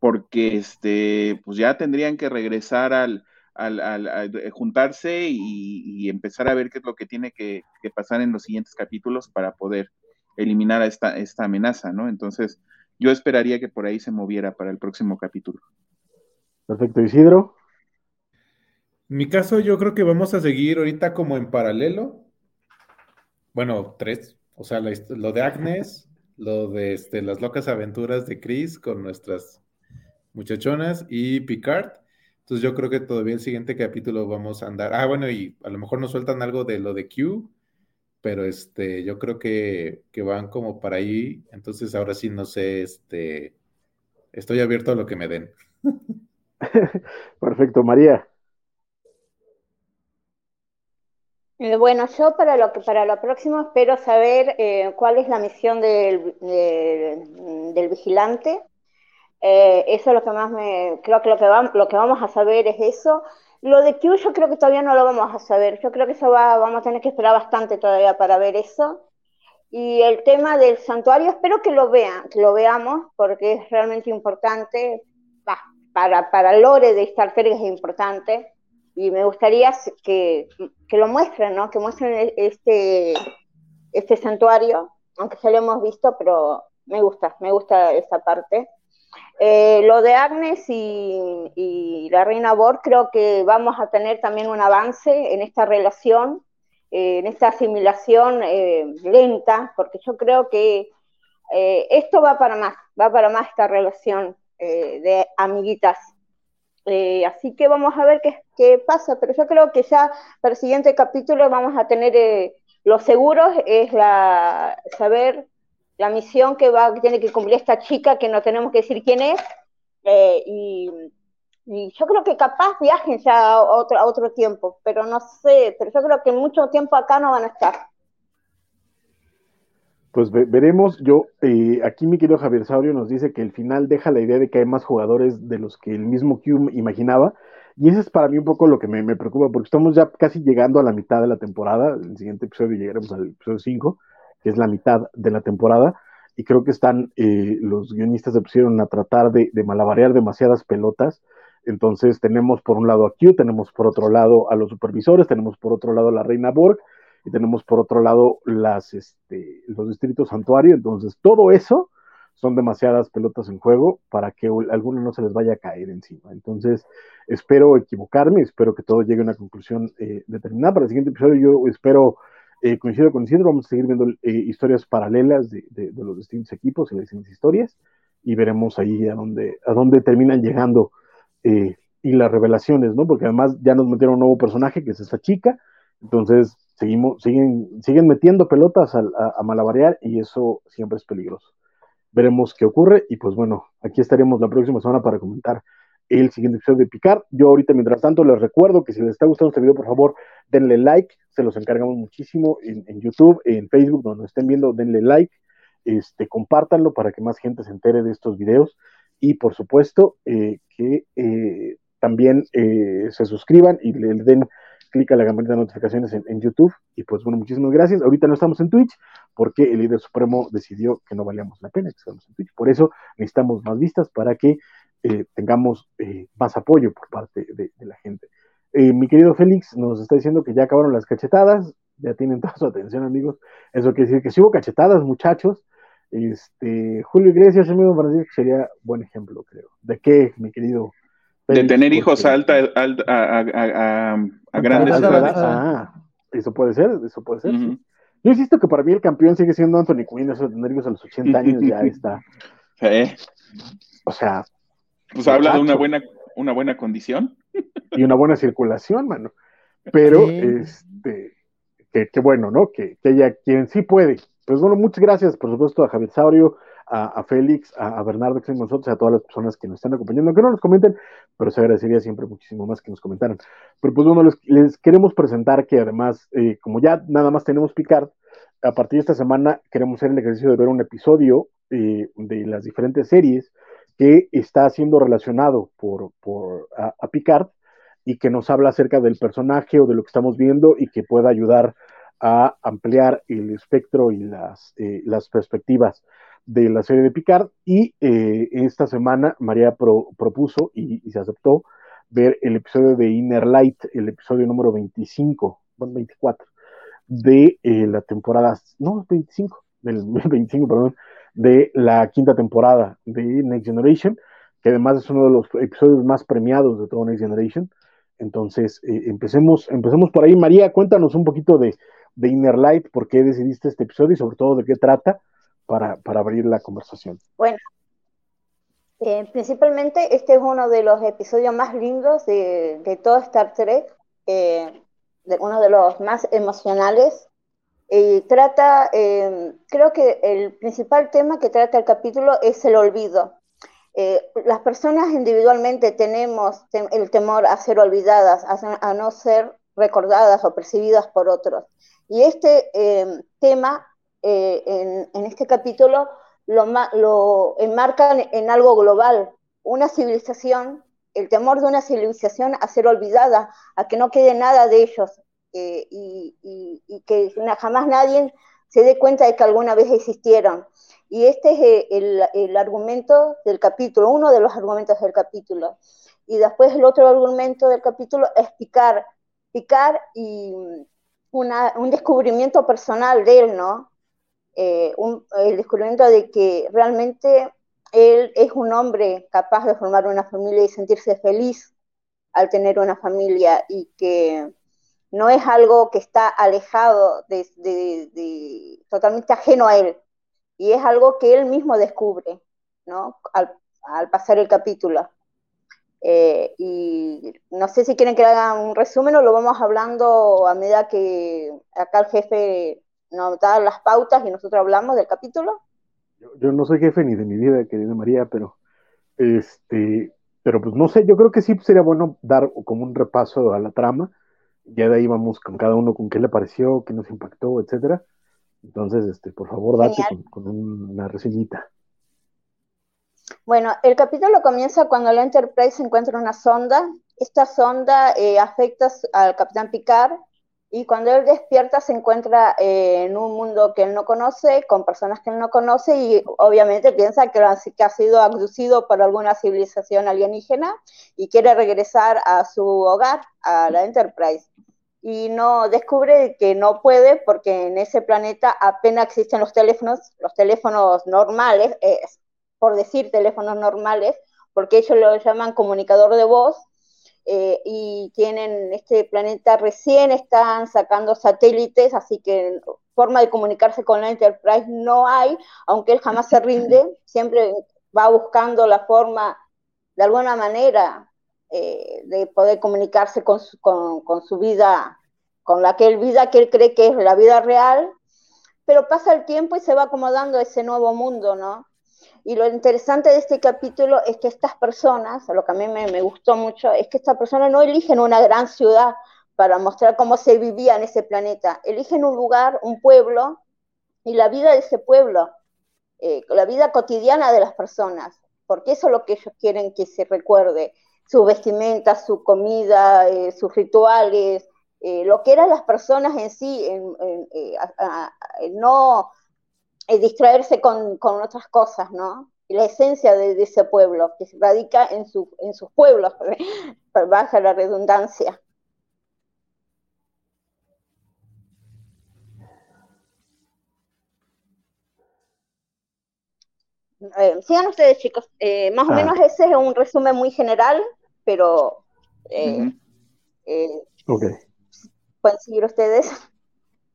D: porque este, pues ya tendrían que regresar al, al, al, juntarse y, empezar a ver qué es lo que tiene que, que, pasar en los siguientes capítulos para poder eliminar a esta, esta amenaza, ¿no? Entonces, yo esperaría que por ahí se moviera para el próximo capítulo.
B: Perfecto, Isidro.
E: En mi caso, yo creo que vamos a seguir ahorita como en paralelo. Bueno, tres. O sea, lo de Agnes, lo de este, las locas aventuras de Chris con nuestras muchachonas y Picard. Entonces yo creo que todavía el siguiente capítulo vamos a andar. Ah, bueno, y a lo mejor nos sueltan algo de lo de Q pero este, yo creo que, van como para ahí, entonces ahora sí no sé, este, estoy abierto a lo que me den.
B: Perfecto, María.
F: Eh, bueno, yo para lo que para lo próximo espero saber eh, cuál es la misión del, del vigilante. Eh, eso es lo que más me creo que lo que, vamos a saber es eso. Lo de Q yo creo que todavía no lo vamos a saber. Yo creo que eso va, vamos a tener que esperar bastante todavía para ver eso. Y el tema del santuario, espero que lo vean, que lo veamos, porque es realmente importante. para, para Lore de Star Trek es importante. Y me gustaría que, que lo muestren, ¿no? Que muestren e, este, este santuario, aunque ya lo hemos visto, pero me gusta, me gusta esa parte. Eh, lo de Agnes y, la reina Borg, creo que vamos a tener también un avance en esta relación, eh, en esta asimilación eh, lenta, porque yo creo que esto va para más, va para más esta relación de amiguitas. así que vamos a ver qué, qué, pasa, pero yo creo que ya para el siguiente capítulo vamos a tener los seguros, es la, saber la misión que va tiene que cumplir esta chica, que no tenemos que decir quién es, eh, y, yo creo que capaz viajen ya a otro, a otro tiempo, pero no sé, pero yo creo que mucho tiempo acá no van a estar.
B: Pues veremos, yo, eh, aquí mi querido Javier Saurio nos dice que el final deja la idea de que hay más jugadores de los que el mismo Q imaginaba, y eso es para mí un poco lo que me, me preocupa, porque estamos ya casi llegando a la mitad de la temporada, el siguiente episodio llegaremos al episodio 5, que es la mitad de la temporada, y creo que están, eh, los guionistas se pusieron a tratar de, de, malabarear demasiadas pelotas. Entonces tenemos por un lado a Q, tenemos por otro lado a los supervisores, tenemos por otro lado a la Reina Borg, y tenemos por otro lado este, los distritos santuario. Entonces todo eso son demasiadas pelotas en juego para que alguno no se les vaya a caer encima. Entonces, espero equivocarme, espero que todo llegue a una conclusión eh, determinada. Para el siguiente episodio yo espero eh, coincido con Isidro, vamos a seguir viendo eh, historias paralelas de, los distintos equipos y las distintas historias y veremos ahí a dónde, a dónde terminan llegando eh, y las revelaciones, ¿no? Porque además ya nos metieron un nuevo personaje que es esta chica, entonces seguimos, siguen, siguen metiendo pelotas a, a, malabarear y eso siempre es peligroso. Veremos qué ocurre y pues bueno, aquí estaremos la próxima semana para comentar el siguiente episodio de Picar. Yo ahorita, mientras tanto, les recuerdo que si les está gustando este video, por favor, denle like, se los encargamos muchísimo en, YouTube, en Facebook, donde estén viendo, denle like, este, compártanlo para que más gente se entere de estos videos. Y, por supuesto, eh, que eh, también eh, se suscriban y le, den clic a la campanita de notificaciones en, YouTube. Y pues bueno, muchísimas gracias. Ahorita no estamos en Twitch porque el líder supremo decidió que no valíamos la pena que estemos en Twitch. Por eso necesitamos más vistas para que eh, tengamos eh, más apoyo por parte de, la gente. Eh, mi querido Félix nos está diciendo que ya acabaron las cachetadas, ya tienen toda su atención, amigos. Eso quiere decir que si hubo cachetadas, muchachos. Este, Julio Iglesias, amigo Francisco, sería buen ejemplo, creo. ¿De qué, mi querido
D: de tener hijos a, alta, a, a, grandes
B: edades. Ah, eso puede ser, eso puede ser. Yo insisto que para mí el campeón sigue siendo Anthony Quinn, eso de tener hijos a los 80 años ya está. O sea.
D: Pues habla de una buena, una buena condición.
B: Y una buena circulación, mano. Pero, este, que, bueno, ¿no? Que, que ella, quien sí puede. Pues bueno, muchas gracias, por supuesto, a Javier Saurio, a, Félix, a, Bernardo que están con nosotros, a todas las personas que nos están acompañando, que no nos comenten, pero se agradecería siempre muchísimo más que nos comentaran. Pero pues bueno, les, queremos presentar que además, eh, como ya nada más tenemos Picard, a partir de esta semana queremos hacer el ejercicio de ver un episodio eh, de las diferentes series que está siendo relacionado por, por a, Picard y que nos habla acerca del personaje o de lo que estamos viendo y que pueda ayudar a ampliar el espectro y las, eh, las perspectivas de la serie de Picard y eh, esta semana María propuso y, se aceptó ver el episodio de Inner Light, el episodio número 25, bueno, 24 de eh, la temporada, no, 25, del 25, perdón, de la quinta temporada de Next Generation, que además es uno de los episodios más premiados de todo Next Generation. Entonces, eh, empecemos, empecemos por ahí. María, cuéntanos un poquito de, de Inner Light, por qué decidiste este episodio y sobre todo de qué trata para, abrir la conversación.
F: Bueno, eh, principalmente este es uno de los episodios más lindos de, de todo Star Trek, eh, de uno de los más emocionales. Y trata, eh, creo que el principal tema que trata el capítulo es el olvido. las personas individualmente tenemos el temor a ser olvidadas, a, no ser recordadas o percibidas por otros. Y este tema eh, en, este capítulo lo, lo enmarcan en algo global, una civilización, el temor de una civilización a ser olvidada, a que no quede nada de ellos eh, y, que jamás nadie se dé cuenta de que alguna vez existieron. Y este es eh, el, el, argumento del capítulo, uno de los argumentos del capítulo. Y después el otro argumento del capítulo es picar, picar y una, un descubrimiento personal de él, ¿no? Eh, el descubrimiento de que realmente él es un hombre capaz de formar una familia y sentirse feliz al tener una familia y que no es algo que está alejado, de, totalmente ajeno a él, y es algo que él mismo descubre, ¿no? Al, pasar el capítulo. Eh, y no sé si quieren que haga un resumen o lo vamos hablando a medida que acá el jefe nos da las pautas y nosotros hablamos del capítulo.
B: Yo, no soy jefe ni de mi vida, querida María, pero este, pero pues no sé, yo creo que sí sería bueno dar como un repaso a la trama. Ya de ahí vamos con cada uno con qué le pareció, qué nos impactó, etcétera. Entonces, este, por favor, date con, una reseñita.
F: Bueno, el capítulo comienza cuando la Enterprise encuentra una sonda. Esta sonda eh, afecta al Capitán Picard y cuando él despierta se encuentra eh, en un mundo que él no conoce, con personas que él no conoce y obviamente piensa que, que ha sido abducido por alguna civilización alienígena y quiere regresar a su hogar, a la Enterprise. Y no descubre que no puede porque en ese planeta apenas existen los teléfonos, los teléfonos normales, por decir teléfonos normales, porque ellos lo llaman comunicador de voz eh, y tienen este planeta recién están sacando satélites, así que forma de comunicarse con la Enterprise no hay, aunque él jamás se rinde, siempre va buscando la forma, de alguna manera, eh, de poder comunicarse con su, con, su vida, con la que él vida que él cree que es la vida real, pero pasa el tiempo y se va acomodando a ese nuevo mundo, ¿no? Y lo interesante de este capítulo es que estas personas, lo que a mí me, gustó mucho, es que estas personas no eligen una gran ciudad para mostrar cómo se vivía en ese planeta, eligen un lugar, un pueblo, y la vida de ese pueblo, eh, la vida cotidiana de las personas, porque eso es lo que ellos quieren que se recuerde, su vestimenta, su comida, eh, sus rituales, eh, lo que eran las personas en sí, en, no distraerse con, otras cosas, ¿no? la esencia de, ese pueblo, que se radica en, su, en sus pueblos, baja la redundancia. Eh, sigan ustedes, chicos. Eh, más o ah. menos ese es un resumen muy general, pero eh, pueden seguir ustedes.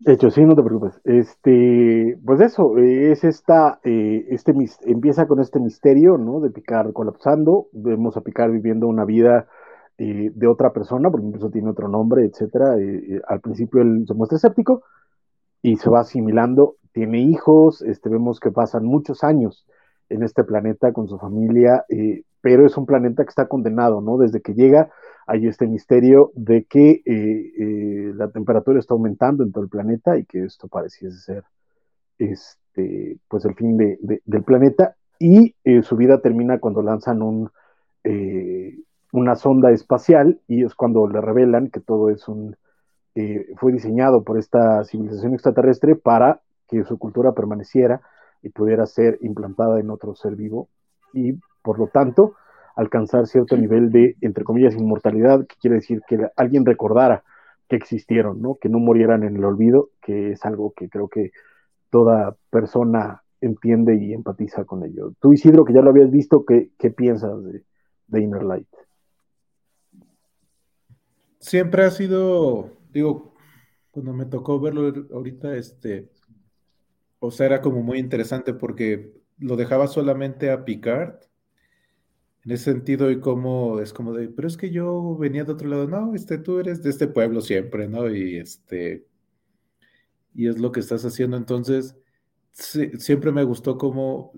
B: Hecho, sí, no te preocupes. Este, pues eso, es esta, este empieza con este misterio, ¿no? De Picard colapsando. Vemos a Picard viviendo una vida de otra persona, porque incluso tiene otro nombre, etcétera. al principio él se muestra escéptico y se va asimilando. Tiene hijos, este, vemos que pasan muchos años en este planeta con su familia, eh, pero es un planeta que está condenado, ¿no? Desde que llega hay este misterio de que eh, eh, la temperatura está aumentando en todo el planeta y que esto pareciese ser este, pues el fin del planeta y su vida termina cuando lanzan un, una sonda espacial y es cuando le revelan que todo es un fue diseñado por esta civilización extraterrestre para que su cultura permaneciera y pudiera ser implantada en otro ser vivo y por lo tanto alcanzar cierto nivel de, entre comillas, inmortalidad, que quiere decir que alguien recordara que existieron, ¿no? que no murieran en el olvido, que es algo que creo que toda persona entiende y empatiza con ello. Tú, Isidro, que ya lo habías visto, ¿qué, qué piensas de, de Inner Light?
E: Siempre ha sido, digo, cuando me tocó verlo ahorita, este, o sea, era como muy interesante porque lo dejaba solamente a Picard. En ese sentido, y como es como de, pero es que yo venía de otro lado, no, este, tú eres de este pueblo siempre, ¿no? Y este, y es lo que estás haciendo. Entonces, siempre me gustó cómo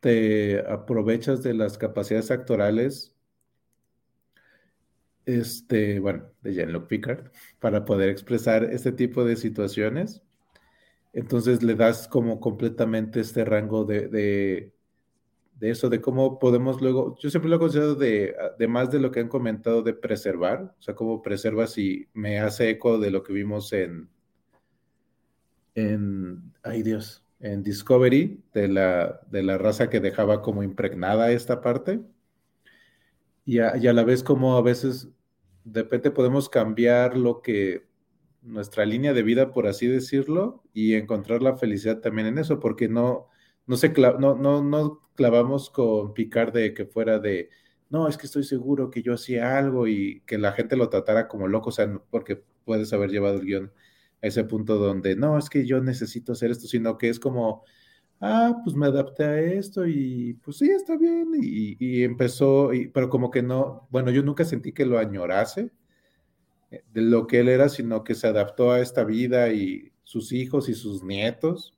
E: te aprovechas de las capacidades actorales, este, bueno, de Jean-Luc Picard, para poder expresar este tipo de situaciones entonces le das como completamente este rango de, de, eso, de cómo podemos luego, yo siempre lo he considerado de, de, más de lo que han comentado de preservar, o sea, cómo preservas y me hace eco de lo que vimos en, en, ay Dios, en Discovery, de la, de la raza que dejaba como impregnada esta parte. Y a, y a la vez como a veces de repente podemos cambiar lo que nuestra línea de vida, por así decirlo, y encontrar la felicidad también en eso, porque no, no, se no, no, no clavamos con picar de que fuera de, no, es que estoy seguro que yo hacía algo y que la gente lo tratara como loco, o sea, porque puedes haber llevado el guion a ese punto donde, no, es que yo necesito hacer esto, sino que es como, ah, pues me adapté a esto y pues sí, está bien, y, y empezó, y, pero como que no, bueno, yo nunca sentí que lo añorase, de lo que él era, sino que se adaptó a esta vida y sus hijos y sus nietos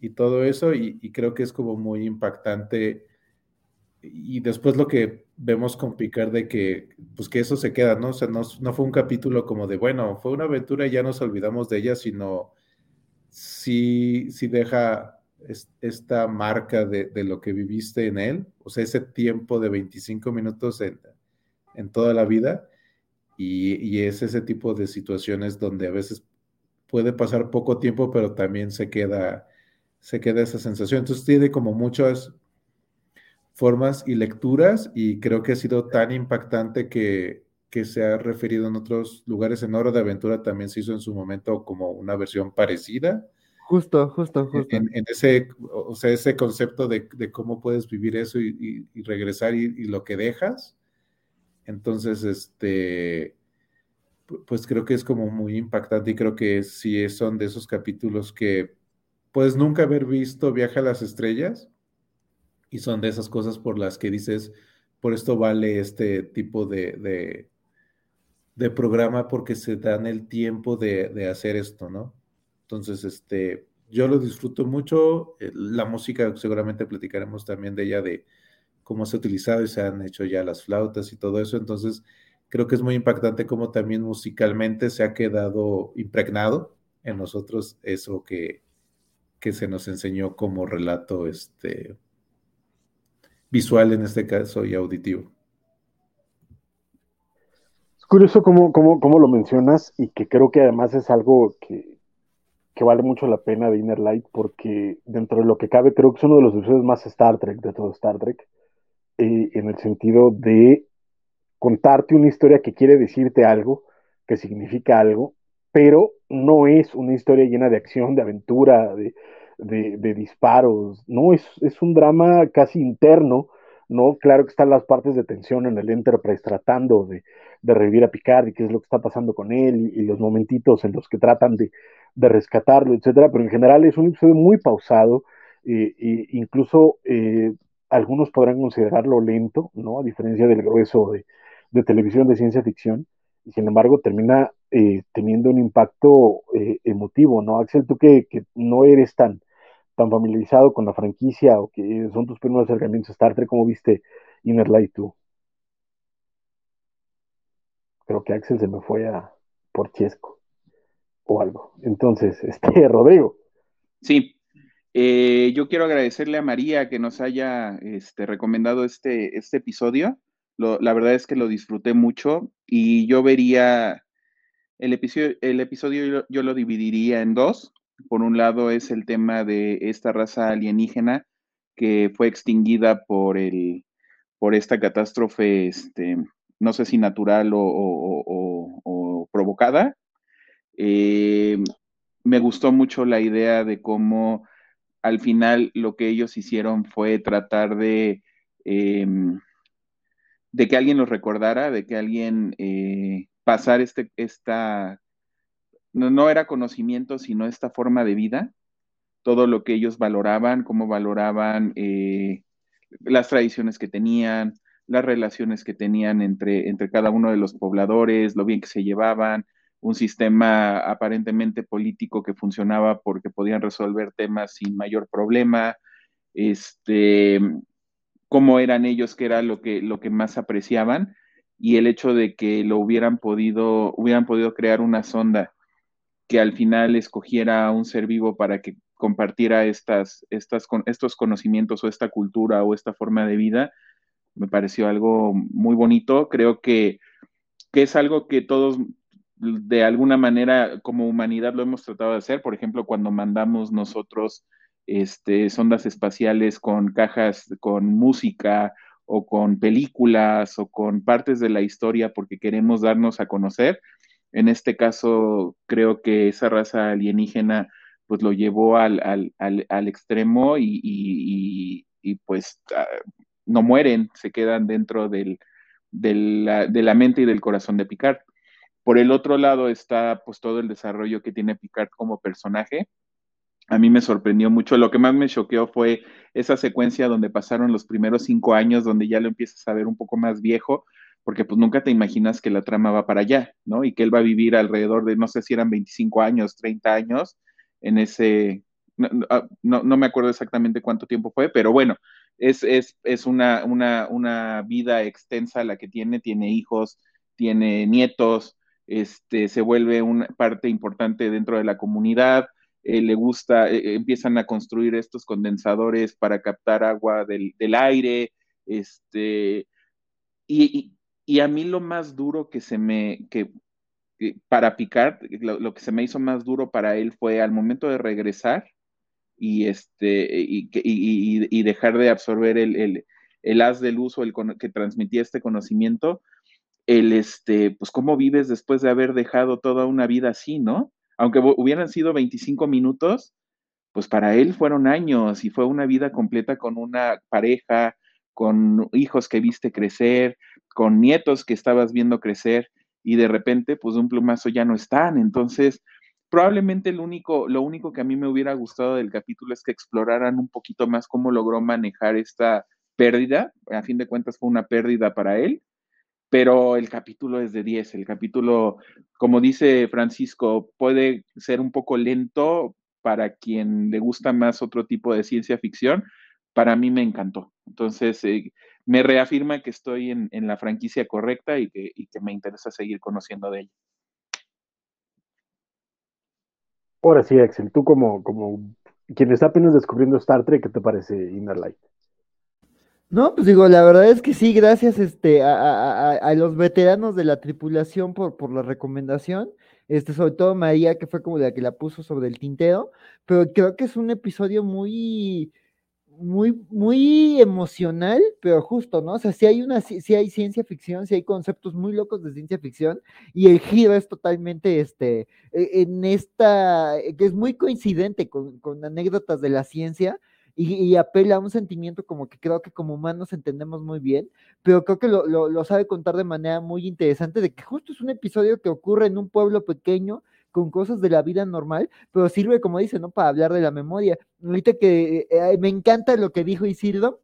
E: y todo eso, y, creo que es como muy impactante. Y después lo que vemos con Picard de que, pues que eso se queda, ¿no? O sea, no, fue un capítulo como de, bueno, fue una aventura y ya nos olvidamos de ella, sino sí, deja esta marca de, lo que viviste en él, o sea, ese tiempo de 25 minutos en, en toda la vida y, es ese tipo de situaciones donde a veces puede pasar poco tiempo, pero también se queda, se queda esa sensación. Entonces tiene como muchas formas y lecturas y creo que ha sido tan impactante que, que se ha referido en otros lugares. En Hora de Aventura también se hizo en su momento como una versión parecida.
C: Justo, justo, justo.
E: En, ese, o sea, ese concepto de, de cómo puedes vivir eso y, y, regresar y, y, lo que dejas. Entonces, este, pues creo que es como muy impactante y creo que sí son de esos capítulos que puedes nunca haber visto Viaje a las Estrellas y son de esas cosas por las que dices, por esto vale este tipo de, de, programa porque se dan el tiempo de, de, hacer esto, ¿no? Entonces, este, yo lo disfruto mucho, eh, la música seguramente platicaremos también de ella, de cómo se ha utilizado y se han hecho ya las flautas y todo eso. Entonces, creo que es muy impactante cómo también musicalmente se ha quedado impregnado en nosotros eso que, que se nos enseñó como relato este, visual en este caso y auditivo.
B: Es curioso cómo, cómo, cómo lo mencionas y que creo que además es algo que, que vale mucho la pena de Inner Light porque dentro de lo que cabe creo que es uno de los episodios más Star Trek de todo Star Trek eh, en el sentido de contarte una historia que quiere decirte algo, que significa algo, pero no es una historia llena de acción, de aventura, de, disparos, no, es, es, un drama casi interno ¿no? Claro que están las partes de tensión en el Enterprise tratando de, revivir a Picard y qué es lo que está pasando con él y, los momentitos en los que tratan de, rescatarlo, etcétera, pero en general es un episodio muy pausado, e incluso eh, algunos podrán considerarlo lento, ¿no? A diferencia del grueso de, televisión de ciencia ficción, y sin embargo termina eh, teniendo un impacto eh, emotivo, ¿no? Axel, tú que, no eres tan, tan familiarizado con la franquicia o que son tus primeros acercamientos Star Trek, ¿cómo viste Inner Light tú? Creo que Axel se me fue a por Chesco o algo. Entonces, este, Rodrigo.
D: Sí, eh, yo quiero agradecerle a María que nos haya este, recomendado este, este episodio. La verdad es que lo disfruté mucho y yo vería el episodio, el episodio yo, lo dividiría en dos. Por un lado es el tema de esta raza alienígena que fue extinguida por, el, por esta catástrofe, este, no sé si natural o, provocada. Eh, me gustó mucho la idea de cómo al final lo que ellos hicieron fue tratar de, em, de que alguien los recordara, de que alguien eh, pasar este, esta, no, era conocimiento, sino esta forma de vida, todo lo que ellos valoraban, cómo valoraban eh, las tradiciones que tenían, las relaciones que tenían entre, entre cada uno de los pobladores, lo bien que se llevaban, un sistema aparentemente político que funcionaba porque podían resolver temas sin mayor problema, este, cómo eran ellos, que era lo que, lo que más apreciaban, y el hecho de que lo hubieran podido, hubieran podido crear una sonda que al final escogiera un ser vivo para que compartiera estas, estas, estos conocimientos o esta cultura o esta forma de vida, me pareció algo muy bonito. Creo que, que es algo que todos, de alguna manera como humanidad lo hemos tratado de hacer. Por ejemplo, cuando mandamos nosotros este, sondas espaciales con cajas, con música o con películas o con partes de la historia porque queremos darnos a conocer. En este caso, creo que esa raza alienígena pues lo llevó al, extremo y, pues ah, no mueren, se quedan dentro del, de la mente y del corazón de Picard. Por el otro lado está pues todo el desarrollo que tiene Picard como personaje. A mí me sorprendió mucho. Lo que más me choqueó fue esa secuencia donde pasaron los primeros cinco años, donde ya lo empiezas a ver un poco más viejo, porque pues nunca te imaginas que la trama va para allá, ¿no? Y que él va a vivir alrededor de, no sé si eran 25 años, 30 años, en ese, no, ah, me acuerdo exactamente cuánto tiempo fue, pero bueno, es, es, es una, una, una vida extensa la que tiene, tiene hijos, tiene nietos, este, se vuelve una parte importante dentro de la comunidad, eh, le gusta, eh, empiezan a construir estos condensadores para captar agua del, aire, este, y, a mí lo más duro que se me, que, para picar, lo, que se me hizo más duro para él fue al momento de regresar y, este, y, y dejar de absorber el, el, haz de luz o el que transmitía este conocimiento, el, este, pues cómo vives después de haber dejado toda una vida así, ¿no? Aunque hubieran sido 25 minutos, pues para él fueron años y fue una vida completa con una pareja, con hijos que viste crecer, con nietos que estabas viendo crecer y de repente, pues de un plumazo ya no están. Entonces, probablemente lo único, lo único que a mí me hubiera gustado del capítulo es que exploraran un poquito más cómo logró manejar esta pérdida. A fin de cuentas fue una pérdida para él pero el capítulo es de 10. El capítulo, como dice Francisco, puede ser un poco lento para quien le gusta más otro tipo de ciencia ficción. Para mí me encantó. Entonces, eh, me reafirma que estoy en, la franquicia correcta y que, y que, me interesa seguir conociendo de ella.
B: Ahora sí, Axel, tú como, como quien está apenas descubriendo Star Trek, ¿qué te parece Inner Light?
C: No, pues digo, la verdad es que sí, gracias este, a, los veteranos de la tripulación por, por la recomendación, este, sobre todo María, que fue como la que la puso sobre el tintero, pero creo que es un episodio muy, muy, muy emocional, pero justo, ¿no? O sea, si hay una, si, hay ciencia ficción, si hay conceptos muy locos de ciencia ficción, y el giro es totalmente, este, e, en esta, que es muy coincidente con, con anécdotas de la ciencia, y, apela a un sentimiento como que creo que como humanos entendemos muy bien, pero creo que lo, sabe contar de manera muy interesante, de que justo es un episodio que ocurre en un pueblo pequeño, con cosas de la vida normal, pero sirve, como dice, ¿no? Para hablar de la memoria. Ahorita que eh, me encanta lo que dijo Isildo,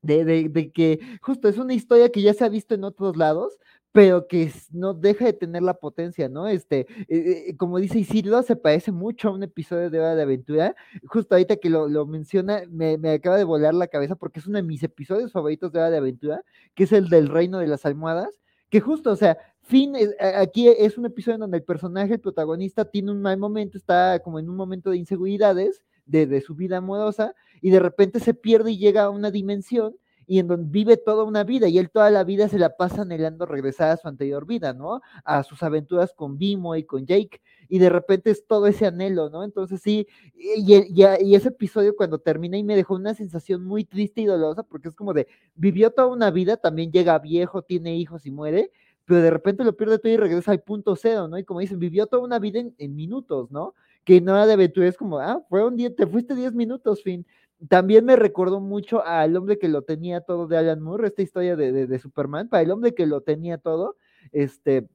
C: de, de, de, que justo es una historia que ya se ha visto en otros lados, pero que no deja de tener la potencia, ¿no? Este, eh, eh, como dice Isildo, se parece mucho a un episodio de Hora de Aventura. Justo ahorita que lo, menciona, me, acaba de volar la cabeza porque es uno de mis episodios favoritos de Hora de Aventura, que es el del Reino de las Almohadas, que justo, o sea, fin, aquí es un episodio en donde el personaje, el protagonista, tiene un mal momento, está como en un momento de inseguridades de, de su vida amorosa, y de repente se pierde y llega a una dimensión y en donde vive toda una vida y él toda la vida se la pasa anhelando regresar a su anterior vida, ¿no? A sus aventuras con Bimo y con Jake y de repente es todo ese anhelo, ¿no? Entonces sí, y, ese episodio cuando termina y me dejó una sensación muy triste y dolorosa porque es como de, vivió toda una vida, también llega viejo, tiene hijos y muere, pero de repente lo pierde todo y regresa al punto cero, ¿no? Y como dicen, vivió toda una vida en, minutos, ¿no? Que nada de aventura es como, ah, fue un día, te fuiste 10 minutos, fin también me recordó mucho al hombre que lo tenía todo de Alan Moore, esta historia de, de, Superman, para el hombre que lo tenía todo, este,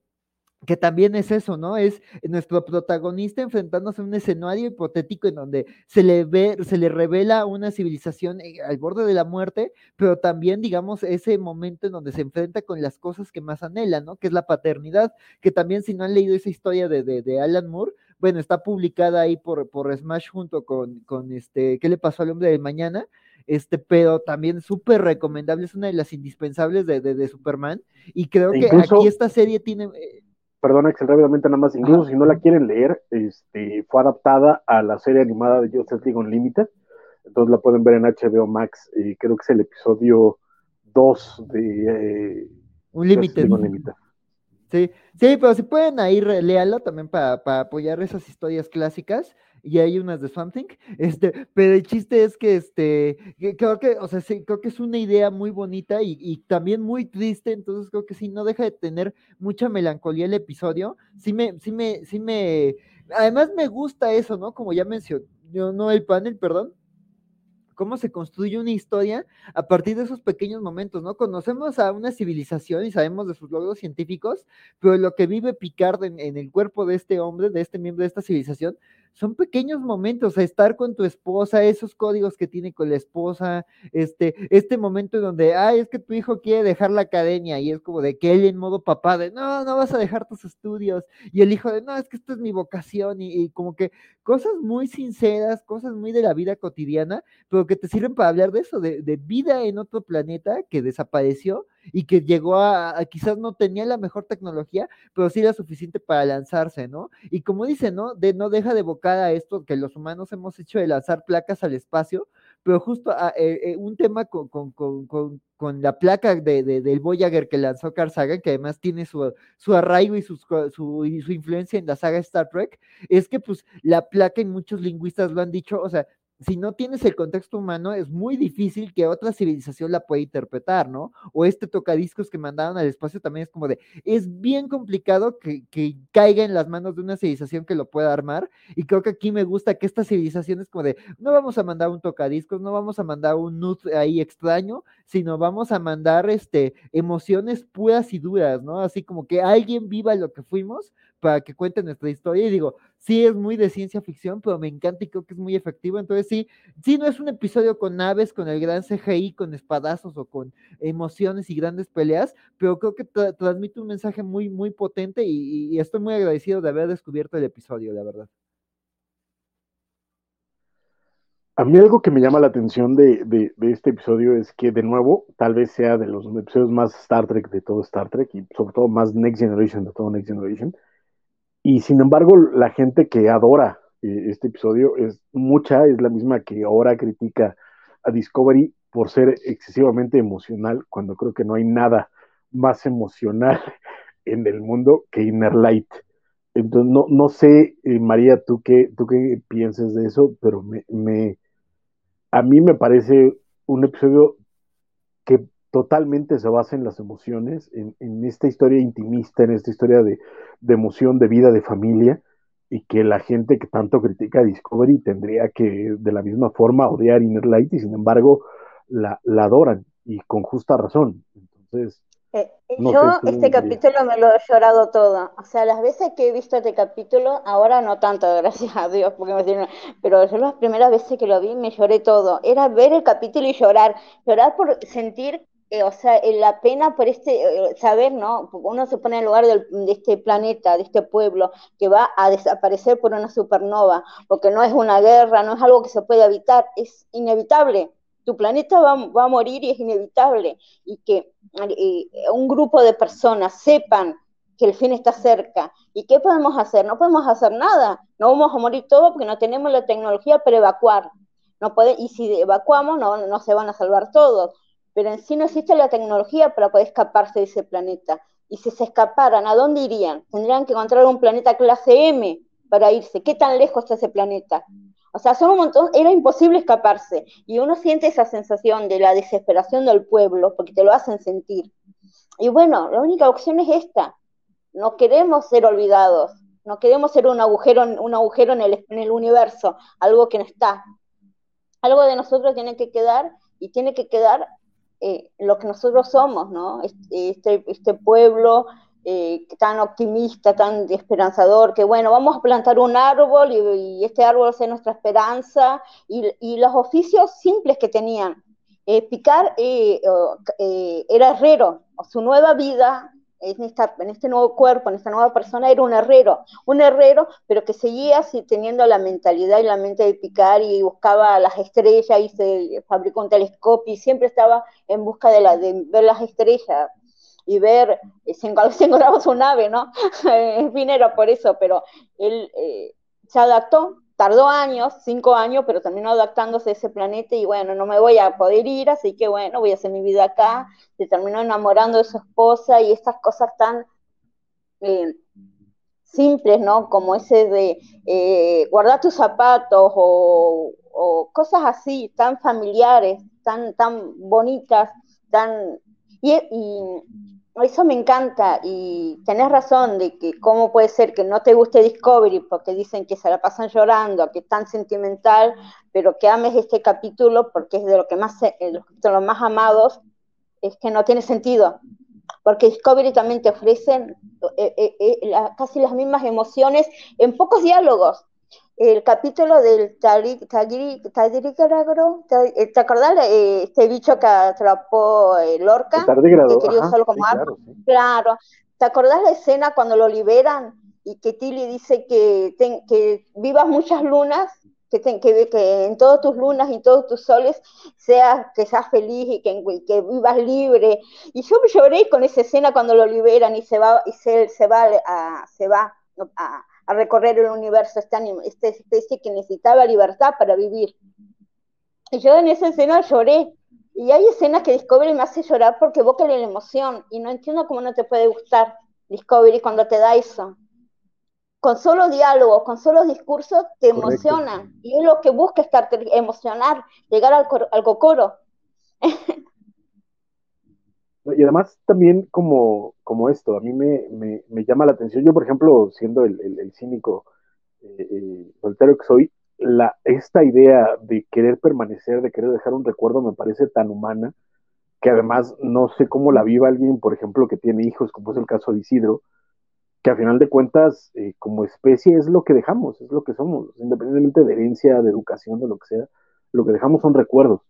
C: que también es eso, ¿no? Es nuestro protagonista enfrentándose a un escenario hipotético en donde se le ve, se le revela una civilización eh, al borde de la muerte, pero también, digamos, ese momento en donde se enfrenta con las cosas que más anhela, ¿no? Que es la paternidad, que también si no han leído esa historia de, de, de Alan Moore, bueno, está publicada ahí por, por Smash junto con, con este, ¿qué le pasó al hombre de mañana? Este, pero también súper recomendable, es una de las indispensables de, de, Superman, y creo que aquí esta serie tiene... Eh,
B: perdona, Excel, rápidamente nada más, incluso si no la quieren leer, este, fue adaptada a la serie animada de Justice League Unlimited, entonces la pueden ver en HBO Max, y creo que es el episodio 2 de... Eh,
C: Unlimited. Sí, sí, pero si pueden ahí léalo también para, apoyar esas historias clásicas y hay unas de Something, este, pero el chiste es que este, creo que, o sea, sí, creo que es una idea muy bonita y, y, también muy triste, entonces creo que sí, no deja de tener mucha melancolía el episodio, sí me, sí me, sí me, además me gusta eso, ¿no? Como ya mencioné, no el panel, perdón, cómo se construye una historia a partir de esos pequeños momentos, ¿no? Conocemos a una civilización y sabemos de sus logros científicos, pero lo que vive Picard en, en el cuerpo de este hombre, de este miembro de esta civilización, son pequeños momentos, estar con tu esposa, esos códigos que tiene con la esposa, este, este momento donde, ay, es que tu hijo quiere dejar la academia y es como de que él en modo papá de, no, no vas a dejar tus estudios y el hijo de, no, es que esto es mi vocación y, como que cosas muy sinceras, cosas muy de la vida cotidiana, pero que te sirven para hablar de eso, de, vida en otro planeta que desapareció y que llegó a, quizás no tenía la mejor tecnología, pero sí la suficiente para lanzarse, ¿no? Y como dice, ¿no? De no deja de evocar a esto que los humanos hemos hecho de lanzar placas al espacio, pero justo a, ah, eh, eh, un tema con, con, con, con, la placa de, de, del Voyager que lanzó Carl Sagan, que además tiene su, su arraigo y, su, su, y su influencia en la saga Star Trek, es que pues la placa, y muchos lingüistas lo han dicho, o sea, si no tienes el contexto humano, es muy difícil que otra civilización la pueda interpretar, ¿no? O este tocadiscos que mandaron al espacio también es como de, es bien complicado que, caiga en las manos de una civilización que lo pueda armar. Y creo que aquí me gusta que esta civilización es como de, no vamos a mandar un tocadiscos, no vamos a mandar un nut ahí extraño, sino vamos a mandar este, emociones puras y duras, ¿no? Así como que alguien viva lo que fuimos para que cuente nuestra historia. Y digo, sí es muy de ciencia ficción, pero me encanta y creo que es muy efectivo. Entonces, sí, sí no es un episodio con naves, con el gran CGI, con espadazos o con emociones y grandes peleas, pero creo que transmite un mensaje muy, muy potente y, estoy muy agradecido de haber descubierto el episodio, la verdad.
B: A mí algo que me llama la atención de, de, este episodio es que, de nuevo, tal vez sea de los episodios más Star Trek de todo Star Trek y sobre todo más Next Generation de todo Next Generation, y sin embargo, la gente que adora eh, este episodio es mucha, es la misma que ahora critica a Discovery por ser excesivamente emocional, cuando creo que no hay nada más emocional en el mundo que Inner Light. Entonces, no, no sé, eh, María, tú qué, tú qué piensas de eso, pero me, me, a mí me parece un episodio que totalmente se basa en las emociones, en, esta historia intimista, en esta historia de, emoción, de vida, de familia, y que la gente que tanto critica Discovery tendría que de la misma forma odiar Inner Light y sin embargo la, la adoran y con justa razón. Entonces,
F: eh, yo este capítulo me lo he llorado todo. O sea, las veces que he visto este capítulo, ahora no tanto, gracias a Dios, porque me pero yo las primeras veces que lo vi me lloré todo. Era ver el capítulo y llorar. Llorar por sentir, eh, o sea, la pena por este, eh, saber, ¿no? Uno se pone en lugar de este planeta, de este pueblo, que va a desaparecer por una supernova, porque no es una guerra, no es algo que se puede evitar, es inevitable tu planeta va, a morir y es inevitable, y que eh, un grupo de personas sepan que el fin está cerca. ¿Y qué podemos hacer? No podemos hacer nada, no vamos a morir todos porque no tenemos la tecnología para evacuar. No puede, y si evacuamos, no se van a salvar todos. Pero en sí no existe la tecnología para poder escaparse de ese planeta. Y si se escaparan, ¿a dónde irían? Tendrían que encontrar un planeta clase M para irse. ¿Qué tan lejos está ese planeta? O sea, son un montón, era imposible escaparse. Y uno siente esa sensación de la desesperación del pueblo, porque te lo hacen sentir. Y bueno, la única opción es esta. No queremos ser olvidados, no queremos ser un agujero, un agujero en, el, en el universo, algo que no está. Algo de nosotros tiene que quedar y tiene que quedar eh, lo que nosotros somos, ¿no? Este, este pueblo eh, tan optimista, tan esperanzador, que bueno, vamos a plantar un árbol y, este árbol es nuestra esperanza, y, los oficios simples que tenían. Eh, Picar era herrero, su nueva vida en, este nuevo cuerpo, en esta nueva persona, era un herrero, un herrero, pero que seguía así, teniendo la mentalidad y la mente de picar y buscaba las estrellas y se fabricó un telescopio y siempre estaba en busca de, la, de ver las estrellas y ver, eh, se, encontraba su nave, ¿no? en fin, por eso, pero él eh, se adaptó, tardó años, cinco años, pero terminó adaptándose a ese planeta y bueno, no me voy a poder ir, así que bueno, voy a hacer mi vida acá, se terminó enamorando de su esposa y estas cosas tan... Eh, simples, ¿no? Como ese de guardar tus zapatos o, cosas así, tan familiares, tan, tan bonitas, tan... y, eso me encanta y tenés razón de que cómo puede ser que no te guste Discovery porque dicen que se la pasan llorando, que es tan sentimental, pero que ames este capítulo porque es de lo que más, de los más amados, es que no tiene sentido. Porque Discovery también te ofrecen eh, eh, eh, casi las mismas emociones en pocos diálogos el capítulo del tardígrado, ¿te, ¿te acordás de este bicho que atrapó el Lorca? que quería usarlo como arma. Claro, ¿Te acordás la escena cuando lo liberan y que Tilly dice que, que vivas muchas lunas, que, que, que, en todas tus lunas y todos tus soles seas, que seas feliz y que, que vivas libre? Y yo lloré con esa escena cuando lo liberan y se va, y se, se va, a, se va a, a recorrer el universo, esta, esta especie que necesitaba libertad para vivir. Y yo en esa escena lloré. Y hay escenas que Discovery me hace llorar porque evoca la emoción. Y no entiendo cómo no te puede gustar Discovery cuando te da eso. Con solo diálogo, con solo discursos, te emocionan. Y es lo que busca estar emocionar, llegar al, al cocoro.
B: Y además también como, como esto, a mí me, me, llama la atención, yo por ejemplo, siendo el, el, cínico eh, eh, soltero que soy, la, esta idea de querer permanecer, de querer dejar un recuerdo me parece tan humana, que además no sé cómo la viva alguien, por ejemplo, que tiene hijos, como es el caso de Isidro, que a final de cuentas, eh, como especie, es lo que dejamos, es lo que somos, independientemente de herencia, de educación, de lo que sea, lo que dejamos son recuerdos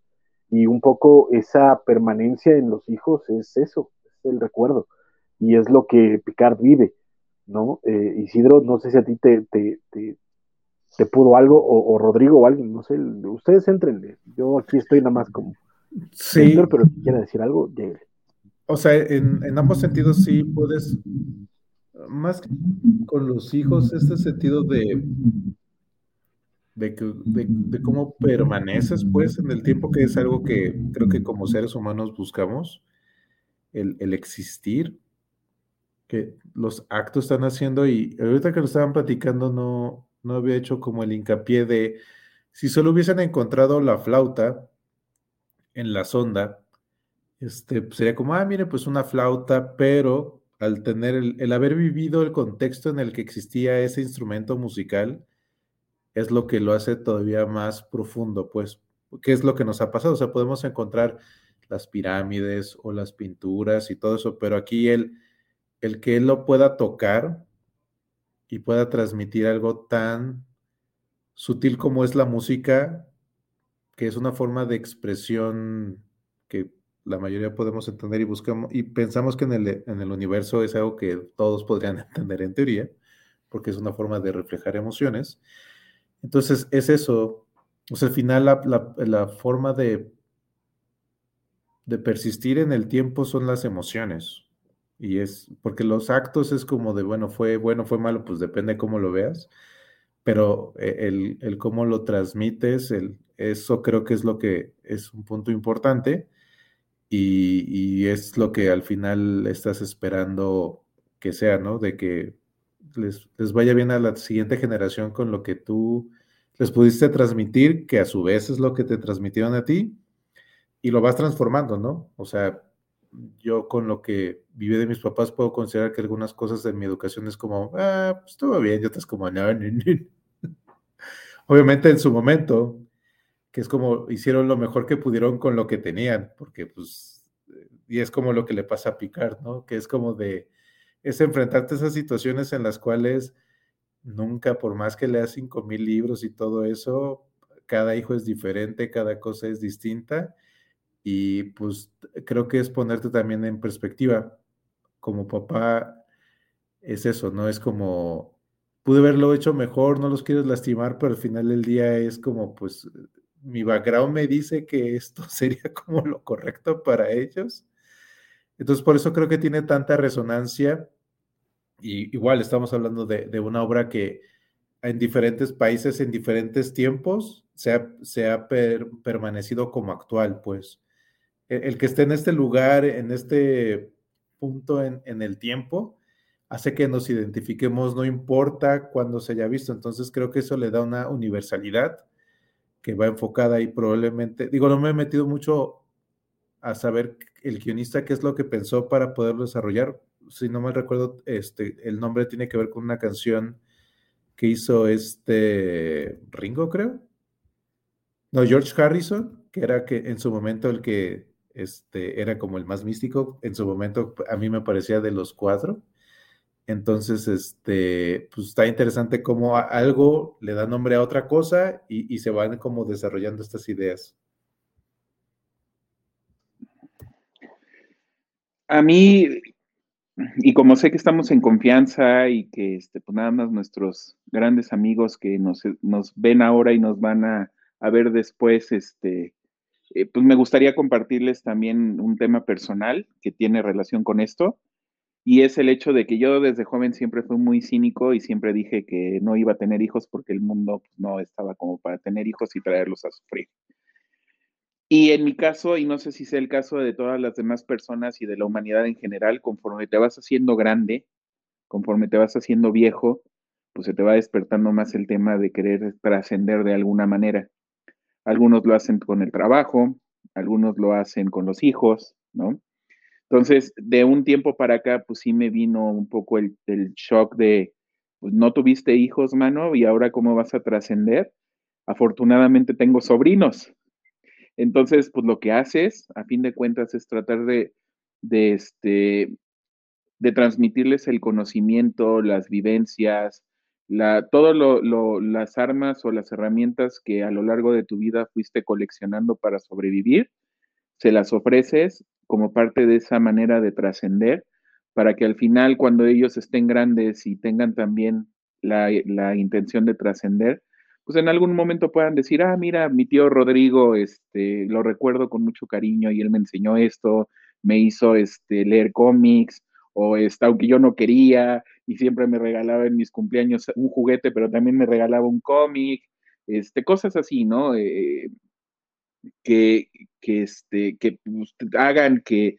B: y un poco esa permanencia en los hijos es eso, es el recuerdo, y es lo que Picard vive, ¿no? Eh, Isidro, no sé si a ti te, te, te, pudo algo, o, Rodrigo o alguien, no sé, ustedes entren, yo aquí estoy nada más como...
E: Sí.
B: pero si quiere decir algo, llegue.
E: O sea, en, en ambos sentidos sí puedes, más que con los hijos, este sentido de de, cómo permaneces pues en el tiempo, que es algo que creo que como seres humanos buscamos, el, existir, que los actos están haciendo y ahorita que lo estaban platicando no, no había hecho como el hincapié de si solo hubiesen encontrado la flauta en la sonda, este, pues, sería como, ah, mire, pues una flauta, pero al tener el, haber vivido el contexto en el que existía ese instrumento musical, es lo que lo hace todavía más profundo, pues, ¿qué es lo que nos ha pasado? O sea, podemos encontrar las pirámides o las pinturas y todo eso, pero aquí el, el que él lo pueda tocar y pueda transmitir algo tan sutil como es la música, que es una forma de expresión que la mayoría podemos entender y buscamos y pensamos que en el, en el universo es algo que todos podrían entender en teoría, porque es una forma de reflejar emociones. Entonces es eso, o sea, al final la, forma de de persistir en el tiempo son las emociones. Y es porque los actos es como de, bueno, fue bueno, fue malo, pues depende cómo lo veas, pero e, el, el cómo lo transmites, el, eso creo que es lo que es un punto importante y, y, es lo que al final estás esperando que sea, ¿no? De que les, vaya bien a la siguiente generación con lo que tú les pudiste transmitir, que a su vez es lo que te transmitieron a ti y lo vas transformando, ¿no? O sea, yo con lo que viví de mis papás puedo considerar que algunas cosas de mi educación es como, ah, pues todo bien, y otras como, no, Obviamente en su momento, que es como hicieron lo mejor que pudieron con lo que tenían, porque pues, y es como lo que le pasa a Picard, ¿no? Que es como de, es enfrentarte a esas situaciones en las cuales nunca, por más que leas cinco mil libros y todo eso, cada hijo es diferente, cada cosa es distinta y pues creo que es ponerte también en perspectiva. Como papá es eso, ¿no? Es como, pude haberlo hecho mejor, no los quieres lastimar, pero al final del día es como, pues, mi background me dice que esto sería como lo correcto para ellos. Entonces, por eso creo que tiene tanta resonancia. Igual estamos hablando de, una obra que en diferentes países, en diferentes tiempos, se ha, permanecido como actual, pues el que esté en este lugar, en este punto en, el tiempo, hace que nos identifiquemos, no importa cuándo se haya visto. Entonces creo que eso le da una universalidad que va enfocada y probablemente, digo, no me he metido mucho a saber el guionista qué es lo que pensó para poderlo desarrollar. Si no mal recuerdo, este, el nombre tiene que ver con una canción que hizo este Ringo, creo. No, George Harrison, que era que en su momento el que este, era como el más místico. En su momento a mí me parecía de los cuatro. Entonces, este, pues está interesante cómo algo le da nombre a otra cosa y, y se van como desarrollando estas ideas.
D: A mí, y como sé que estamos en confianza y que este, pues nada más nuestros grandes amigos que nos, nos ven ahora y nos van a, ver después, este, eh, pues me gustaría compartirles también un tema personal que tiene relación con esto, y es el hecho de que yo desde joven siempre fui muy cínico y siempre dije que no iba a tener hijos porque el mundo pues, no estaba como para tener hijos y traerlos a sufrir. Y en mi caso, y no sé si sea el caso de todas las demás personas y de la humanidad en general, conforme te vas haciendo grande, conforme te vas haciendo viejo, pues se te va despertando más el tema de querer trascender de alguna manera. Algunos lo hacen con el trabajo, algunos lo hacen con los hijos, ¿no? Entonces, de un tiempo para acá, pues sí me vino un poco el, shock de, pues no tuviste hijos, mano, y ahora cómo vas a trascender. Afortunadamente tengo sobrinos. Entonces, pues lo que haces, a fin de cuentas, es tratar de, de, este, de transmitirles el conocimiento, las vivencias, la, todo lo, las armas o las herramientas que a lo largo de tu vida fuiste coleccionando para sobrevivir, se las ofreces como parte de esa manera de trascender, para que al final, cuando ellos estén grandes y tengan también la intención de trascender, pues en algún momento puedan decir, ah, mira, mi tío Rodrigo, este, lo recuerdo con mucho cariño y él me enseñó esto, me hizo este, leer cómics, o está, aunque yo no quería y siempre me regalaba en mis cumpleaños un juguete, pero también me regalaba un cómic, este, cosas así, ¿no? Eh, que, que, este, que pues, hagan que,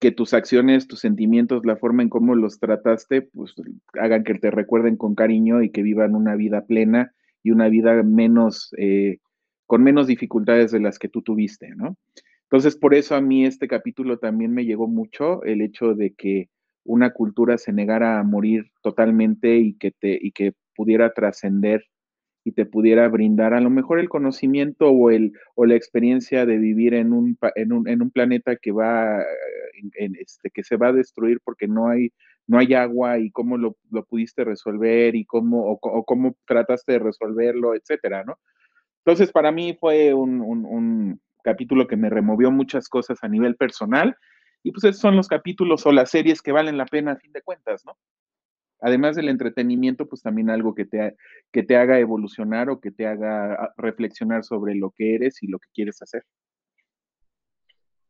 D: que tus acciones, tus sentimientos, la forma en cómo los trataste, pues hagan que te recuerden con cariño y que vivan una vida plena y una vida menos, eh, con menos dificultades de las que tú tuviste, ¿no? Entonces, por eso a mí este capítulo también me llegó mucho, el hecho de que una cultura se negara a morir totalmente y que, te, y que pudiera trascender y te pudiera brindar a lo mejor el conocimiento o, el, o la experiencia de vivir en un, en un, en un planeta que va en, este, que se va a destruir porque no hay, no hay agua y cómo lo, lo pudiste resolver y cómo, o, cómo trataste de resolverlo, etcétera, ¿no? Entonces, para mí fue un, un, un capítulo que me removió muchas cosas a nivel personal y pues esos son los capítulos o las series que valen la pena a fin de cuentas, ¿no? Además del entretenimiento, pues también algo que te, que te haga evolucionar o que te haga ah, reflexionar sobre lo que eres y lo que quieres hacer.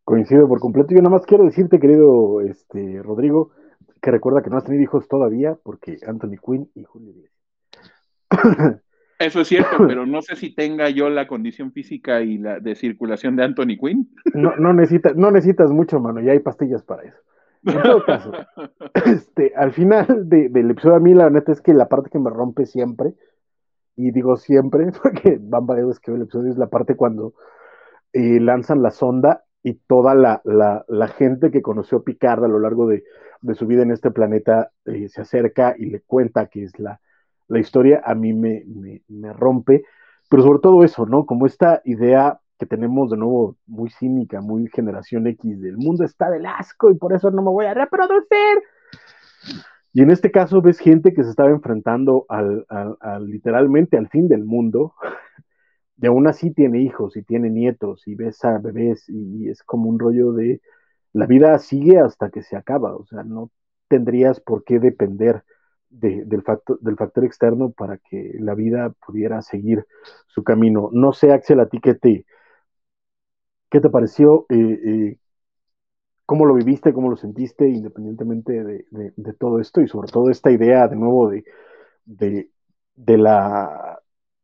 B: Coincido por completo. Yo nada más quiero decirte, querido este, Rodrigo, que recuerda que no has tenido hijos todavía porque Anthony Quinn y Julio Díaz.
D: Eso es cierto, pero no sé si tenga yo la condición física y la de circulación de Anthony Quinn.
B: No, no, necesitas, no necesitas mucho, mano, ya hay pastillas para eso. En todo caso, este, al final del episodio a mí la neta es que la parte que me rompe siempre, y digo siempre, porque van varias veces que veo el episodio, es la parte cuando eh, lanzan la sonda y toda la, la, gente que conoció Picard a lo largo de, de su vida en este planeta eh, se acerca y le cuenta que es la, la historia a mí me, me, rompe, pero sobre todo eso, ¿no? Como esta idea que tenemos de nuevo muy cínica, muy generación X, del mundo está del asco y por eso no me voy a reproducir. Y en este caso ves gente que se estaba enfrentando al, literalmente al fin del mundo, y aún así tiene hijos y tiene nietos y ves a bebés y es como un rollo de la vida sigue hasta que se acaba, o sea, no tendrías por qué depender del, factor, externo para que la vida pudiera seguir su camino. No sé, Axel, a ti qué te, qué te pareció, eh, eh, cómo lo viviste, cómo lo sentiste, independientemente de, todo esto y sobre todo esta idea de nuevo de, de, la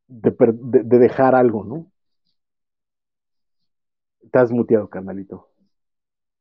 B: de, dejar algo, ¿no? Estás muteado, carnalito.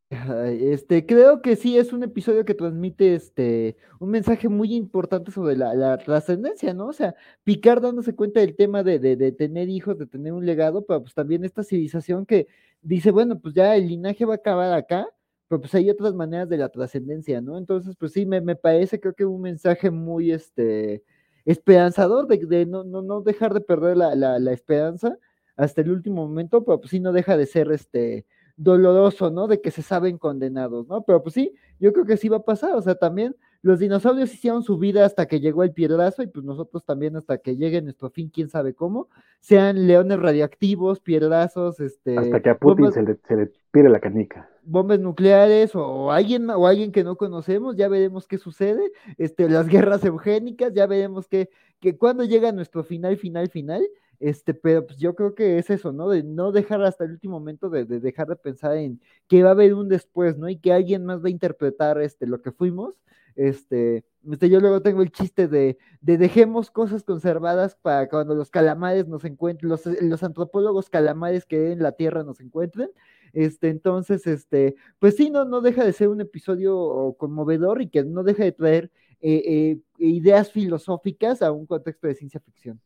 C: Este, creo que sí es un episodio que transmite este un mensaje muy importante sobre la, trascendencia, ¿no? O sea, Picard dándose cuenta del tema de, de, tener hijos, de tener un legado, pero pues también esta civilización que dice, bueno, pues ya el linaje va a acabar acá, pero pues hay otras maneras de la trascendencia, ¿no? Entonces, pues sí, me, me parece, creo que un mensaje muy este esperanzador de, de no, no, no dejar de perder la, la, la esperanza hasta el último momento, pero pues sí no deja de ser este doloroso, ¿no? De que se saben condenados, ¿no? Pero pues sí, yo creo que sí va a pasar, o sea, también los dinosaurios hicieron su vida hasta que llegó el piedrazo y pues nosotros también hasta que llegue nuestro fin, quién sabe cómo, sean leones radiactivos, piedrazos, este...
B: Hasta que a Putin se, le, se pide la canica.
C: Bombas nucleares o, alguien o alguien que no conocemos, ya veremos qué sucede, este, las guerras eugénicas, ya veremos que, que cuando llega nuestro final, final, final, este, pero pues yo creo que es eso, ¿no? De no dejar hasta el último momento de, dejar de pensar en que va a haber un después, ¿no? Y que alguien más va a interpretar este, lo que fuimos. Este, este, yo luego tengo el chiste de, de dejemos cosas conservadas para cuando los calamares nos encuentren, los, los antropólogos calamares que en la Tierra nos encuentren. Este, entonces, este, pues sí, no, no deja de ser un episodio conmovedor y que no deja de traer eh, eh, ideas filosóficas a un contexto de ciencia ficción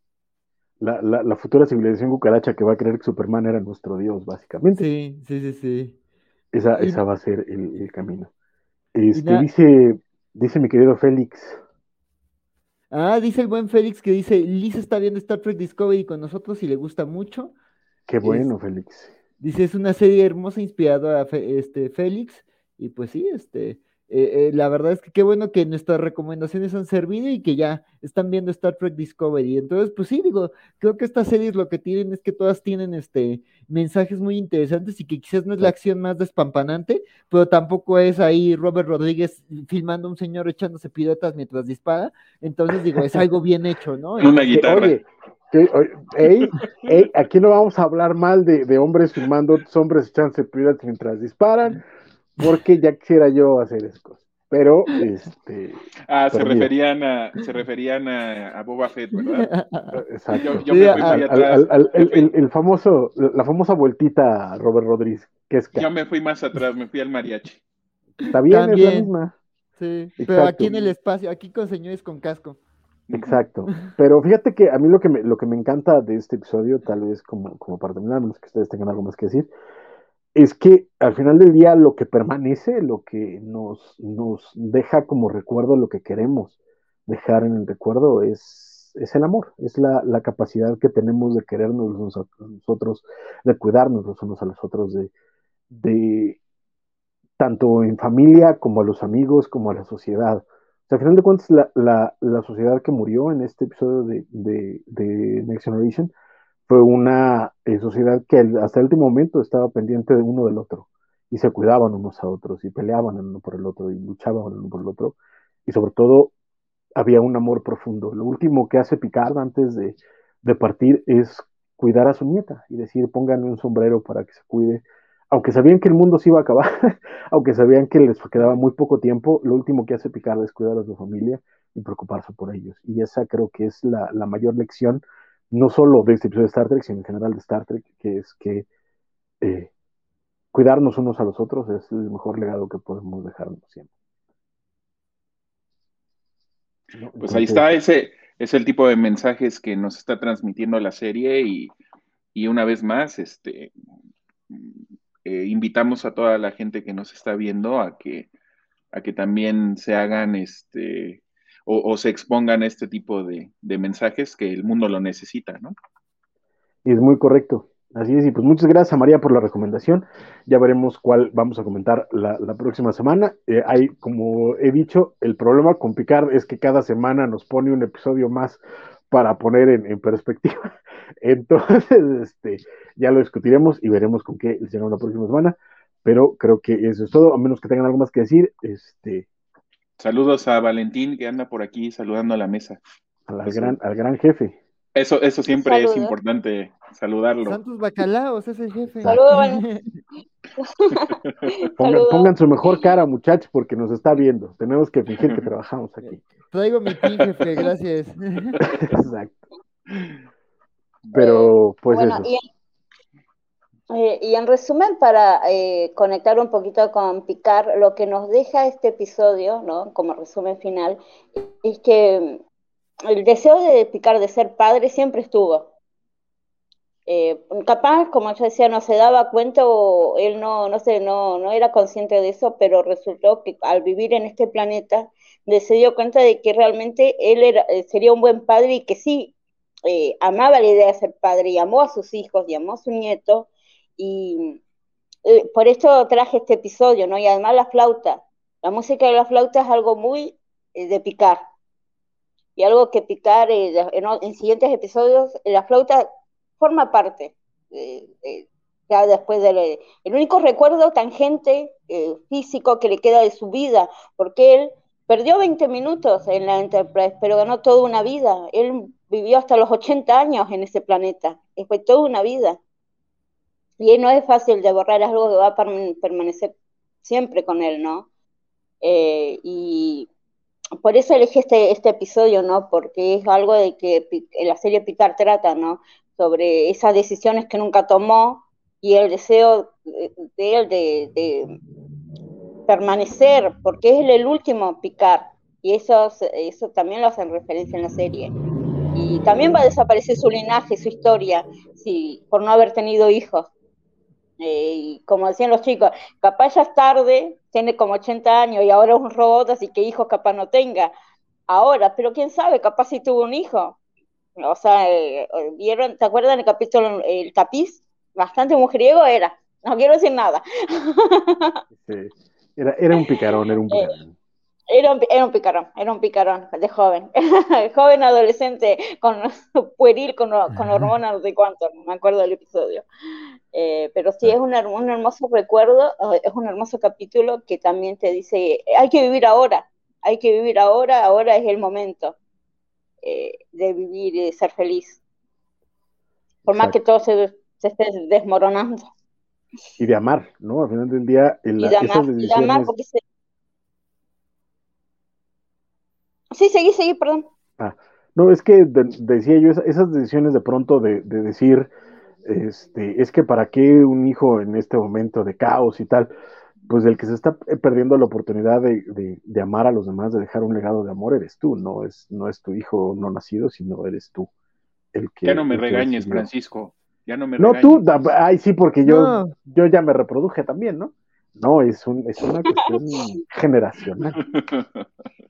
B: la, la, futura civilización cucaracha que va a creer que Superman era nuestro dios, básicamente.
C: Sí, sí, sí, sí.
B: Esa, esa va a ser el, camino. Este, dice, dice mi querido Félix.
C: Ah, dice el buen Félix que dice, Liz está viendo Star Trek Discovery con nosotros y le gusta mucho.
B: Qué bueno, Félix.
C: Dice, es una serie hermosa inspirada a este, Félix. Y pues sí, este, eh, eh, la verdad es que qué bueno que nuestras recomendaciones han servido y que ya están viendo Star Trek Discovery. Entonces, pues sí, digo, creo que estas series lo que tienen es que todas tienen este mensajes muy interesantes y que quizás no es la acción más despampanante, pero tampoco es ahí Robert Rodríguez filmando a un señor echándose piruetas mientras dispara. Entonces, digo, es algo bien hecho, ¿no?
D: Una guitarra.
B: Oye, aquí no vamos a hablar mal de, de hombres filmando otros hombres echándose piruetas mientras disparan porque ya quisiera yo hacer eso. Pero, este.
D: Ah, se referían, a, se referían a, Boba Fett, ¿verdad?
B: Exacto. Yo, me fui atrás. el, famoso, la famosa vueltita a Robert Rodríguez. Que es
D: yo me fui más atrás, me fui al mariachi.
B: Está bien, es la misma.
C: Sí, pero aquí en el espacio, aquí con señores con casco.
B: Exacto. Pero fíjate que a mí lo que me, lo que me encanta de este episodio, tal vez como, como para terminar, no sé que ustedes tengan algo más que decir, es que al final del día lo que permanece, lo que nos, nos deja como recuerdo, lo que queremos dejar en el recuerdo es, es el amor, es la, la, capacidad que tenemos de querernos nosotros, de cuidarnos los unos a los otros, de, de tanto en familia como a los amigos, como a la sociedad. Sea, al final de cuentas, la, la, la sociedad que murió en este episodio de, de, de Next Generation fue una eh, sociedad que hasta el último momento estaba pendiente de uno del otro y se cuidaban unos a otros y peleaban el uno por el otro y luchaban el uno por el otro y sobre todo había un amor profundo. Lo último que hace Picard antes de, de partir es cuidar a su nieta y decir pónganle un sombrero para que se cuide aunque sabían que el mundo se iba a acabar, aunque sabían que les quedaba muy poco tiempo, lo último que hace Picard es cuidar a su familia y preocuparse por ellos. Y esa creo que es la, la mayor lección, no solo de este episodio de Star Trek, sino en general de Star Trek, que es que eh, cuidarnos unos a los otros es el mejor legado que podemos dejarnos siempre.
D: Pues ahí está, ese es el tipo de mensajes que nos está transmitiendo la serie y, y una vez más, este, eh, invitamos a toda la gente que nos está viendo a que, a que también se hagan este o, se expongan este tipo de, mensajes que el mundo lo necesita, ¿no?
B: Es muy correcto. Así es, y pues muchas gracias a María por la recomendación. Ya veremos cuál vamos a comentar la, próxima semana. Eh, hay, como he dicho, el problema con Picard es que cada semana nos pone un episodio más para poner en, perspectiva. Entonces, este, ya lo discutiremos y veremos con qué será la próxima semana. Pero creo que eso es todo, a menos que tengan algo más que decir. Este,
D: Saludos a Valentín que anda por aquí saludando a la mesa.
B: Al, gran, al gran jefe.
D: Eso, eso siempre es importante saludarlo.
C: Santos Bacalaos es el jefe.
F: Saludos.
B: pongan, su mejor cara, muchachos, porque nos está viendo. Tenemos que fingir que trabajamos aquí.
C: Traigo mi pin, jefe, gracias.
B: Exacto. Pero, pues eso.
F: Eh, y, en resumen, para eh, conectar un poquito con Picar, lo que nos deja este episodio, ¿no? Como resumen final, es que el deseo de Picar de ser padre siempre estuvo. Eh, capaz, como yo decía, no se daba cuenta o él no, no, sé, no, no era consciente de eso, pero resultó que al vivir en este planeta se dio cuenta de que realmente él era, eh, sería un buen padre y que sí, eh, amaba la idea de ser padre y amó a sus hijos y amó a su nieto. Y por esto traje este episodio, ¿no? Y además la flauta. La música de la flauta es algo muy de picar y algo que picar en, en, siguientes episodios, la flauta forma parte, ya después del el único recuerdo tangente eh, físico que le queda de su vida, porque él perdió 20 minutos en la Enterprise, pero ganó toda una vida. Él vivió hasta los 80 años en ese planeta, fue toda una vida. Y no es fácil de borrar, algo que va a permanecer siempre con él, ¿no? Eh, y por eso elegí este, este episodio, ¿no? Porque es algo de que la serie Picard trata, ¿no? Sobre esas decisiones que nunca tomó y el deseo de, él de, permanecer, porque es el último Picard. Y eso, eso también lo hacen referencia en la serie. Y también va a desaparecer su linaje, su historia, si, por no haber tenido hijos. Eh, y como decían los chicos, capaz ya es tarde, tiene como 80 años y ahora es un robot, así que hijos capaz no tenga. Ahora, pero quién sabe, capaz si tuvo un hijo. O sea, eh, eh, ¿vieron? ¿Te acuerdan el capítulo, el tapiz? Bastante mujeriego era. No quiero decir nada.
B: Era, era un picarón, era un picarón.
F: Era un, era un picarón, era un picarón de joven, joven adolescente, con pueril, con, con hormonas, no sé cuánto, no me acuerdo del episodio. Eh, pero sí, es un, un, hermoso recuerdo, es un hermoso capítulo que también te dice, hay que vivir ahora, hay que vivir ahora, ahora es el momento eh, de vivir y de ser feliz. Por más que todo se, se, esté desmoronando.
B: Y de amar, ¿no? Al final del día,
F: y de amar, y de amar porque se, Sí, seguí, seguí, perdón.
B: Ah, no, es que decía yo, esas decisiones de pronto de, decir, este, es que para qué un hijo en este momento de caos y tal, pues el que se está perdiendo la oportunidad de, amar a los demás, de dejar un legado de amor, eres tú, no es, no es tu hijo no nacido, sino eres tú.
D: El que, ya no me regañes, Francisco. Ya no me
B: No, tú, ay, sí, porque yo, yo ya me reproduje también, ¿no? No, es, un, es una cuestión generacional.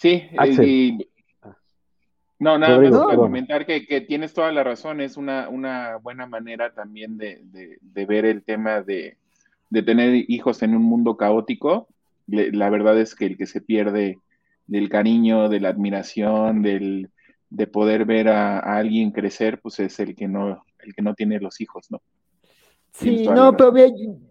D: Sí, y, no, nada más para comentar que, tienes toda la razón, es una, una buena manera también de, ver el tema de, tener hijos en un mundo caótico. la verdad es que el que se pierde del cariño, de la admiración, del, de poder ver a, alguien crecer, pues es el que no, el que no tiene los hijos, ¿no?
C: Sí, no, pero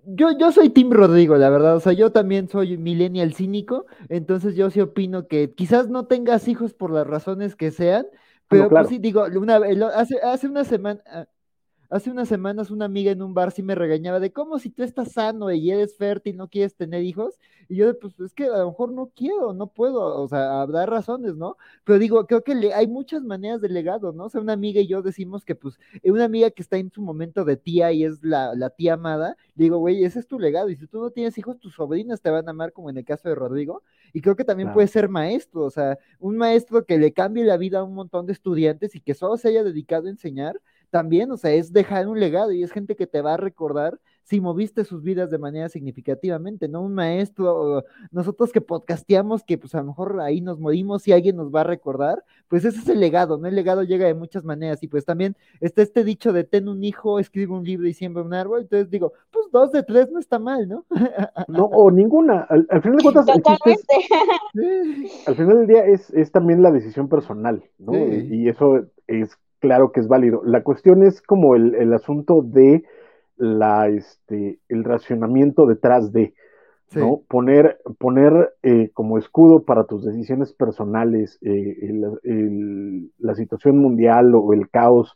C: yo, yo soy Tim Rodrigo, la verdad, o sea, yo también soy millennial cínico, entonces yo sí opino que quizás no tengas hijos por las razones que sean, pero pues sí, digo, una, hace, hace una semana, Hace unas semanas una amiga en un bar sí me regañaba de cómo si tú estás sano y eres fértil, no quieres tener hijos. Y yo, pues es que a lo mejor no quiero, no puedo, o sea, habrá razones, ¿no? Pero digo, creo que le, hay muchas maneras de legado, ¿no? O sea, una amiga y yo decimos que, pues, eh, una amiga que está en su momento de tía y es la, la tía amada, digo, güey, ese es tu legado. Y si tú no tienes hijos, tus sobrinas te van a amar, como en el caso de Rodrigo. Y creo que también puede ser maestro, o sea, un maestro que le cambie la vida a un montón de estudiantes y que solo se haya dedicado a enseñar también, o sea, es dejar un legado y es gente que te va a recordar si moviste sus vidas de manera significativamente, ¿no? Un maestro, nosotros que podcasteamos, que pues a lo mejor ahí nos morimos y alguien nos va a recordar, pues ese es el legado, ¿no? El legado llega de muchas maneras y pues también está este dicho de ten un hijo, escribe un libro y siembra un árbol, entonces digo, pues dos de tres no está mal, ¿no?
B: no, o ninguna, al, final de cuentas, al final del día es, es también la decisión personal, ¿no? Y eso es claro que es válido. La cuestión es como el, asunto de la, este, el racionamiento detrás de, ¿no? Poner, poner eh, como escudo para tus decisiones personales eh, la situación mundial o el caos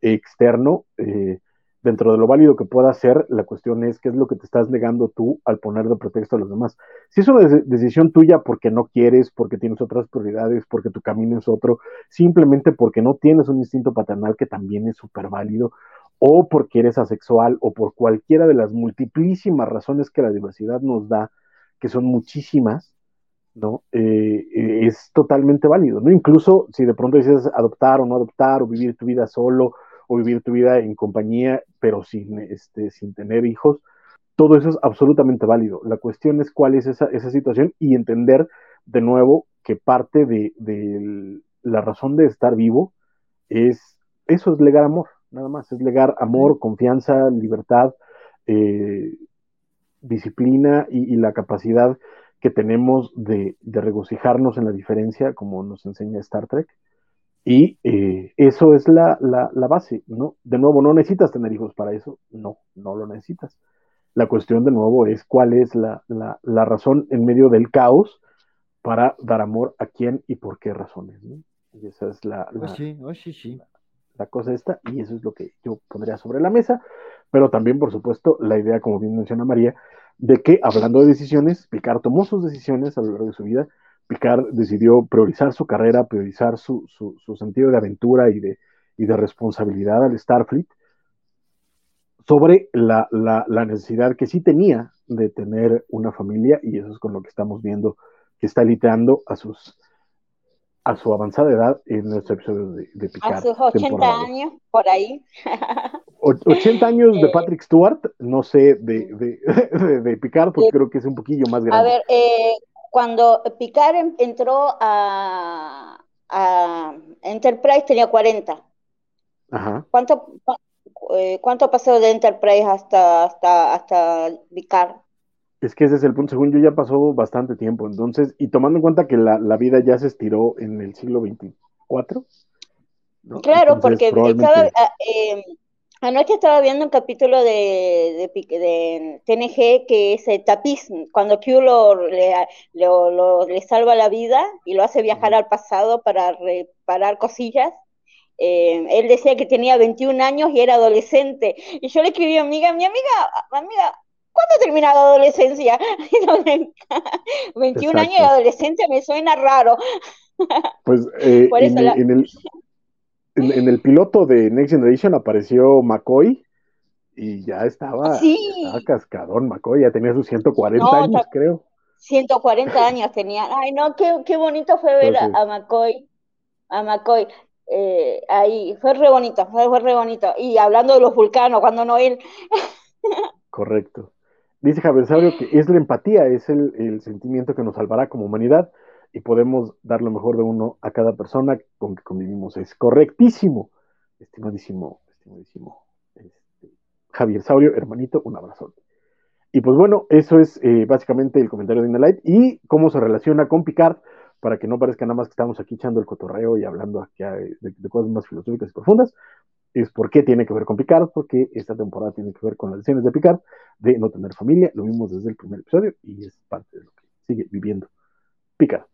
B: externo, eh, dentro de lo válido que pueda ser, la cuestión es qué es lo que te estás negando tú al poner de pretexto a los demás. Si es una decisión tuya porque no quieres, porque tienes otras prioridades, porque tu camino es otro, simplemente porque no tienes un instinto paternal que también es súper válido, o porque eres asexual, o por cualquiera de las multiplísimas razones que la diversidad nos da, que son muchísimas, ¿no? Eh, eh, es totalmente válido, ¿no? Incluso si de pronto dices adoptar o no adoptar, o vivir tu vida solo, o vivir tu vida en compañía, pero sin, este, sin tener hijos, todo eso es absolutamente válido. La cuestión es cuál es esa, esa situación y entender de nuevo que parte de, de, la razón de estar vivo es, eso es legar amor, nada más, es legar amor, confianza, libertad, eh, disciplina y, y, la capacidad que tenemos de, de regocijarnos en la diferencia, como nos enseña Star Trek, y eh, eso es la, base, ¿no? De nuevo, no necesitas tener hijos para eso, no, no lo necesitas. La cuestión de nuevo es cuál es la, razón en medio del caos para dar amor a quién y por qué razones, ¿no? Y esa es la,
C: la, oh, sí, sí,
B: la cosa esta, y eso es lo que yo pondría sobre la mesa, pero también, por supuesto, la idea, como bien menciona María, de que hablando de decisiones, Picard tomó sus decisiones a lo largo de su vida, Picard decidió priorizar su carrera, priorizar su, sentido de aventura y de, de responsabilidad al Starfleet sobre la, necesidad que sí tenía de tener una familia, y eso es con lo que estamos viendo que está liteando a sus a su avanzada edad en nuestro episodio de, Picard.
F: A sus 80 años, por ahí.
B: 80 años de eh, Patrick Stewart, no sé, de, de, Picard, porque creo que es un poquillo más grande.
F: A ver, eh, cuando Picard entró a, Enterprise tenía 40.
B: Ajá.
F: ¿Cuánto, eh, ¿Cuánto pasó de Enterprise hasta, hasta, hasta Picard?
B: Es que ese es el punto, según yo ya pasó bastante tiempo, entonces, y tomando en cuenta que la, vida ya se estiró en el siglo XXIV,
F: Claro, porque cada, eh, Anoche estaba viendo un capítulo de, de, TNG que es el tapiz, cuando Q lo, le, salva la vida y lo hace viajar al pasado para reparar cosillas. Eh, él decía que tenía 21 años y era adolescente. Y yo le escribí a mi amiga, mi amiga, amiga, ¿cuándo termina la adolescencia? 21 años de adolescencia me suena raro.
B: Pues eh, en, en, el, en, el piloto de Next Generation apareció McCoy y ya estaba, cascadón McCoy, ya tenía sus 140 años, creo.
F: 140 años tenía. Ay, no, qué, qué bonito fue ver a, McCoy. A McCoy. eh, ahí fue re bonito, fue, re bonito. Y hablando de los vulcanos, cuando no él.
B: Correcto. Dice Javier Sabrio que es la empatía, es el, el, sentimiento que nos salvará como humanidad y podemos dar lo mejor de uno a cada persona con que convivimos. Es correctísimo, estimadísimo, estimadísimo. Este, Javier Saurio, hermanito, un abrazo. Y pues bueno, eso es eh, básicamente el comentario de Inalight y cómo se relaciona con Picard, para que no parezca nada más que estamos aquí echando el cotorreo y hablando aquí de, de cosas más filosóficas y profundas es por qué tiene que ver con Picard, porque esta temporada tiene que ver con las decisiones de Picard de no tener familia, lo vimos desde el primer episodio y es parte de lo que sigue viviendo Picard.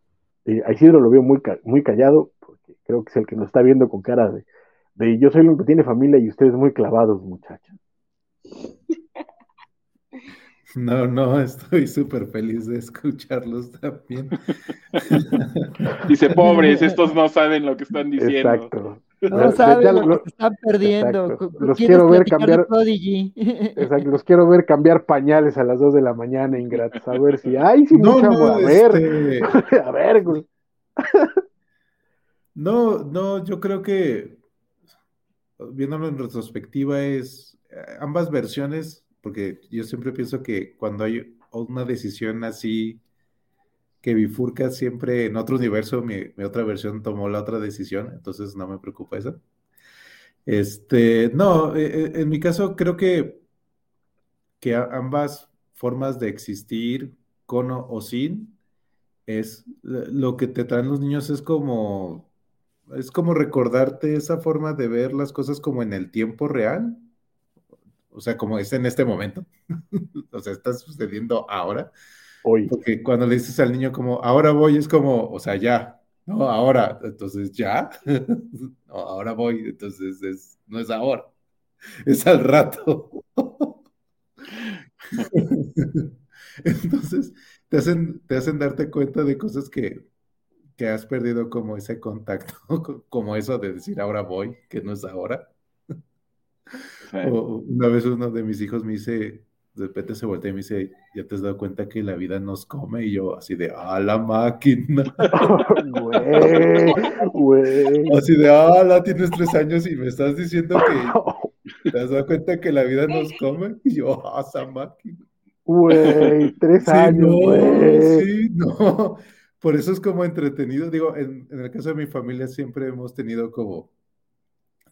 B: Eh, a Isidro lo veo muy, muy callado, porque creo que es el que nos está viendo con cara de, de yo soy el que tiene familia y ustedes muy clavados, muchachos.
E: No, no, estoy súper feliz de escucharlos también.
D: Dice, pobres, estos no saben lo que están diciendo.
C: Exacto. No saben lo, que están perdiendo.
B: Los quiero ver cambiar. Exacto, los quiero ver cambiar pañales a las 2 de la mañana, ingratos. A ver si. ¡Ay, si no, no, a ver! Este a ver, güey.
E: No, no, yo creo que viéndolo en retrospectiva es eh, ambas versiones, porque yo siempre pienso que cuando hay una decisión así que bifurca siempre en otro universo, mi, otra versión tomó la otra decisión, entonces no me preocupa eso. Este, no, eh, eh, en mi caso creo que, que ambas formas de existir, con o, sin, es lo que te traen los niños es como, es como recordarte esa forma de ver las cosas como en el tiempo real, o sea, como es en este momento, o sea, está sucediendo ahora porque cuando le dices al niño como, ahora voy, es como, o sea, ya, no, ahora, entonces ya, no, ahora voy, entonces no es ahora, es al rato. entonces, te hacen, te hacen darte cuenta de cosas que, que has perdido como ese contacto, como eso de decir ahora voy, que no es ahora. una vez uno de mis hijos me dice, de repente se voltea y me dice, ¿ya te has dado cuenta que la vida nos come? Y yo así de, ¡ah, la máquina! Así de, ¡ah, la tienes tres años y me estás diciendo que te has dado cuenta que la vida nos come? Y yo, ¡ah, esa máquina!
B: Güey, tres años,
E: no, Sí, no. Por eso es como entretenido. Digo, en, en el caso de mi familia siempre hemos tenido como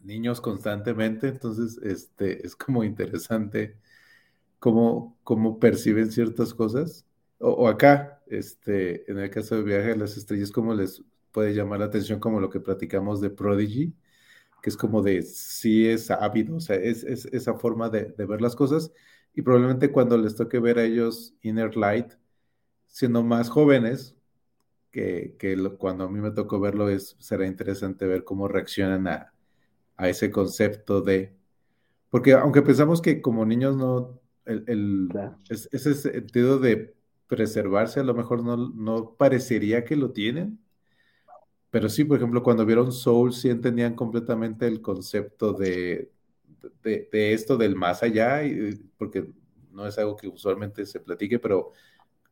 E: niños constantemente, entonces este, es como interesante cómo, cómo perciben ciertas cosas. O, acá, este, en el caso de Viaje a las Estrellas, cómo les puede llamar la atención como lo que platicamos de Prodigy, que es como de sí es ávido, o sea, es, es esa forma de, de, ver las cosas. Y probablemente cuando les toque ver a ellos Inner Light, siendo más jóvenes, que, que cuando a mí me tocó verlo, es, será interesante ver cómo reaccionan a, a ese concepto de... Porque aunque pensamos que como niños no, el, ese sentido de preservarse a lo mejor no, no parecería que lo tienen, pero sí, por ejemplo, cuando vieron Soul sí entendían completamente el concepto de, de, esto del más allá, y, porque no es algo que usualmente se platique, pero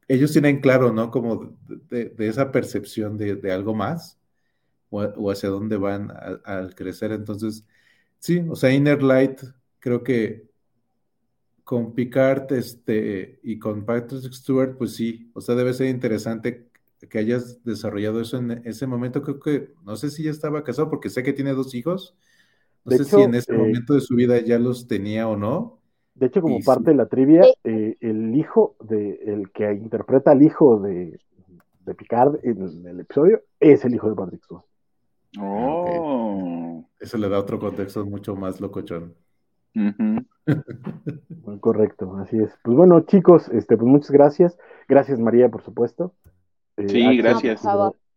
E: ellos tienen claro, ¿no? Como de, esa percepción de, algo más o, hacia dónde van al crecer. Entonces, sí, o sea, Inner Light creo que con Picard este, y con Patrick Stewart, pues sí, o sea, debe ser interesante que hayas desarrollado eso en ese momento. Creo que, no sé si ya estaba casado, porque sé que tiene dos hijos. No sé si en ese eh, momento de su vida ya los tenía o no.
B: De hecho, como parte de la trivia, eh, el hijo de, el que interpreta al hijo de, de Picard en el episodio es el hijo de Patrick Stewart.
E: Oh. Eso le da otro contexto mucho más locochón.
B: Correcto, así es. Pues bueno, chicos, este, pues muchas gracias. Gracias, María, por supuesto.
D: Eh, sí, gracias.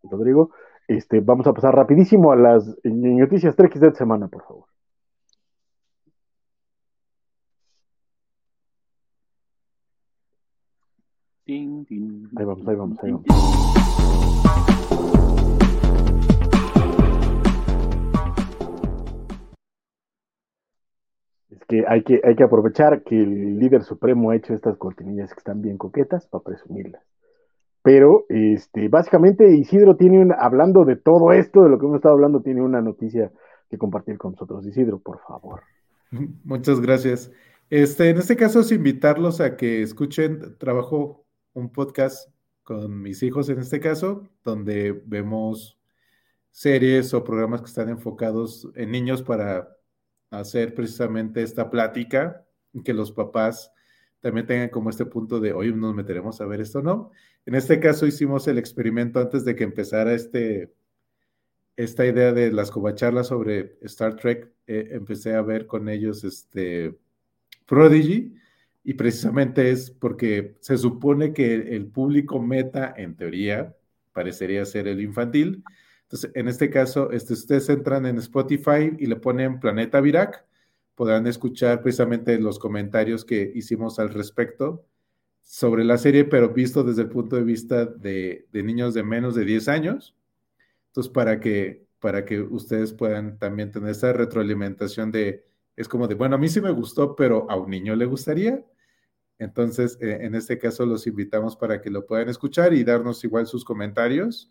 B: Rodrigo. Este, vamos a pasar rapidísimo a las noticias 3 de semana, por favor. Ahí vamos, ahí vamos, ahí vamos. Que hay que, hay que aprovechar que el líder supremo ha hecho estas cortinillas que están bien coquetas para presumirlas. Pero este, básicamente Isidro tiene hablando de todo esto, de lo que hemos estado hablando, tiene una noticia que compartir con nosotros. Isidro, por favor.
E: Muchas gracias. Este, en este caso es invitarlos a que escuchen, trabajo un podcast con mis hijos en este caso, donde vemos series o programas que están enfocados en niños para hacer precisamente esta plática, que los papás también tengan como este punto de hoy nos meteremos a ver esto, ¿no? En este caso hicimos el experimento antes de que empezara este, esta idea de las covacharlas sobre Star Trek. Eh, empecé a ver con ellos este Prodigy y precisamente es porque se supone que el público meta, en teoría, parecería ser el infantil. Entonces, en este caso, este, ustedes entran en Spotify y le ponen Planeta Virac podrán escuchar precisamente los comentarios que hicimos al respecto sobre la serie, pero visto desde el punto de vista de, niños de menos de 10 años. Entonces, para que, para que ustedes puedan también tener esa retroalimentación de, es como de, bueno, a mí sí me gustó, pero a un niño le gustaría. Entonces, eh, en este caso, los invitamos para que lo puedan escuchar y darnos igual sus comentarios.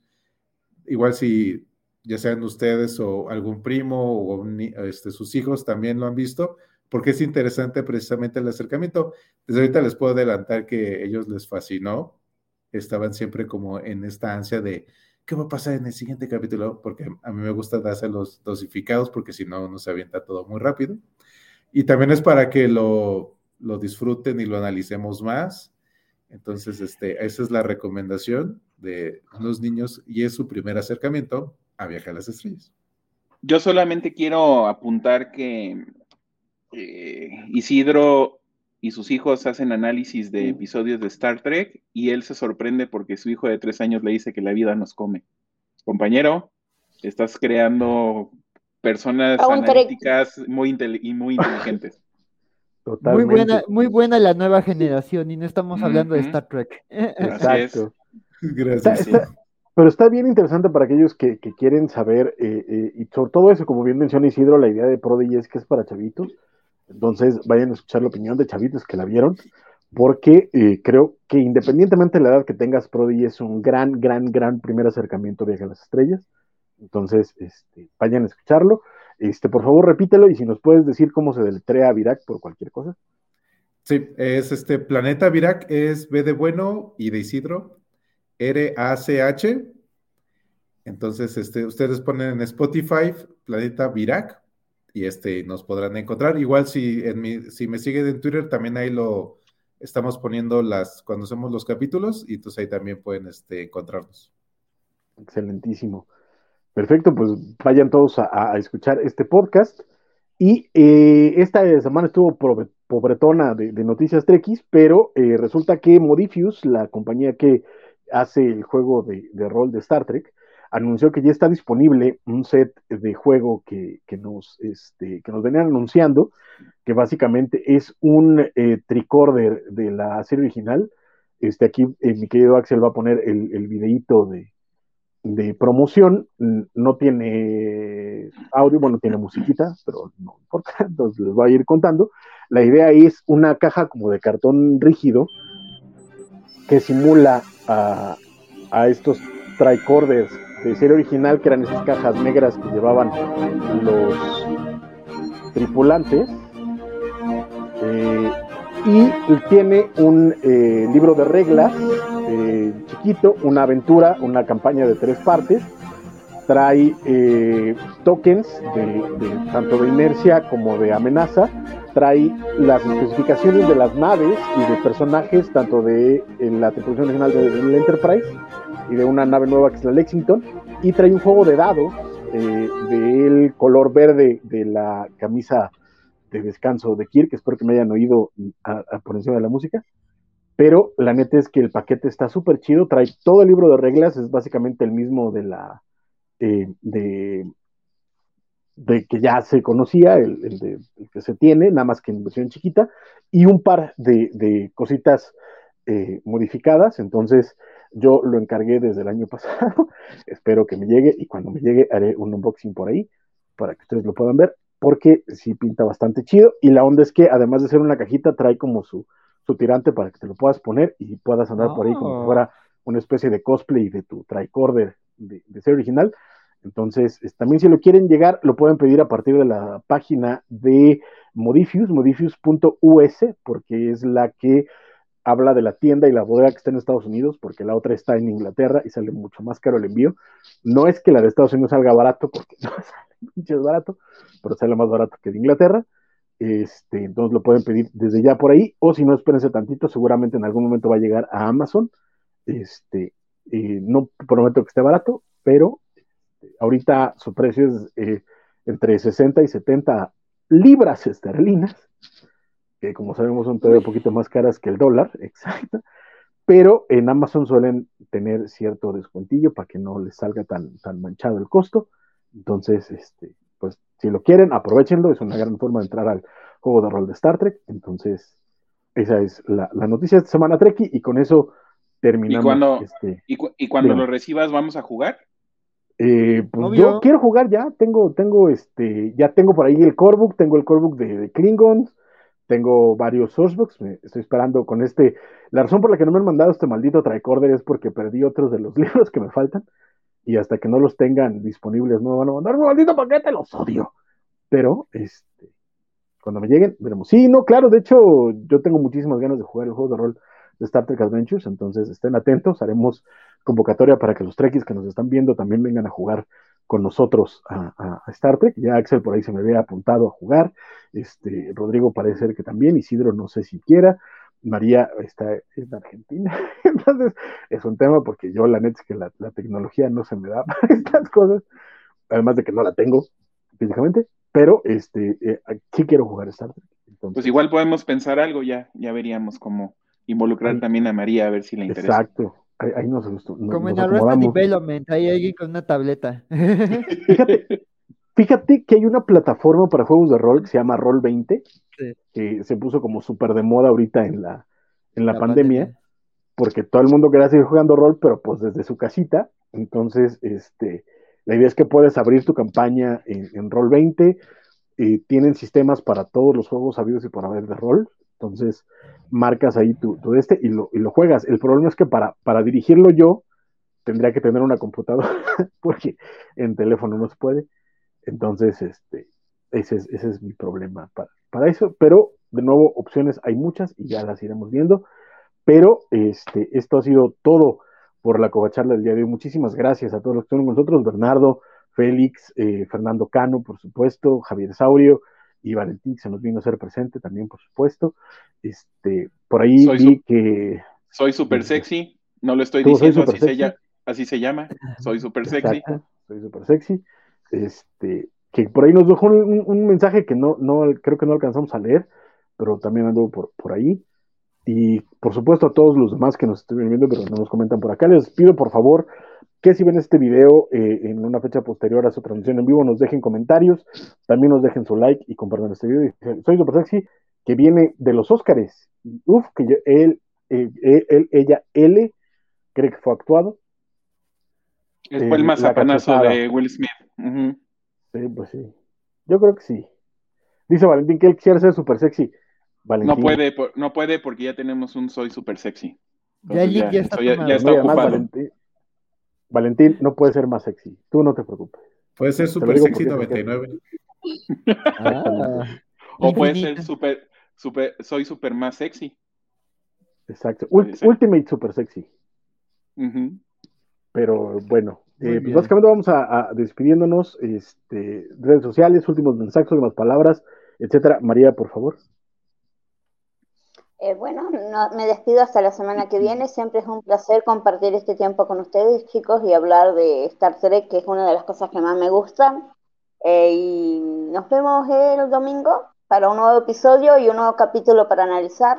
E: Igual si ya sean ustedes o algún primo o este, sus hijos también lo han visto, porque es interesante precisamente el acercamiento. Desde ahorita les puedo adelantar que ellos les fascinó, estaban siempre como en esta ansia de qué va a pasar en el siguiente capítulo, porque a mí me gusta darse los dosificados, porque si no, no se avienta todo muy rápido. Y también es para que lo, lo disfruten y lo analicemos más. Entonces, este, esa es la recomendación de los niños y es su primer acercamiento a Viaje a las Estrellas.
D: Yo solamente quiero apuntar que eh, Isidro y sus hijos hacen análisis de episodios de Star Trek y él se sorprende porque su hijo de tres años le dice que la vida nos come. Compañero, estás creando personas analíticas muy y muy inteligentes.
C: Muy buena, muy buena la nueva generación y no estamos hablando de Star Trek.
B: Exacto. Gracias. Pero está bien interesante para aquellos que, quieren saber, eh, eh, y sobre todo eso, como bien menciona Isidro, la idea de Prodigy es que es para chavitos. Entonces, vayan a escuchar la opinión de chavitos que la vieron, porque eh, creo que independientemente de la edad que tengas, Prodigy es un gran, gran, gran primer acercamiento a Viaje a las Estrellas. Entonces, este, vayan a escucharlo. Este, por favor, repítelo y si nos puedes decir cómo se deletrea Virac por cualquier cosa.
E: Sí, es este Planeta Virac, es B de bueno y de Isidro, R-A-C-H. Entonces, este, ustedes ponen en Spotify Planeta Virac y este, nos podrán encontrar. Igual si, en mi, si me siguen en Twitter, también ahí lo estamos poniendo las, cuando hacemos los capítulos y entonces ahí también pueden este, encontrarnos.
B: Excelentísimo. Perfecto, pues vayan todos a, escuchar este podcast. Y eh, esta semana estuvo pobretona de, noticias Trekkies, pero eh, resulta que Modifius, la compañía que hace el juego de, rol de Star Trek, anunció que ya está disponible un set de juego que, nos, este, que nos venían anunciando, que básicamente es un eh, tricorder de la serie original. Este, aquí eh, mi querido Axel va a poner el, el videíto de, de promoción. No tiene audio, bueno, tiene musiquita, pero no importa, entonces les voy a ir contando. La idea es una caja como de cartón rígido que simula a, estos tricorders de serie original, que eran esas cajas negras que llevaban los tripulantes. Eh, y tiene un eh, libro de reglas eh, chiquito, una aventura, una campaña de tres partes. Trae tokens de, tanto de inercia como de amenaza trae las especificaciones de las naves y de personajes, tanto de la tripulación original del Enterprise y de una nave nueva que es la Lexington, y trae un juego de dados eh, del color verde de la camisa de descanso de Kirk, espero que me hayan oído por encima de la música, pero la neta es que el paquete está súper chido, trae todo el libro de reglas, es básicamente el mismo de la... Eh, de de que ya se conocía, el, de, que se tiene, nada más que en versión chiquita, y un par de, cositas eh, modificadas. Entonces, yo lo encargué desde el año pasado. Espero que me llegue y cuando me llegue haré un unboxing por ahí para que ustedes lo puedan ver, porque sí pinta bastante chido. Y la onda es que además de ser una cajita, trae como su, su tirante para que te lo puedas poner y puedas andar por ahí como si fuera una especie de cosplay de tu tricorder de, de ser original. Entonces, también si lo quieren llegar, lo pueden pedir a partir de la página de Modifius, modifius.us, porque es la que habla de la tienda y la bodega que está en Estados Unidos, porque la otra está en Inglaterra y sale mucho más caro el envío. No es que la de Estados Unidos salga barato, porque no sale barato, pero sale más barato que de Inglaterra. Este, entonces lo pueden pedir desde ya por ahí, o si no, espérense tantito, seguramente en algún momento va a llegar a Amazon. Este, eh, no prometo que esté barato, pero este, ahorita su precio es eh, entre 60 y 70 libras esterlinas que como sabemos son todavía un poquito más caras que el dólar, exacto, pero en Amazon suelen tener cierto descuentillo para que no les salga tan, tan manchado el costo. Entonces, este, pues si lo quieren, aprovechenlo, es una gran forma de entrar al juego de rol de Star Trek. Entonces, esa es la, noticia de esta semana, Treki, y con eso terminamos.
D: ¿Y cuando, este, y, cuando lo recibas, vamos a jugar?
B: Eh, pues yo quiero jugar ya, tengo, tengo este, ya tengo por ahí el core tengo el core de, de Klingons, tengo varios sourcebooks, estoy esperando con este. La razón por la que no me han mandado este maldito tricorder es porque perdí otros de los libros que me faltan y hasta que no los tengan disponibles no me van a mandar un maldito paquete, los odio. Pero, este, cuando me lleguen, veremos. Sí, no, claro, de hecho, yo tengo muchísimas ganas de jugar el juego de rol de Star Trek Adventures, entonces estén atentos, haremos convocatoria para que los trekkies que nos están viendo también vengan a jugar con nosotros a, Star Trek. Ya Axel por ahí se me ve apuntado a jugar. Este, Rodrigo parece ser que también, Isidro no sé si quiera. María está en Argentina. Entonces, es un tema porque yo la neta es que la, tecnología no se me da para estas cosas. Además de que no la tengo físicamente, pero este, eh, quiero jugar Star Trek.
D: pues igual podemos pensar algo, ya, ya veríamos cómo involucrar también a María a ver si le interesa.
B: Exacto, Ahí, nos,
C: Como en Arrested Development, ahí hay alguien con una tableta.
B: Fíjate, que hay una plataforma para juegos de rol que se llama Roll 20, que se puso como súper de moda ahorita en la, en la, pandemia, porque todo el mundo quería seguir jugando rol, pero pues desde su casita. Entonces, este, la idea es que puedes abrir tu campaña en, en Roll 20, y tienen sistemas para todos los juegos habidos y por haber de rol. Entonces, marcas ahí tu, este y lo, y lo, juegas. El problema es que para, para dirigirlo yo, tendría que tener una computadora, porque en teléfono no se puede. Entonces, este, ese es, ese es mi problema para, para, eso. Pero, de nuevo, opciones hay muchas y ya las iremos viendo. Pero este, esto ha sido todo por la covacharla del día de hoy. Muchísimas gracias a todos los que están con nosotros. Bernardo, Félix, eh, Fernando Cano, por supuesto, Javier Saurio, y Valentín se nos vino a ser presente también, por supuesto. Este, por ahí vi que.
D: Soy súper sexy, no lo estoy diciendo, así se, así se, llama. Soy súper sexy.
B: Soy súper sexy. Este, que por ahí nos dejó un, mensaje que no, no, creo que no alcanzamos a leer, pero también ando por, por ahí. Y por supuesto a todos los demás que nos estuvieron viendo, pero no nos comentan por acá, les pido por favor que si ven este video eh, en una fecha posterior a su transmisión en vivo, nos dejen comentarios, también nos dejen su like y compartan este video. Soy Super Sexy, que viene de los Óscares. Uf, que él, eh, él, ella, L, cree que fue actuado.
D: Es fue el más apanazo de Will Smith.
B: Sí, pues sí. Yo creo que sí. Dice Valentín que él quiere ser super sexy.
D: No puede, no puede porque ya tenemos un soy super sexy.
C: ya, ya, está, ya,
D: está ocupado.
B: Valentín no puede ser más sexy. Tú no te preocupes.
E: Puede ser super sexy 99.
D: Ah. o puede ser super, super, soy super más sexy.
B: Exacto. Ultimate super sexy. Pero bueno, eh, pues básicamente vamos a, despidiéndonos. Este, redes sociales, últimos mensajes, últimas palabras, etcétera. María, por favor.
F: Eh, bueno, me despido hasta la semana que viene. Siempre es un placer compartir este tiempo con ustedes, chicos, y hablar de Star Trek, que es una de las cosas que más me gustan. Eh, y nos vemos el domingo para un nuevo episodio y un nuevo capítulo para analizar.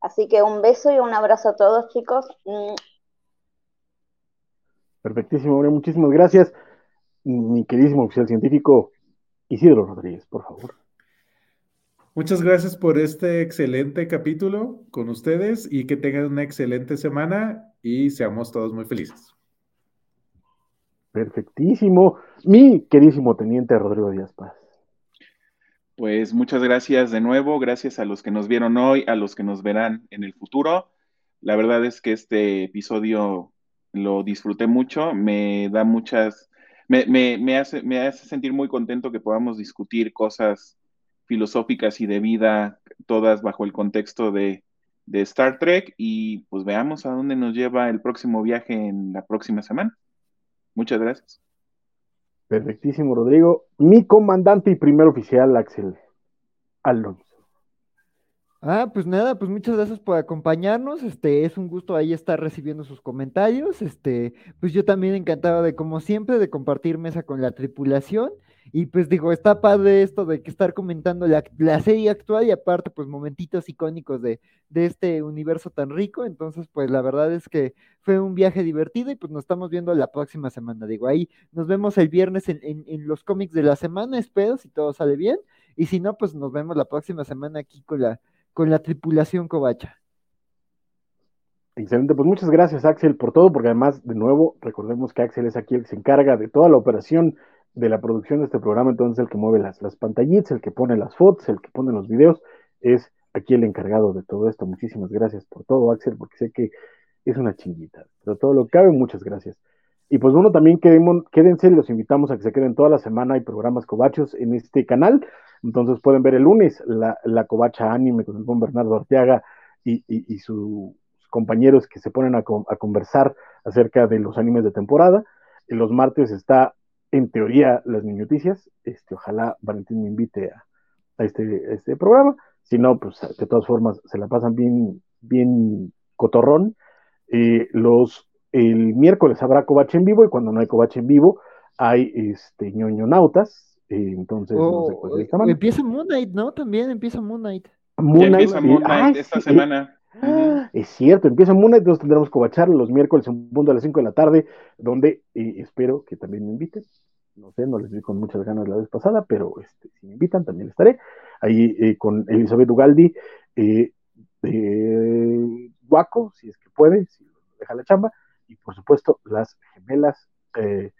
F: Así que un beso y un abrazo a todos, chicos.
B: Perfectísimo, muchísimas gracias. Mi queridísimo oficial científico Isidro Rodríguez, por favor.
E: Muchas gracias por este excelente capítulo con ustedes y que tengan una excelente semana y seamos todos muy felices.
B: Perfectísimo. Mi queridísimo teniente Rodrigo Díaz Paz.
D: Pues muchas gracias de nuevo, gracias a los que nos vieron hoy, a los que nos verán en el futuro. La verdad es que este episodio lo disfruté mucho, me da muchas, me, me, hace, me hace sentir muy contento que podamos discutir cosas filosóficas y de vida, todas bajo el contexto de, de Star Trek, y pues veamos a dónde nos lleva el próximo viaje en la próxima semana. Muchas gracias.
B: Perfectísimo, Rodrigo. Mi comandante y primer oficial, Axel Alonso.
C: Ah, pues nada, pues muchas gracias por acompañarnos. Este, es un gusto ahí estar recibiendo sus comentarios. Este, pues yo también encantado de, como siempre, de compartir mesa con la tripulación. Y pues digo, está padre esto de que estar comentando la, serie actual y aparte, pues momentitos icónicos de, de, este universo tan rico. Entonces, pues la verdad es que fue un viaje divertido y pues nos estamos viendo la próxima semana. Digo, ahí nos vemos el viernes en, en, en los cómics de la semana, espero, si todo sale bien. Y si no, pues nos vemos la próxima semana aquí con la con la tripulación Covacha.
B: Excelente, pues muchas gracias Axel por todo, porque además, de nuevo, recordemos que Axel es aquí el que se encarga de toda la operación de la producción de este programa, entonces el que mueve las, las pantallitas, el que pone las fotos, el que pone los videos, es aquí el encargado de todo esto. Muchísimas gracias por todo, Axel, porque sé que es una chinguita, pero todo lo que cabe, muchas gracias. Y pues bueno, también quédense, los invitamos a que se queden toda la semana, hay programas cobachos en este canal, entonces pueden ver el lunes la, la covacha anime con el buen Bernardo Arteaga y, sus compañeros que se ponen a, conversar acerca de los animes de temporada. Y los martes está, en teoría, las noticias. Este, ojalá Valentín me invite a, este, este programa. Si no, pues de todas formas se la pasan bien, bien cotorrón. Eh, los, el miércoles habrá covacha en vivo y cuando no hay covacha en vivo hay este, ñoñonautas, entonces, no sé, pues,
C: empieza Moon Knight, ¿no? También empieza Moon Knight.
D: Moon empieza Moon Knight esta semana.
B: Ah, es cierto, empieza Moon Knight, entonces tendremos covachar los miércoles en punto a las 5 de la tarde, donde espero que también me inviten. No sé, no les vi con muchas ganas la vez pasada, pero este, si me invitan también estaré. Ahí eh, con Elizabeth Ugaldi, eh, de Waco, si es que puede, si deja la chamba, y por supuesto las gemelas eh,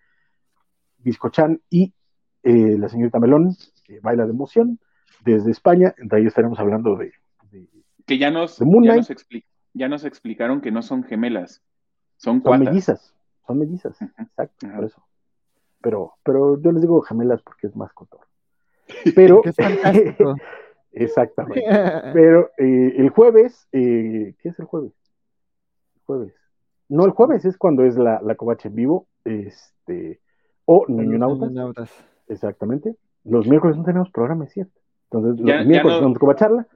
B: Biscochan y eh, la señorita Melón, que baila de emoción, desde España, entre ahí estaremos hablando de...
D: que ya nos, ya nos, ya, nos explicaron que no son gemelas, son,
B: son mellizas, son mellizas, exacto, por eso. Pero, pero yo les digo gemelas porque es más cotor. Pero, exactamente. Pero eh, el jueves, eh, ¿qué es el jueves? El jueves. No, el jueves es cuando es la, la covacha en vivo, este, o Niñonautas. Exactamente. Los miércoles no tenemos programa, es cierto. Entonces, los miércoles no, tenemos charla.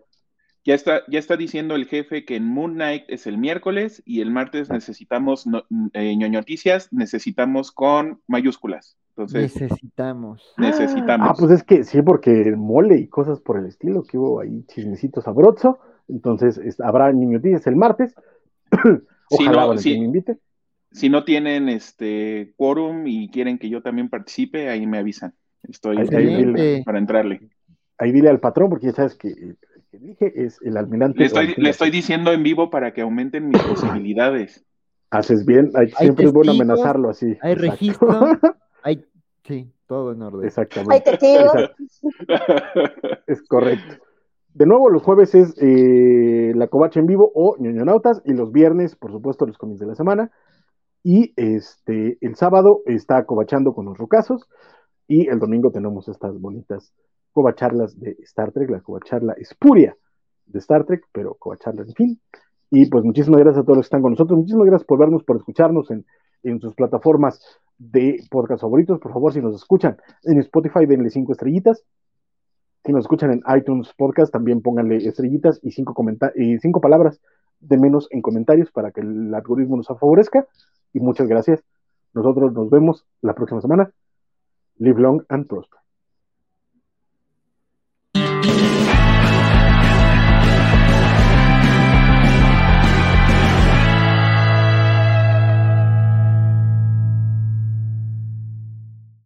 D: Ya está, ya está diciendo el jefe que en Moon Knight es el miércoles y el martes necesitamos no, eh, noticias, necesitamos con mayúsculas. Entonces,
C: necesitamos.
D: Necesitamos.
B: Ah, pues es que sí, porque mole y cosas por el estilo, que hubo ahí chismecitos sabroso. Entonces, habrá noticias el martes. Ojalá si no, me invite.
D: Si no tienen este quórum y quieren que yo también participe, ahí me avisan. Estoy para entrarle.
B: Ahí dile al patrón, porque ya sabes que que dije es el almirante.
D: Le estoy, diciendo en vivo para que aumenten mis posibilidades.
B: Haces bien, siempre es bueno amenazarlo así.
C: Hay registro, hay, sí, todo en orden.
B: Exactamente. es correcto. De nuevo, los jueves es eh, la covacha en vivo o ñoñonautas y los viernes, por supuesto, los cómics de la semana. Y este, el sábado está covachando con los rocazos. Y el domingo tenemos estas bonitas covacharlas de Star Trek, la covacharla espuria de Star Trek, pero covacharla en fin. Y pues muchísimas gracias a todos los que están con nosotros. Muchísimas gracias por vernos, por escucharnos en, sus plataformas de podcast favoritos. Por favor, si nos escuchan en Spotify, denle cinco estrellitas. Si nos escuchan en iTunes Podcast, también pónganle estrellitas y cinco, y cinco palabras de menos en comentarios para que el algoritmo nos favorezca. Y muchas gracias. Nosotros nos vemos la próxima semana. Live long and prosper.